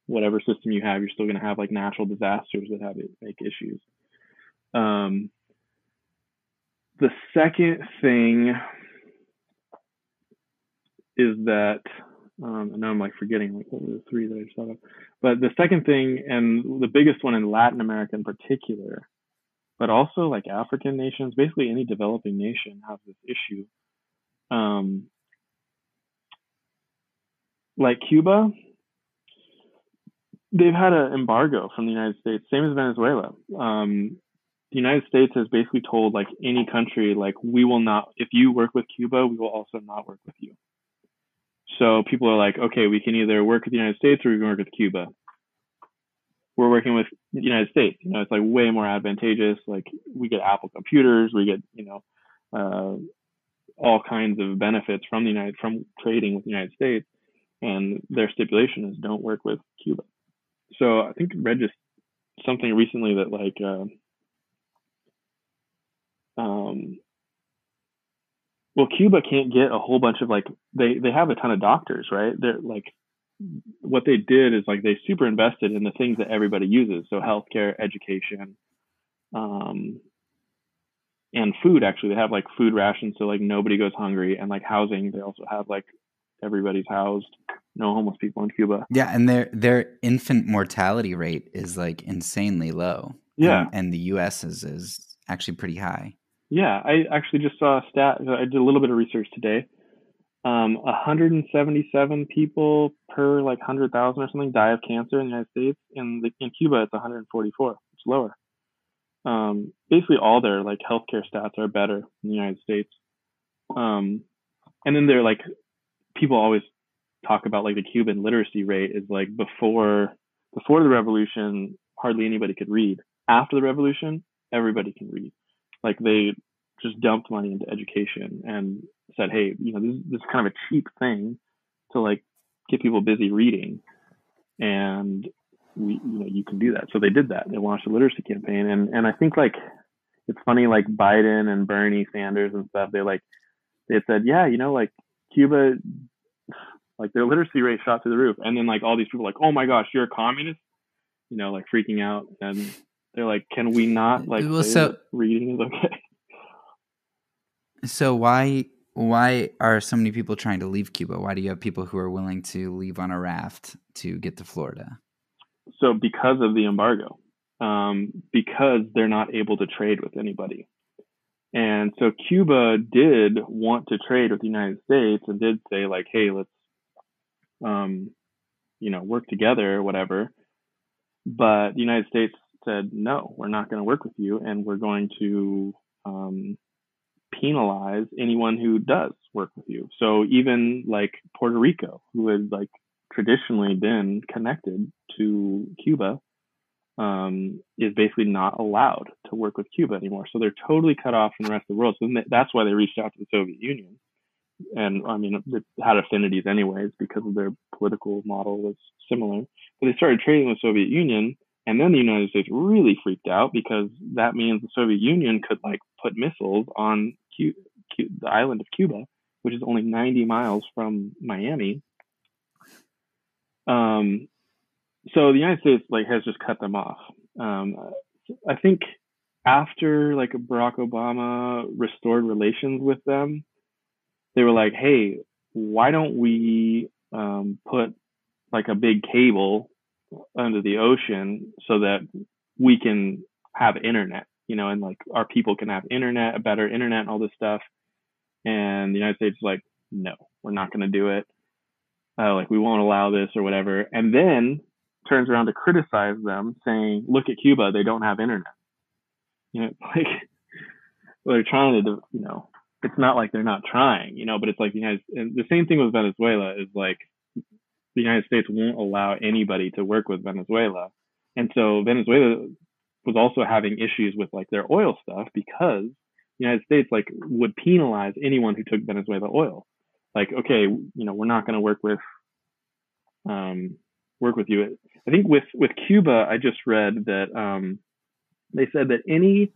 whatever system you have, you're still going to have like natural disasters that have make issues. Um, the second thing is that um, I know I'm like forgetting like what were the three that I just thought of, but the second thing and the biggest one in Latin America in particular, but also like African nations, basically any developing nation has this issue. Um, like Cuba, they've had an embargo from the United States, same as Venezuela. Um, the United States has basically told like any country, like we will not, if you work with Cuba, we will also not work with you. So people are like, okay, we can either work with the United States or we can work with Cuba. We're working with the United States. You know, it's like way more advantageous. Like we get Apple computers, we get, you know, uh, all kinds of benefits from the United from trading with the United States and their stipulation is don't work with Cuba. So I think I read just something recently that like uh, um, well Cuba can't get a whole bunch of like they they have a ton of doctors right they're like what they did is like they super invested in the things that everybody uses so healthcare education um, and food actually they have like food rations so like nobody goes hungry and like housing they also have like everybody's housed. No homeless people in Cuba. Yeah, and their their infant mortality rate is like insanely low. Yeah, and, and the U.S. is is actually pretty high. Yeah, I actually just saw a stat. I did a little bit of research today. Um, 177 people per like 100,000 or something die of cancer in the United States. In the, in Cuba, it's 144. It's lower. Um, basically, all their like healthcare stats are better in the United States. Um, and then they're like people always talk about like the Cuban literacy rate is like before before the revolution, hardly anybody could read. After the revolution, everybody can read. Like they just dumped money into education and said, hey, you know, this, this is kind of a cheap thing to like get people busy reading. And we, you know, you can do that. So they did that. They launched a literacy campaign. And, and I think like, it's funny, like Biden and Bernie Sanders and stuff, they like, they said, yeah, you know, like Cuba, like their literacy rate shot through the roof. And then like all these people like, oh my gosh, you're a communist, you know, like freaking out. And they're like, can we not like well, so reading *laughs* is okay? So why why are so many people trying to leave Cuba? Why do you have people who are willing to leave on a raft to get to Florida? So because of the embargo, um, because they're not able to trade with anybody. And so Cuba did want to trade with the United States and did say like, hey, let's, um, you know, work together or whatever. But the United States said, no, we're not going to work with you, and we're going to um, penalize anyone who does work with you. So even like Puerto Rico, who had like traditionally been connected to Cuba, um, is basically not allowed to work with Cuba anymore. So they're totally cut off from the rest of the world. So that's why they reached out to the Soviet Union. And I mean, it had affinities anyways because of their political model was similar. But they started trading with the Soviet Union and then the United States really freaked out because that means the Soviet Union could like put missiles on the island of Cuba, which is only 90 miles from Miami. Um, so the United States like has just cut them off. Um, I think after like Barack Obama restored relations with them, they were like, "Hey, why don't we um, put like a big cable under the ocean so that we can have internet, you know, and like our people can have internet, a better internet, and all this stuff. And the United States is like, no, we're not going to do it. Uh, like we won't allow this or whatever. And then turns around to criticize them, saying, "Look at Cuba; they don't have internet." You know, *laughs* like they're trying to, you know, it's not like they're not trying, you know, but it's like the United. And the same thing with Venezuela is like the United States won't allow anybody to work with Venezuela. And so Venezuela was also having issues with like their oil stuff because the United States like would penalize anyone who took Venezuela oil. Like, okay, you know, we're not going to work with um, work with you. I think with with Cuba, I just read that um, they said that any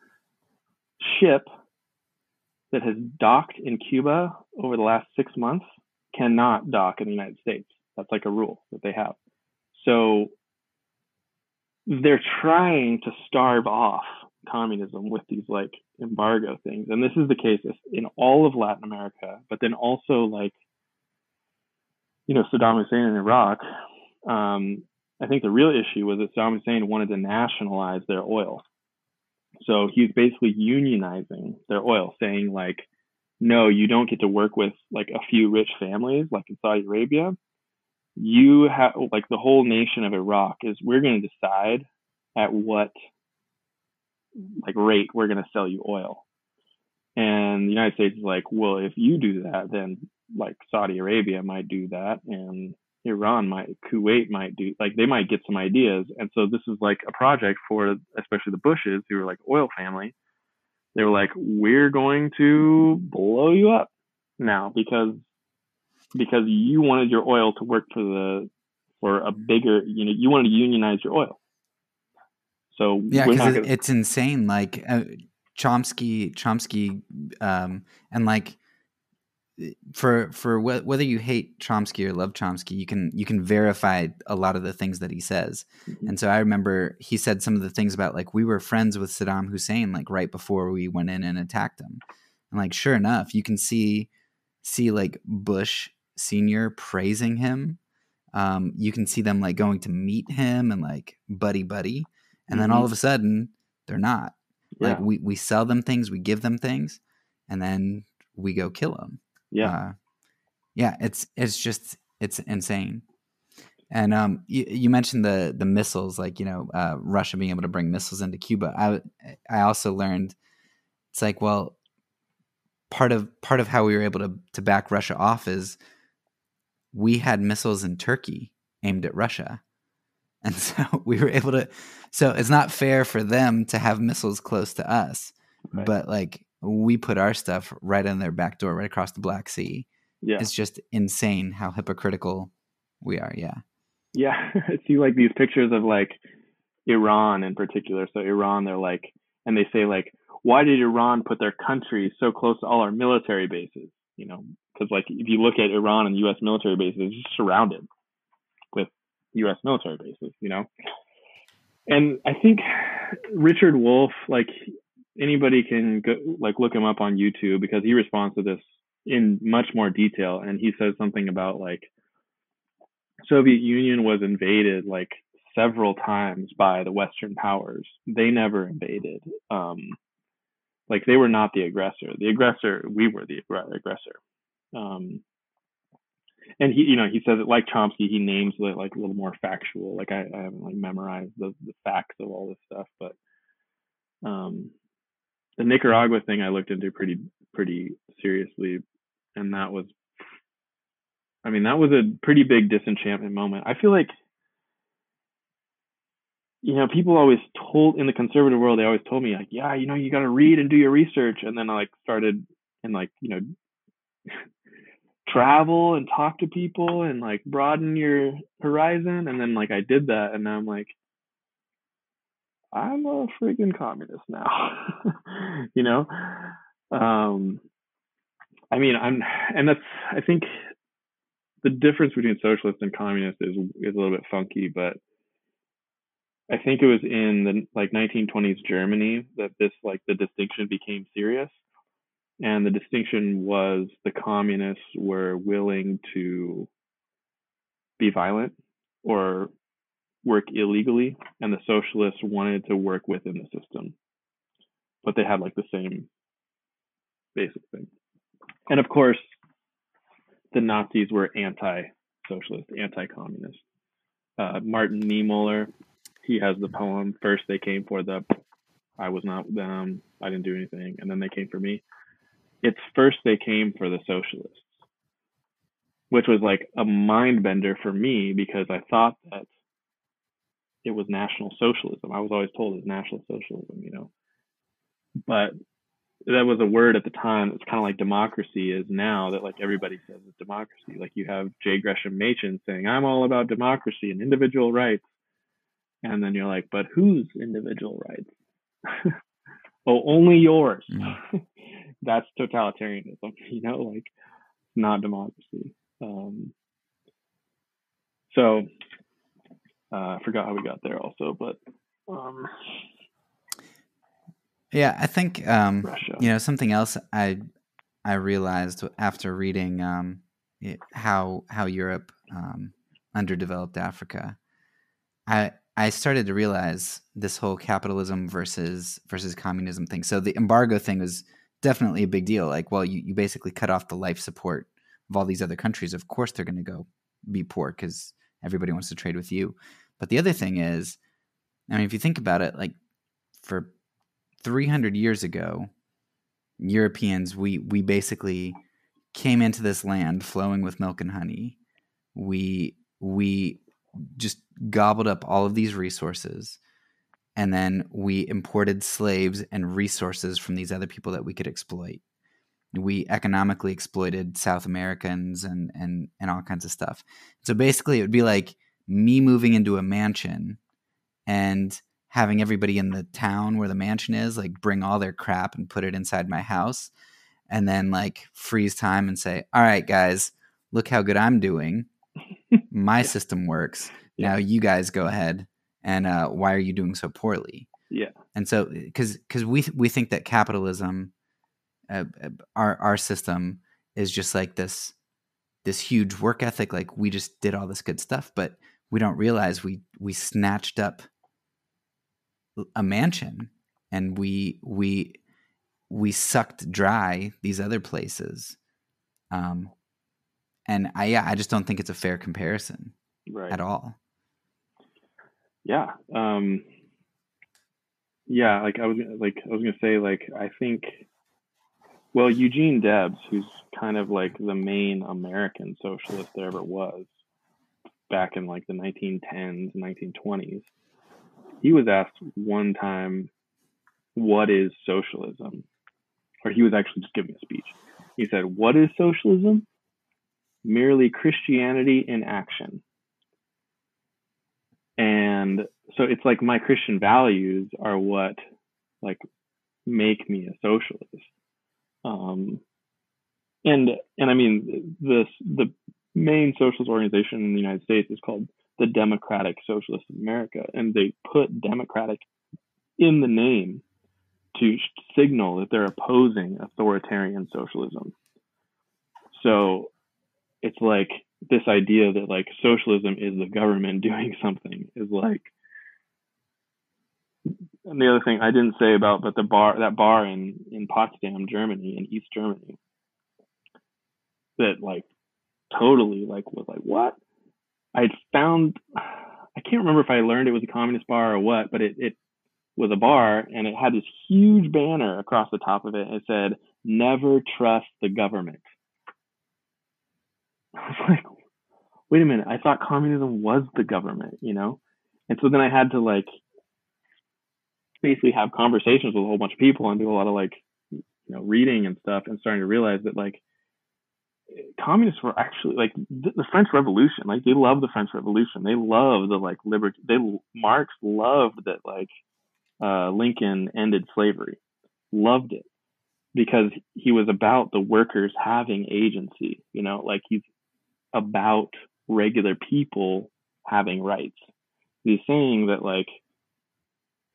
ship that has docked in Cuba over the last six months cannot dock in the United States. That's like a rule that they have. So they're trying to starve off communism with these like embargo things. And this is the case in all of Latin America, but then also like, you know, Saddam Hussein in Iraq. Um, I think the real issue was that Saddam Hussein wanted to nationalize their oil. So he's basically unionizing their oil, saying like, no, you don't get to work with like a few rich families like in Saudi Arabia you have like the whole nation of Iraq is we're going to decide at what like rate we're going to sell you oil. And the United States is like, well, if you do that, then like Saudi Arabia might do that and Iran might, Kuwait might do, like they might get some ideas. And so this is like a project for especially the Bushes who are like oil family. They were like, we're going to blow you up now because because you wanted your oil to work for the for a bigger you know you wanted to unionize your oil. So yeah, because gonna... it's insane. Like uh, Chomsky, Chomsky, um, and like for for wh- whether you hate Chomsky or love Chomsky, you can you can verify a lot of the things that he says. Mm-hmm. And so I remember he said some of the things about like we were friends with Saddam Hussein like right before we went in and attacked him. And like sure enough, you can see see like Bush senior praising him. Um, you can see them like going to meet him and like buddy buddy, and then mm-hmm. all of a sudden they're not. Yeah. Like we we sell them things, we give them things, and then we go kill them. Yeah, uh, yeah. It's it's just it's insane. And um, you, you, mentioned the the missiles, like you know, uh, Russia being able to bring missiles into Cuba. I I also learned it's like well, part of part of how we were able to to back Russia off is we had missiles in Turkey aimed at Russia. And *laughs* so we were able to so it's not fair for them to have missiles close to us. Right. But like we put our stuff right in their back door, right across the Black Sea. yeah, It's just insane how hypocritical we are. Yeah. yeah. *laughs* I see like these pictures of like Iran in particular. So Iran, they're like, and they say like, why did Iran put their country so close to all our military bases? You know, because like if you look at Iran and U.S. military bases, it's just surrounded with U.S. military bases. You know, and I think Richard Wolff, like anybody can go like look him up on YouTube because he responds to this in much more detail, and he says something about like Soviet Union was invaded like several times by the Western powers. They never invaded. Um, like they were not the aggressor. The aggressor, we were the aggressor. Um, and he, you know, he says it like Chomsky. He names it like a little more factual. Like I, I haven't like memorized the, the facts of all this stuff, but um, the Nicaragua thing I looked into pretty pretty seriously, and that was, I mean, that was a pretty big disenchantment moment. I feel like you know, people always told in the conservative world, they always told me like, yeah, you know, you got to read and do your research. And then I like started and like, you know, *laughs* travel and talk to people and like broaden your horizon. And then like I did that, and now I'm like, I'm a freaking communist now, *laughs* you know. Um, I mean, I'm, and that's I think the difference between socialist and communist is is a little bit funky, but I think it was in the like 1920s Germany that this like the distinction became serious. And the distinction was the communists were willing to be violent or work illegally, and the socialists wanted to work within the system. But they had like the same basic thing. And of course, the Nazis were anti socialist, anti communist. Uh, Martin Niemöller, he has the poem. First they came for the i was not them i didn't do anything and then they came for me. It's first they came for the socialists which was like a mind bender for me because i thought that it was national socialism. I was always told it was national socialism you know? But that was a word at the time it's kind of like democracy is now that like everybody says it's democracy. Like you have j. Gresham machen saying i'm all about democracy and individual rights and then you're like, but whose individual rights? *laughs* oh, only yours. Mm. *laughs* That's totalitarianism, *laughs* you know, like not democracy. Um, so uh, I forgot how we got there, also, but um, Yeah, I think um, you know something else I I realized after reading um, it, how how Europe um, underdeveloped Africa. I I started to realize this whole capitalism versus versus communism thing. So the embargo thing was definitely a big deal. Like, well, you, you basically cut off the life support of all these other countries. Of course, they're going to go be poor because everybody wants to trade with you. But the other thing is, I mean, if you think about it, like for 300 years ago, Europeans, we we basically came into this land flowing with milk and honey. We we just gobbled up all of these resources and then we imported slaves and resources from these other people that we could exploit. We economically exploited south americans and and and all kinds of stuff. So basically it would be like me moving into a mansion and having everybody in the town where the mansion is like bring all their crap and put it inside my house and then like freeze time and say all right guys look how good i'm doing my system works. Yeah. Now you guys go ahead and uh, why are you doing so poorly? Yeah. And so because because we we think that capitalism, uh, uh, our our system is just like this this huge work ethic. Like we just did all this good stuff, but we don't realize we we snatched up a mansion and we we we sucked dry these other places. Um, and I yeah, I just don't think it's a fair comparison Right. at all. Yeah. Um, yeah. Like I was like I was gonna say like I think. Well, Eugene Debs, who's kind of like the main American socialist there ever was, back in like the 1910s, 1920s. He was asked one time, "What is socialism?" Or he was actually just giving a speech. He said, "What is socialism? Merely Christianity in action." And so it's like my Christian values are what like make me a socialist. Um, and and I mean this the main socialist organization in the United States is called the Democratic Socialists of America, and they put democratic in the name to signal that they're opposing authoritarian socialism. So it's like this idea that like socialism is the government *laughs* doing something is like and the other thing I didn't say about but the bar that bar in in Potsdam, Germany, in East Germany, that like totally like was like what I found I can't remember if I learned it was a communist bar or what, but it it was a bar and it had this huge banner across the top of it. And it said, "Never trust the government." *laughs* I was like, wait a minute, I thought communism was the government, you know? And so then I had to like basically have conversations with a whole bunch of people and do a lot of like, you know, reading and stuff and starting to realize that like communists were actually like the, the French Revolution, like they loved the French Revolution. They loved the like liberty. They Marx loved that like uh, Lincoln ended slavery, loved it because he was about the workers having agency. You know, like he's about regular people having rights. He's saying that like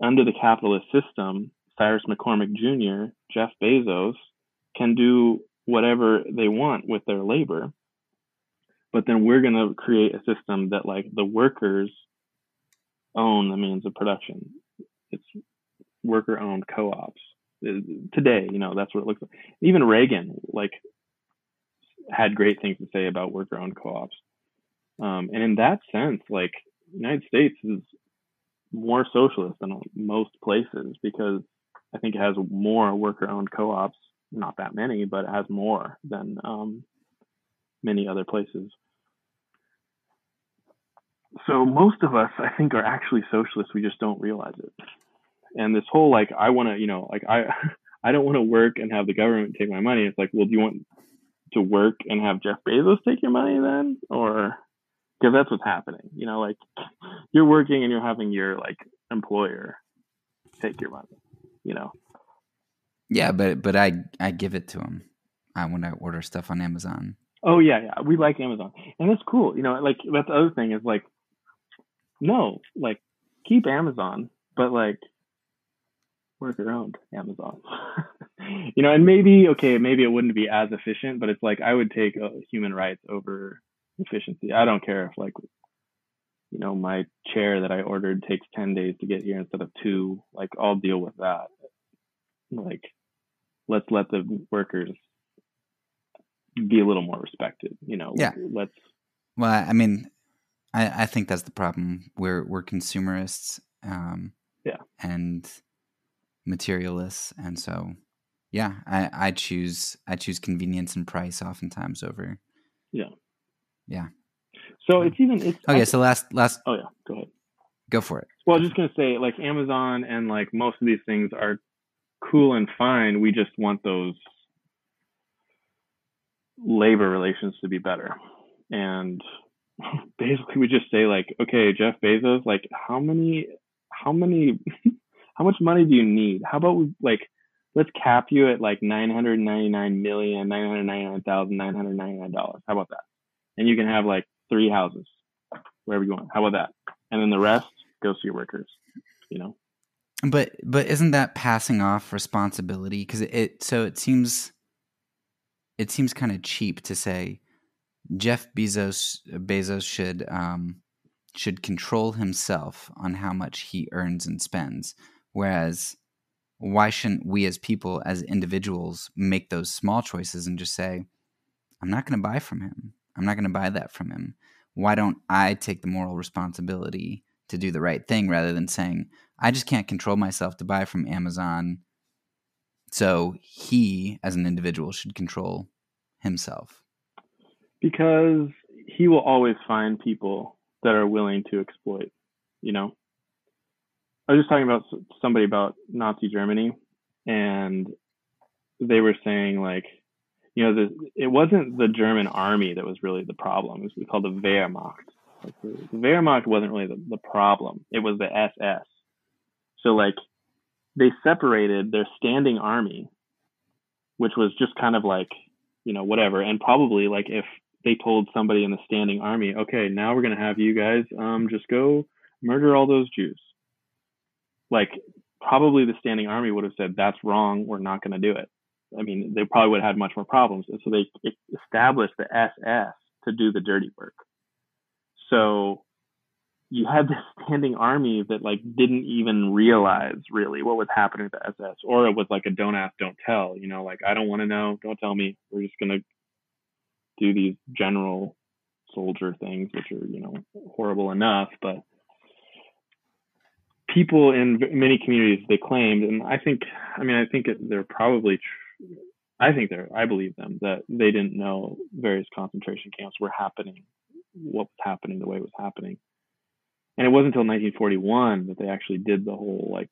under the capitalist system, Cyrus McCormick Jr., Jeff Bezos can do whatever they want with their labor. But then we're going to create a system that like the workers own the means of production. It's worker owned co-ops. Uh, today, you know, that's what it looks like. Even Reagan, like, had great things to say about worker owned co-ops. Um, and in that sense, like, United States is more socialist than most places because I think it has more worker owned co ops, not that many, but it has more than um, many other places. So most of us, I think, are actually socialists. We just don't realize it. And this whole like, I want to, you know, like I, *laughs* I don't want to work and have the government take my money. It's like, well, do you want to work and have Jeff Bezos take your money then, or because that's what's happening. You know, like you're working and you're having your like employer take your money. You know. Yeah, but but I I give it to them. I when I order stuff on Amazon. Oh yeah, yeah, we like Amazon, and it's cool. You know, like that's the other thing is like, no, like keep Amazon, but like worker owned Amazon. *laughs* you know, and maybe okay, maybe it wouldn't be as efficient, but it's like I would take uh, human rights over efficiency. I don't care if like you know my chair that I ordered takes 10 days to get here instead of 2. Like I'll deal with that. Like let's let the workers be a little more respected, you know. Yeah. Let's Well, I mean I I think that's the problem. We're we're consumerists um yeah. and materialists and so yeah, I I choose I choose convenience and price oftentimes over yeah yeah. So it's even it's okay. I, so last last. Oh yeah, go ahead. Go for it. Well, I was just gonna say like Amazon and like most of these things are cool and fine. We just want those labor relations to be better, and *laughs* basically we just say like, okay, Jeff Bezos, like how many, how many, *laughs* how much money do you need? How about we like let's cap you at like nine hundred ninety nine million nine hundred ninety nine thousand nine hundred ninety nine dollars. How about that? and you can have like three houses wherever you want. How about that? And then the rest goes to your workers. You know. But but isn't that passing off responsibility? Because it, it so it seems it seems kind of cheap to say Jeff Bezos Bezos should um, should control himself on how much he earns and spends, whereas why shouldn't we as people as individuals make those small choices and just say i'm not going to buy from him I'm not going to buy that from him. Why don't I take the moral responsibility to do the right thing rather than saying, I just can't control myself to buy from Amazon. So he, as an individual, should control himself. Because he will always find people that are willing to exploit. You know, I was just talking about somebody about Nazi Germany, and they were saying like, you know, the, it wasn't the German army that was really the problem. It was called the Wehrmacht. Like the, Wehrmacht wasn't really the, the problem. It was the SS. So like, they separated their standing army, which was just kind of like, you know, whatever. And probably like if they told somebody in the standing army, okay, now we're gonna have you guys um just go murder all those Jews. Like probably the standing army would have said that's wrong. We're not gonna do it. I mean, they probably would have had much more problems. And so they established the SS to do the dirty work. So you had this *laughs* standing army that like didn't even realize really what was happening to SS, or it was like a don't ask, don't tell. You know, like I don't want to know, don't tell me. We're just gonna do these general soldier things, which are you know horrible enough, but people in many communities they claimed, and I think, I mean, I think they're probably I think they're, I believe them that they didn't know various concentration camps were happening, what was happening, the way it was happening. And it wasn't until 1941 that they actually did the whole, like,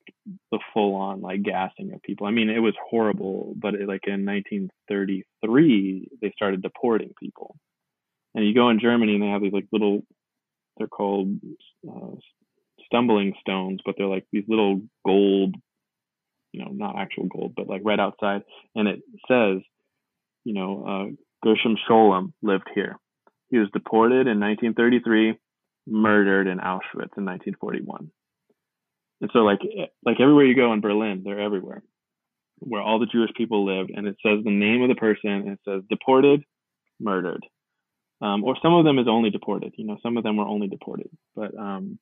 the full on, like, gassing of people. I mean, it was horrible, but it, like in 1933, they started deporting people. And you go in Germany and they have these, like, little, they're called uh, stumbling stones, but they're like these little gold you know, not actual gold, but like right outside. And it says, you know, uh, Gershom Scholem lived here. He was deported in 1933, murdered in Auschwitz in 1941. And so, like, like everywhere you go in Berlin, they're everywhere, where all the Jewish people lived, and it says the name of the person, and it says deported, murdered, um, or some of them is only deported. You know, some of them were only deported, but um,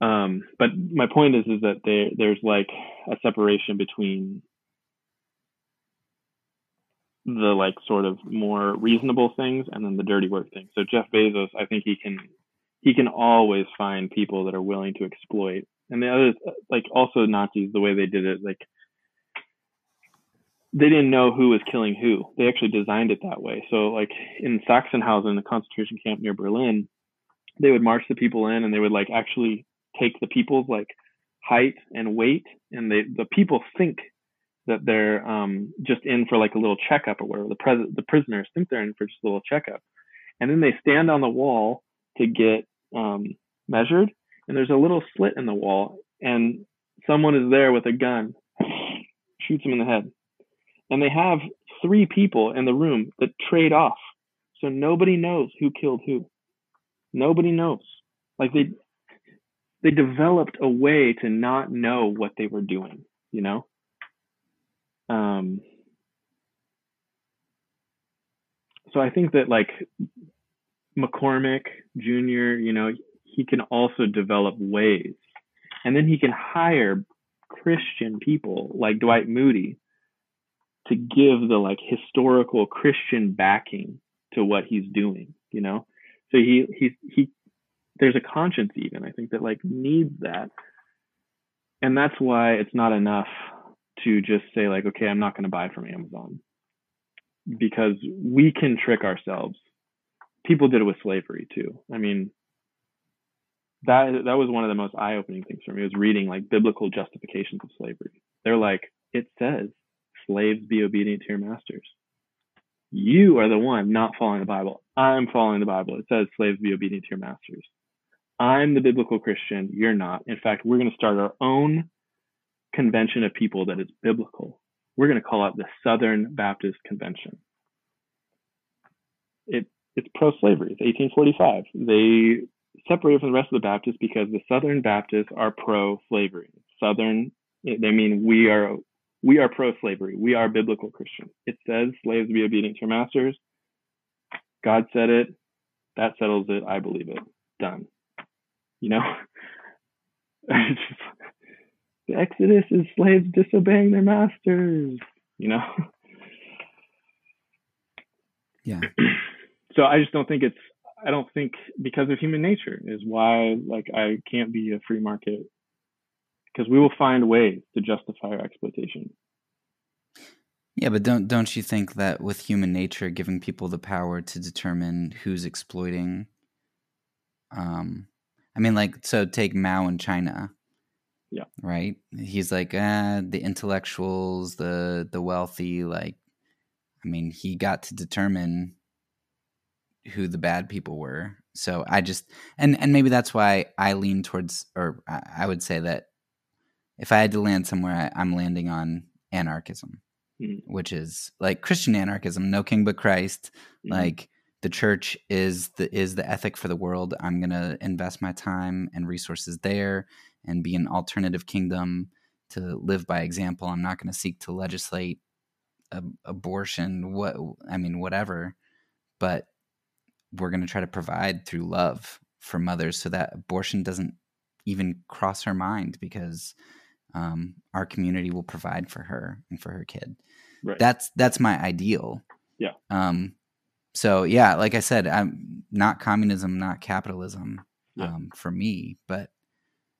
um, but my point is, is that there, there's like a separation between the like sort of more reasonable things and then the dirty work things. So Jeff Bezos, I think he can, he can always find people that are willing to exploit. And the other like also Nazis, the way they did it, like they didn't know who was killing who. They actually designed it that way. So like in Sachsenhausen, the concentration camp near Berlin, they would march the people in and they would like actually take the people's like height and weight, and they the people think that they're um, just in for like a little checkup or whatever. The pres the prisoners think they're in for just a little checkup, and then they stand on the wall to get um, measured, and there's a little slit in the wall, and someone is there with a gun, shoots him in the head, and they have three people in the room that trade off, so nobody knows who killed who. Nobody knows. Like they they developed a way to not know what they were doing, you know? Um, so I think that like McCormick Jr., you know, he can also develop ways. And then he can hire Christian people like Dwight Moody to give the like historical Christian backing to what he's doing, you know? So he he he there's a conscience even i think that like needs that. And that's why it's not enough to just say like okay i'm not going to buy from amazon. Because we can trick ourselves. People did it with slavery too. I mean that that was one of the most eye-opening things for me was reading like biblical justifications of slavery. They're like it says slaves be obedient to your masters. You are the one not following the bible. I'm following the bible. It says slaves be obedient to your masters I'm the biblical Christian, you're not. In fact, we're going to start our own convention of people that is biblical. We're going to call it the Southern Baptist Convention. It, it's pro slavery, it's 1845. They separated from the rest of the Baptists because the Southern Baptists are pro slavery. Southern, they mean we are we are pro slavery. We are biblical Christians. It says slaves be obedient to your masters. God said it. That settles it. I believe it. Done you know? *laughs* The exodus is slaves disobeying their masters you know? *laughs* Yeah. *clears throat* So i just don't think it's i don't think because of human nature is why like i can't be a free market. Because we will find ways to justify our exploitation. Yeah, but don't don't you think that with human nature giving people the power to determine who's exploiting um I mean like so take Mao in China. Yeah. Right? He's like, ah, the intellectuals, the the wealthy, like I mean, he got to determine who the bad people were. So I just and and maybe that's why I lean towards or I, I would say that if I had to land somewhere, I, I'm landing on anarchism Mhm. which is like Christian anarchism, no king but Christ. Mhm. Like the church is the is the ethic for the world. I'm gonna invest my time and resources there and be an alternative kingdom to live by example. I'm not gonna seek to legislate ab- abortion. What I mean, whatever. But we're gonna try to provide through love for mothers so that abortion doesn't even cross her mind because um, our community will provide for her and for her kid right. that's that's my ideal Yeah. um so yeah like i said i'm not communism not capitalism Yeah. um for me but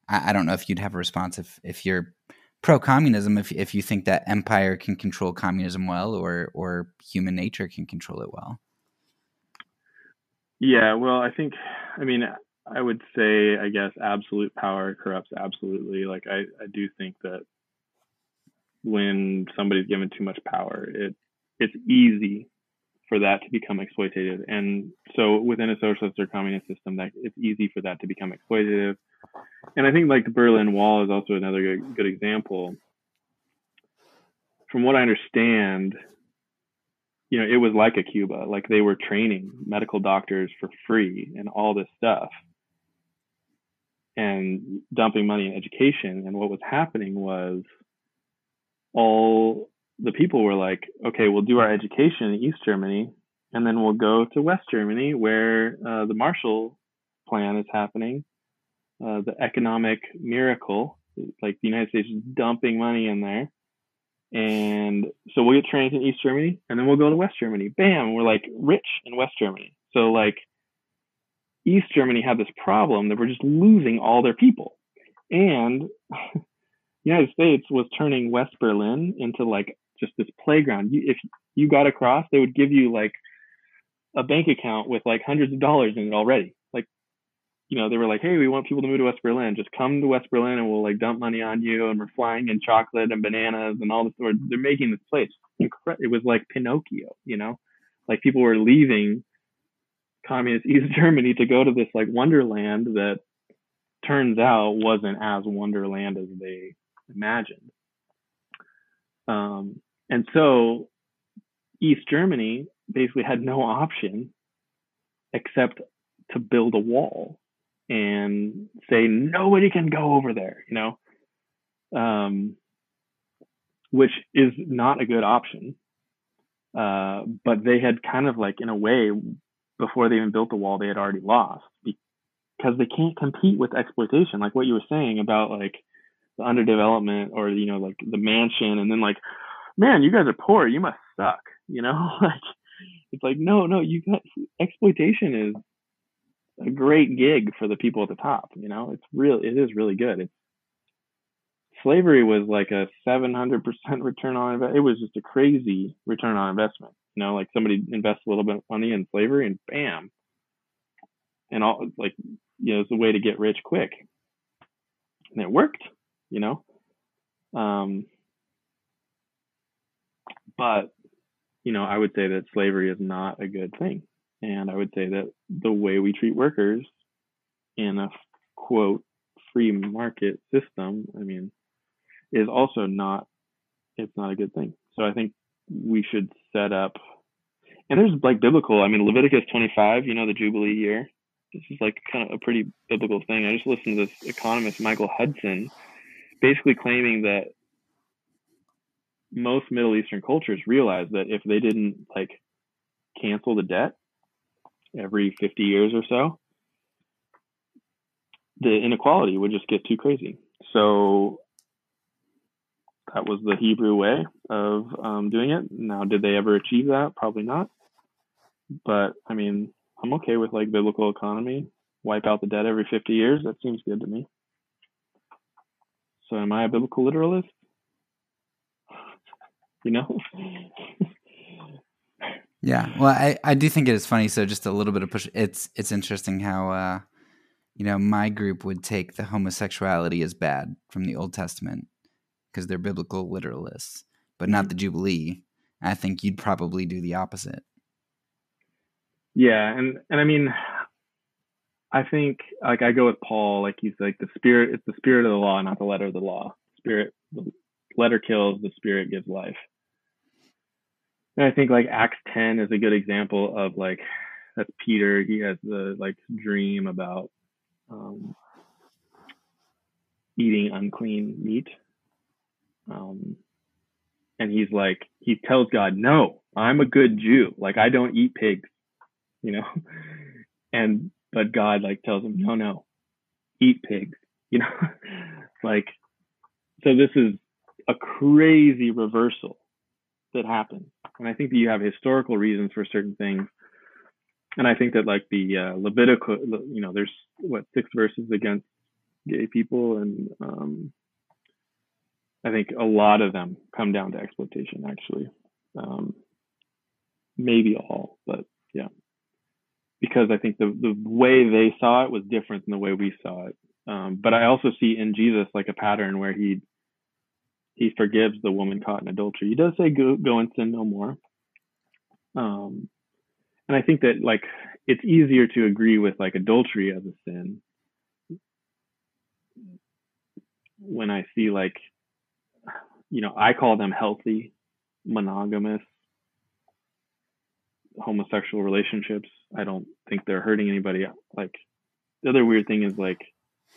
I, I don't know if you'd have a response if if you're pro-communism if if you think that empire can control communism well or or human nature can control it well Yeah, well, I think, I mean, I would say, I guess, absolute power corrupts absolutely. Like, I, I do think that when somebody's given too much power, it it's easy for that to become exploitative. And so within a socialist or communist system, that it's easy for that to become exploitative. And I think like the Berlin Wall is also another good, good example. From what I understand, you know, it was like a Cuba. Like they were training medical doctors for free and all this stuff and dumping money in education. And what was happening was all the people were like, okay, we'll do our education in East Germany and then we'll go to West Germany where uh, the Marshall Plan is happening, uh, the economic miracle, like the United States is dumping money in there. And so we'll get trained in East Germany and then we'll go to West Germany. Bam, we're like rich in West Germany. So like East Germany had this problem that we're just losing all their people. And *laughs* the United States was turning West Berlin into like just this playground. You, if you got across, they would give you like a bank account with like hundreds of dollars in it already. Like, you know, they were like, hey, we want people to move to West Berlin. Just come to West Berlin and we'll like dump money on you. And we're flying in chocolate and bananas and all this. Or they're making this place. It was like Pinocchio, you know, like people were leaving communist East *laughs* Germany to go to this like wonderland that turns out wasn't as wonderland as they imagined. Um, and so East Germany basically had no option except to build a wall and say nobody can go over there, you know, um, which is not a good option. Uh, but they had kind of like, in a way, before they even built the wall, they had already lost because they can't compete with exploitation, like what you were saying about like the underdevelopment or you know like the mansion, and then like, man, you guys are poor, you must suck, you know, *laughs* like it's like no, no, you got exploitation is a great gig for the people at the top, you know, it's real, it is really good. It's slavery was like a 700% *laughs* return on investment. It was just a crazy return on investment. You know, like somebody invests a little bit of money in slavery and bam. And all like, you know, it's a way to get rich quick. And it worked, you know. Um, but, you know, I would say that slavery is not a good thing. And I would say that the way we treat workers in a quote free market system, I mean, is also not it's not a good thing. So I think we should set up and there's like biblical, I mean Leviticus 25, you know the jubilee year. This is like kind of a pretty biblical thing. I just listened to this economist Michael Hudson basically claiming that most Middle Eastern cultures realize that if they didn't like cancel the debt every 50 years or so, the inequality would just get too crazy. So that was the Hebrew way of um, doing it. Now, did they ever achieve that? Probably not. But I mean, I'm okay with like biblical economy. Wipe out the debt every 50 years. That seems good to me. So, am I a biblical literalist? You know? Yeah. Well, I, I do think it is funny. So just a little bit of push. It's it's interesting how uh, you know my group would take the homosexuality as bad from the Old Testament because they're biblical literalists, but not the Jubilee. I think you'd probably do the opposite. Yeah, and and I mean, I think like I go with Paul. Like he's like the spirit. It's the spirit of the law, not the letter of the law. Spirit, the letter kills. The spirit gives life. And I think like Acts 10 is a good example of like that's Peter. He has the like dream about um, eating unclean meat. Um, and he's like, he tells God, no, I'm a good Jew. Like I don't eat pigs, you know? *laughs* And, but God like tells him, no, no, eat pigs, you know? *laughs* like, so this is a crazy reversal that happens. And I think that you have historical reasons for certain things. And I think that like the uh, Levitical, you know, there's what six verses against gay people, and um, I think a lot of them come down to exploitation. Actually, um, maybe all, but yeah, because I think the the way they saw it was different than the way we saw it. Um, but I also see in Jesus like a pattern where he he forgives the woman caught in adultery. He does say go, go and sin no more. Um, and I think that like it's easier to agree with like adultery as a sin when I see like you know I call them healthy monogamous homosexual relationships. I don't think they're hurting anybody. Like the other weird thing is like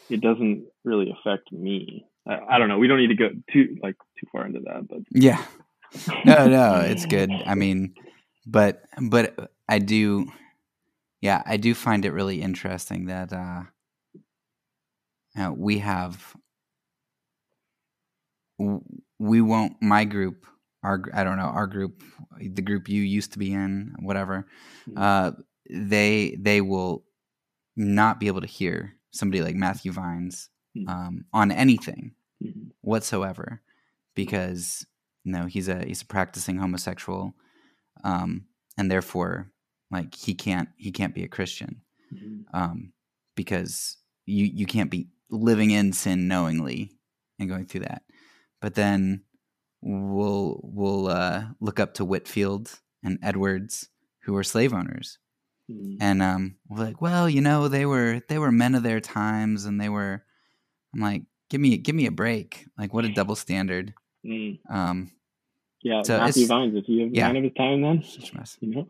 it doesn't really affect me. I, I don't know. We don't need to go too like too far into that, but yeah, *laughs* no, no, it's good. I mean, but but I do, yeah, I do find it really interesting that uh, uh we have we won't my group our I don't know our group the group you used to be in whatever mm-hmm. uh they they will not be able to hear somebody like Matthew Vines Hmm. Um, on anything mm-hmm. whatsoever because you know he's a he's a practicing homosexual um, and therefore like he can't he can't be a Christian mm-hmm. um, because you you can't be living in sin knowingly and going through that but then we'll we'll uh, look up to Whitefield and Edwards who were slave owners mm-hmm. and um, we're like well you know they were they were men of their times and they were I'm like, give me give me a break. Like, what a double standard. Mm. Um, yeah, so Matthew Vines. Is he a yeah. man of his time then? You know?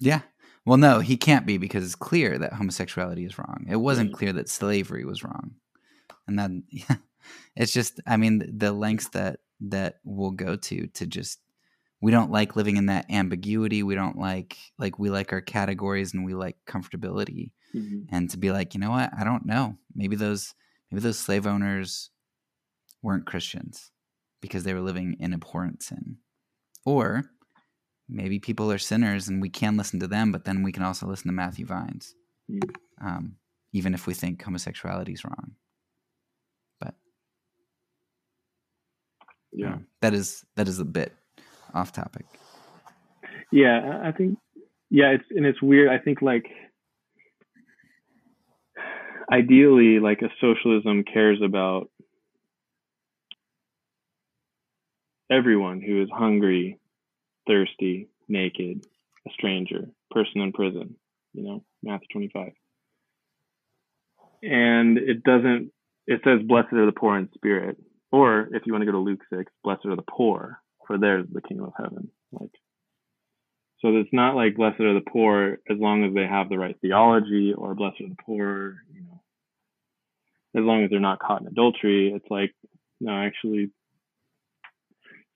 Yeah. Well, no, he can't be because it's clear that homosexuality is wrong. It wasn't right. clear that slavery was wrong, and then *laughs* yeah, it's just. I mean, the lengths that that we'll go to to just we don't like living in that ambiguity. We don't like like we like our categories and we like comfortability. Mm-hmm. And to be like, you know what? I don't know. Maybe those maybe those slave owners weren't Christians because they were living in abhorrent sin. Or maybe people are sinners and we can listen to them, but then we can also listen to Matthew Vines, mm. um, even if we think homosexuality is wrong. But yeah, you know, that is that is a bit off topic. Yeah, I think yeah, it's and it's weird. I think like ideally like a socialism cares about everyone who is hungry, thirsty, naked, a stranger, person in prison, you know, Matthew 25. And it doesn't, it says, blessed are the poor in spirit. Or if you want to go to Luke 6, blessed are the poor, for theirs the kingdom of heaven. Like, so it's not like blessed are the poor as long as they have the right theology, or blessed are the poor, you know, as long as they're not caught in adultery. It's like, no, actually.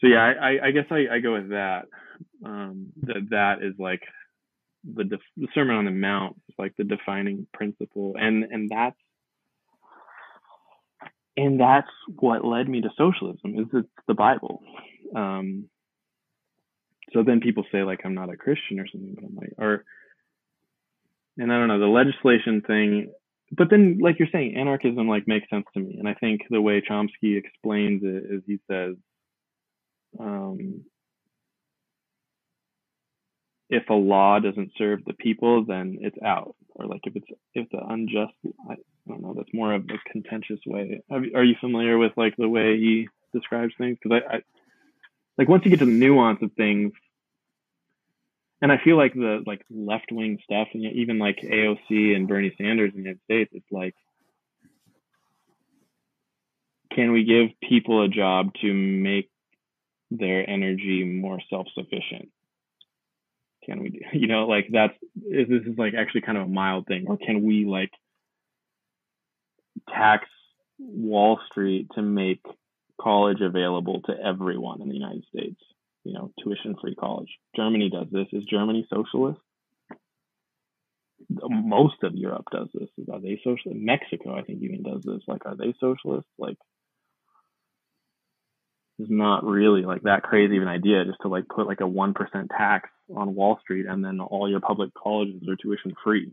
So yeah, I, I guess I, I go with that. Um, that that is like the def- the Sermon on the Mount is like the defining principle, and and that's and that's what led me to socialism. Is it's the Bible. Um, so then people say like I'm not a Christian or something, but I'm like, or and I don't know the legislation thing but then like you're saying anarchism like makes sense to me and i think the way chomsky explains it is he says um, if a law doesn't serve the people, then it's out. Or like if it's if the unjust, I, don't know. That's more of a contentious way. are you familiar with like the way he describes things? Because I, I like once you get to the nuance of things, and I feel like the like left wing stuff, and even like AOC and Bernie Sanders in the United States, it's like, can we give people a job to make their energy more self sufficient? Can we do, *laughs* you know, like that's is this is like actually kind of a mild thing, or can we like tax Wall Street to make college available to everyone in the United States? You know, tuition free college. Germany does this. Is Germany socialist? Most of Europe does this. Are they socialist? Mexico, I think, even does this. Like, are they socialist? Like, it's not really like that crazy of an idea just to like put like a one percent tax on Wall Street and then all your public colleges are tuition free.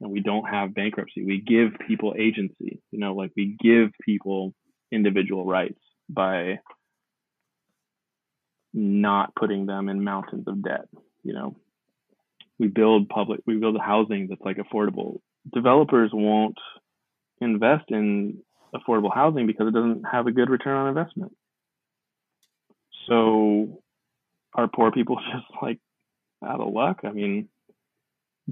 And we don't have bankruptcy. We give people agency. You know, like we give people individual rights by not putting them in mountains of debt. You know, we build public, we build housing that's like affordable. Developers won't invest in affordable housing because it doesn't have a good return on investment. So are poor people *laughs* just like out of luck? I mean,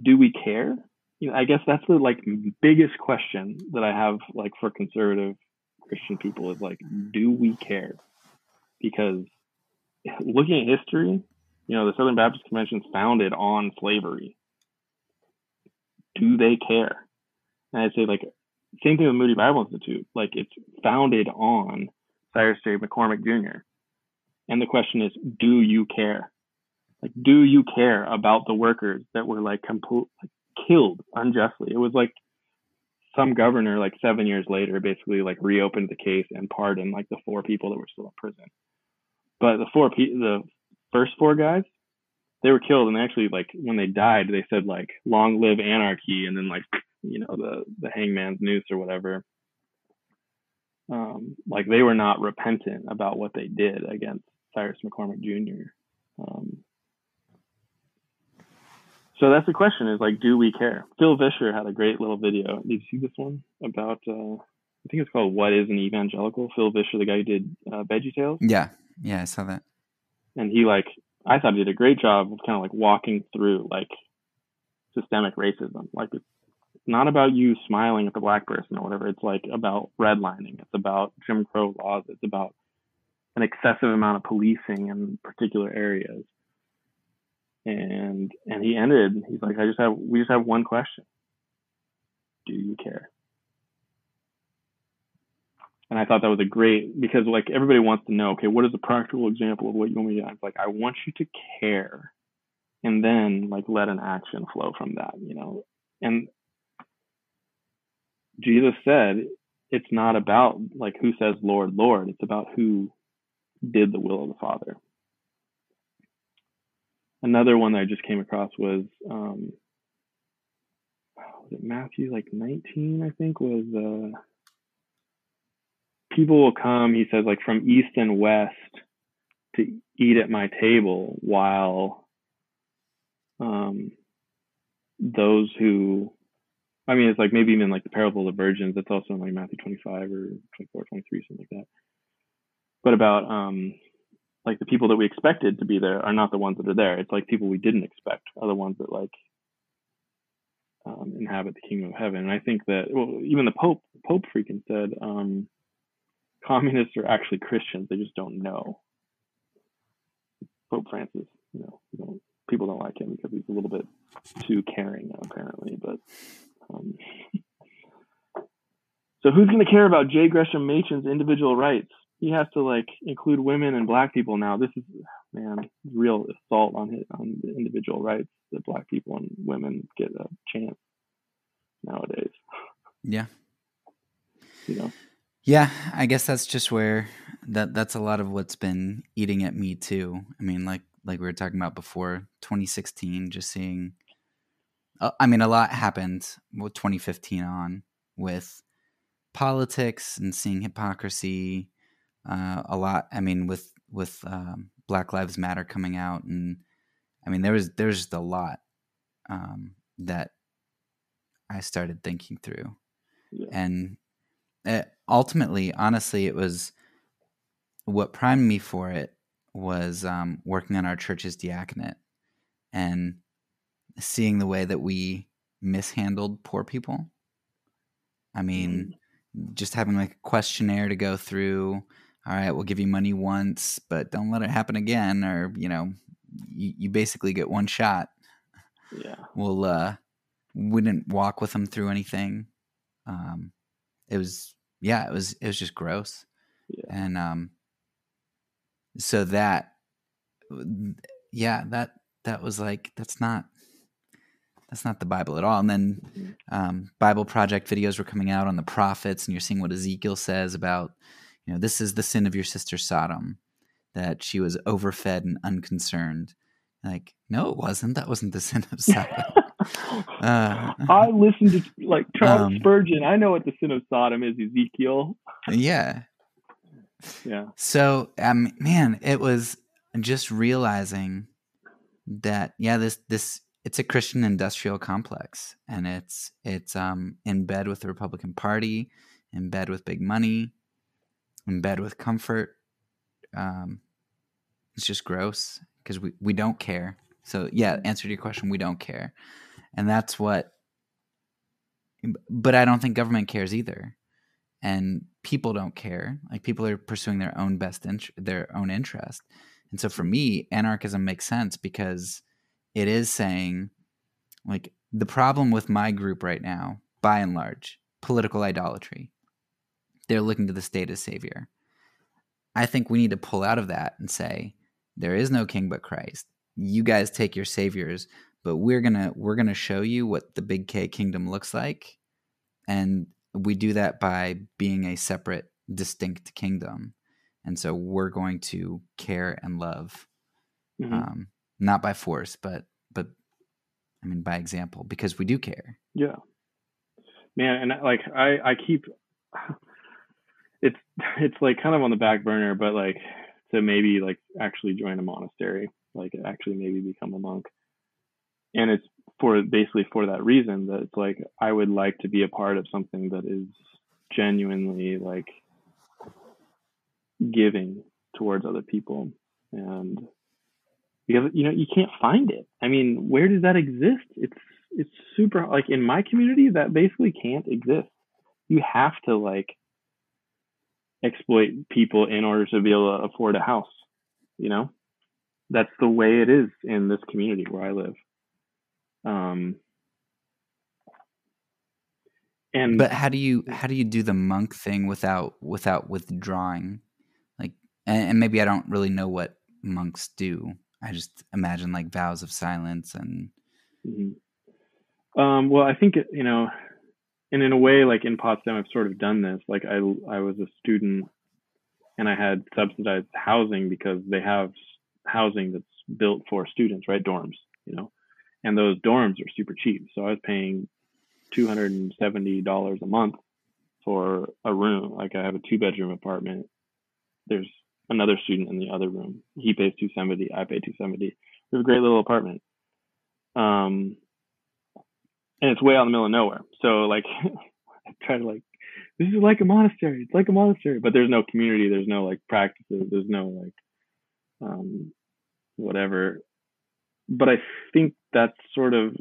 do we care? You know, I guess that's the like biggest question that I have like for conservative Christian people is like, do we care? Because looking at history, you know, the Southern Baptist Convention is founded on slavery. Do they care? And I'd say like same thing with Moody Bible Institute. Like it's founded on Cyrus J. McCormick Jr. And the question is, do you care? Like, do you care about the workers that were like like, killed unjustly? It was like some governor, like seven years later, basically like reopened the case and pardoned like the four people that were still in prison. But the four pe- the first four guys, they were killed, and actually like when they died, they said like "Long live anarchy," and then like you know the the hangman's noose or whatever. Um, like they were not repentant about what they did against Cyrus McCormick Jr. Um, so that's the question: is like, do we care? Phil Vischer had a great little video. Did you see this one about? Uh, I think it's called "What Is an Evangelical." Phil Vischer, the guy who did uh, Veggie Tales. Yeah, yeah, I saw that. And he like I thought he did a great job of kind of like walking through like systemic racism. Like it's not about you smiling at the black person or whatever. It's like about redlining. It's about Jim Crow laws. It's about an excessive amount of policing in particular areas. And and he ended. He's like, I just have we just have one question. Do you care? And I thought that was a great because like everybody wants to know, okay, what is a practical example of what you want me to do? I'm like, I want you to care and then like let an action flow from that, you know. And Jesus said it's not about like who says Lord, Lord, it's about who did the will of the Father. Another one that I just came across was um was it Matthew like 19, I think was uh people will come, he says, like from east and west to eat at my table while um, those who, I mean, it's like maybe even like the parable of the virgins, that's also in like Matthew 25 or 24, 23, something like that. But about um, like the people that we expected to be there are not the ones that are there. It's like people we didn't expect are the ones that like um, inhabit the kingdom of heaven. And I think that well, even the Pope Pope freaking said um, communists are actually Christians. They just don't know. Pope Francis, you know, you know people don't like him because he's a little bit too caring, apparently. But um, *laughs* so, who's going to care about J. Gresham Machen's individual rights? He has to like include women and black people now. This is man, real assault on his, on the individual rights that black people and women get a chance nowadays. Yeah. You know. Yeah, I guess that's just where that that's a lot of what's been eating at me too. I mean, like like we were talking about before, 2016, just seeing. Uh, I mean, a lot happened with 2015 on with politics and seeing hypocrisy. Uh, a lot. I mean, with with um, Black Lives Matter coming out, and I mean there was there's just a lot um, that I started thinking through, Yeah. and it, ultimately, honestly, it was what primed me for it was um, working on our church's diaconate and seeing the way that we mishandled poor people. I mean, just having like a questionnaire to go through. All right, we'll give you money once, but don't let it happen again. Or you know, you, you basically get one shot. Yeah. We'll uh, we didn't walk with them through anything. Um, it was yeah, it was it was just gross. Yeah. And um, so that yeah that that was like that's not that's not the bible at all and then Mhm. um, bible project videos were coming out on the prophets and you're seeing what ezekiel says about you know this is the sin of your sister sodom that she was overfed and unconcerned like no it wasn't that wasn't the *laughs* sin of *laughs* sodom *laughs* Uh, *laughs* I listened to like Charles Um, Spurgeon. I know what the sin of Sodom is, Ezekiel. yeah Yeah. So, um, man, it was just realizing that yeah, this this it's a Christian industrial complex, and it's it's um in bed with the Republican Party, in bed with big money, in bed with comfort. Um, it's just gross because we we don't care. So yeah, answer to your question, we don't care, and that's what. But I don't think government cares either. And people don't care. Like people are pursuing their own best int- their own interest. And so for me anarchism makes sense because it is saying like the problem with my group right now by and large political idolatry. They're looking to the state as savior. I think we need to pull out of that and say there is no king but christ. You guys take your saviors but we're gonna we're gonna show you what the big k kingdom looks like and we do that by being a separate distinct kingdom and so we're going to care and love Mhm. um, not by force but but i mean by example because we do care Yeah. Man, and like I I keep *sighs* it's *laughs* it's like kind of on the back burner, but like to maybe like actually join a monastery, like actually maybe become a monk. And it's for basically for that reason that it's like I would like to be a part of something that is genuinely like giving towards other people. And because you know you can't find it. I mean where does that exist? It's it's super like in my community that basically can't exist. You have to like exploit people in order to be able to afford a house you know? That's the way it is in this community where i live um and but how do you how do you do the monk thing without without withdrawing like and, and maybe i don't really know what monks do i just imagine like vows of silence and Mhm. Um, well, I think it, you know, and in a way, like in Potsdam, I've sort of done this. Like I, I was a student, and I had subsidized housing because they have housing that's built for students, right? Dorms, you know, and those dorms are super cheap. So I was paying two hundred and seventy dollars a month for a room. Like I have a two bedroom apartment. There's another student in the other room. He pays two seventy. I pay two seventy. We have a great little apartment. Um, and it's way out in the middle of nowhere. So like, *laughs* I try to like, this is like a monastery. It's like a monastery, but there's no community. There's no like practices. There's no like, um, whatever. But I think that's sort of,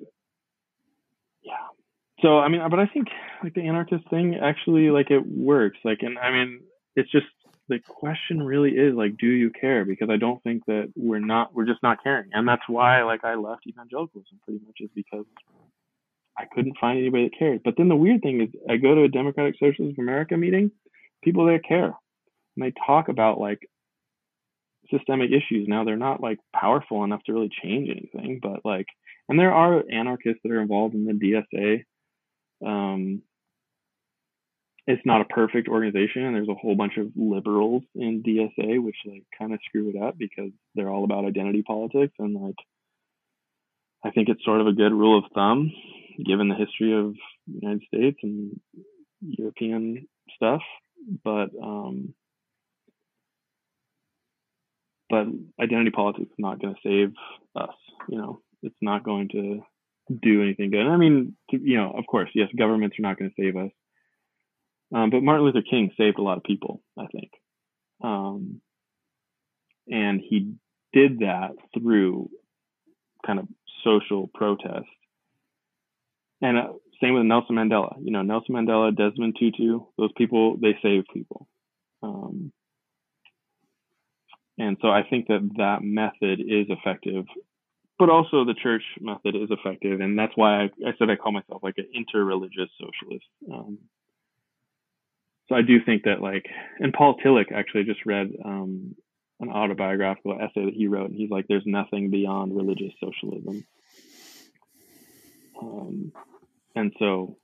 yeah. So I mean, but I think like the anarchist thing actually like it works. Like, and I mean, it's just the question really is like, do you care? Because I don't think that we're not, we're just not caring, and that's why like I left evangelicalism pretty much is because I couldn't find anybody that cared. But then the weird thing is, I go to a Democratic socialist of America meeting, people there care, and they talk about like systemic issues. Now they're not like powerful enough to really change anything, but like, and there are anarchists that are involved in the DSA. Um, it's not a perfect organization, and there's a whole bunch of liberals in DSA, which like kind of screw it up because they're all about identity politics and like I think it's sort of a good rule of thumb, given the history of the United States and European stuff. But um, but identity politics is not going to save us. You know, it's not going to do anything good. I mean, you know, of course, yes, governments are not going to save us. Um, but Martin Luther King saved a lot of people, I think. Um, and he did that through kind of social protest. And uh, same with Nelson Mandela. You know, Nelson Mandela, Desmond Tutu, those people, they saved people. Um, and so I think that that method is effective, but also the church method is effective. And that's why I, I said I call myself like an interreligious socialist. Um, so I do think that like, and Paul Tillich actually just read um, an autobiographical essay that he wrote, and he's like, "There's nothing beyond religious socialism." Um, and so,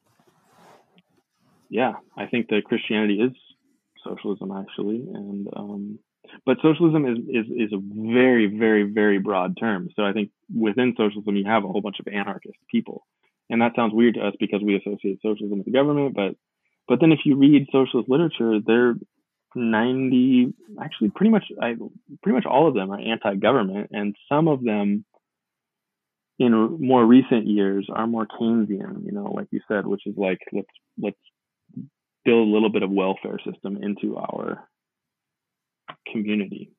yeah, I think that Christianity is socialism actually, and um, but socialism is, is is a very very very broad term. So I think within socialism you have a whole bunch of anarchist people, and that sounds weird to us because we associate socialism with the government. But but then if you read socialist literature, they're 90 actually pretty much I pretty much all of them are anti-government and some of them in more recent years are more Keynesian, you know, like you said, which is like let's let's build a little bit of welfare system into our community.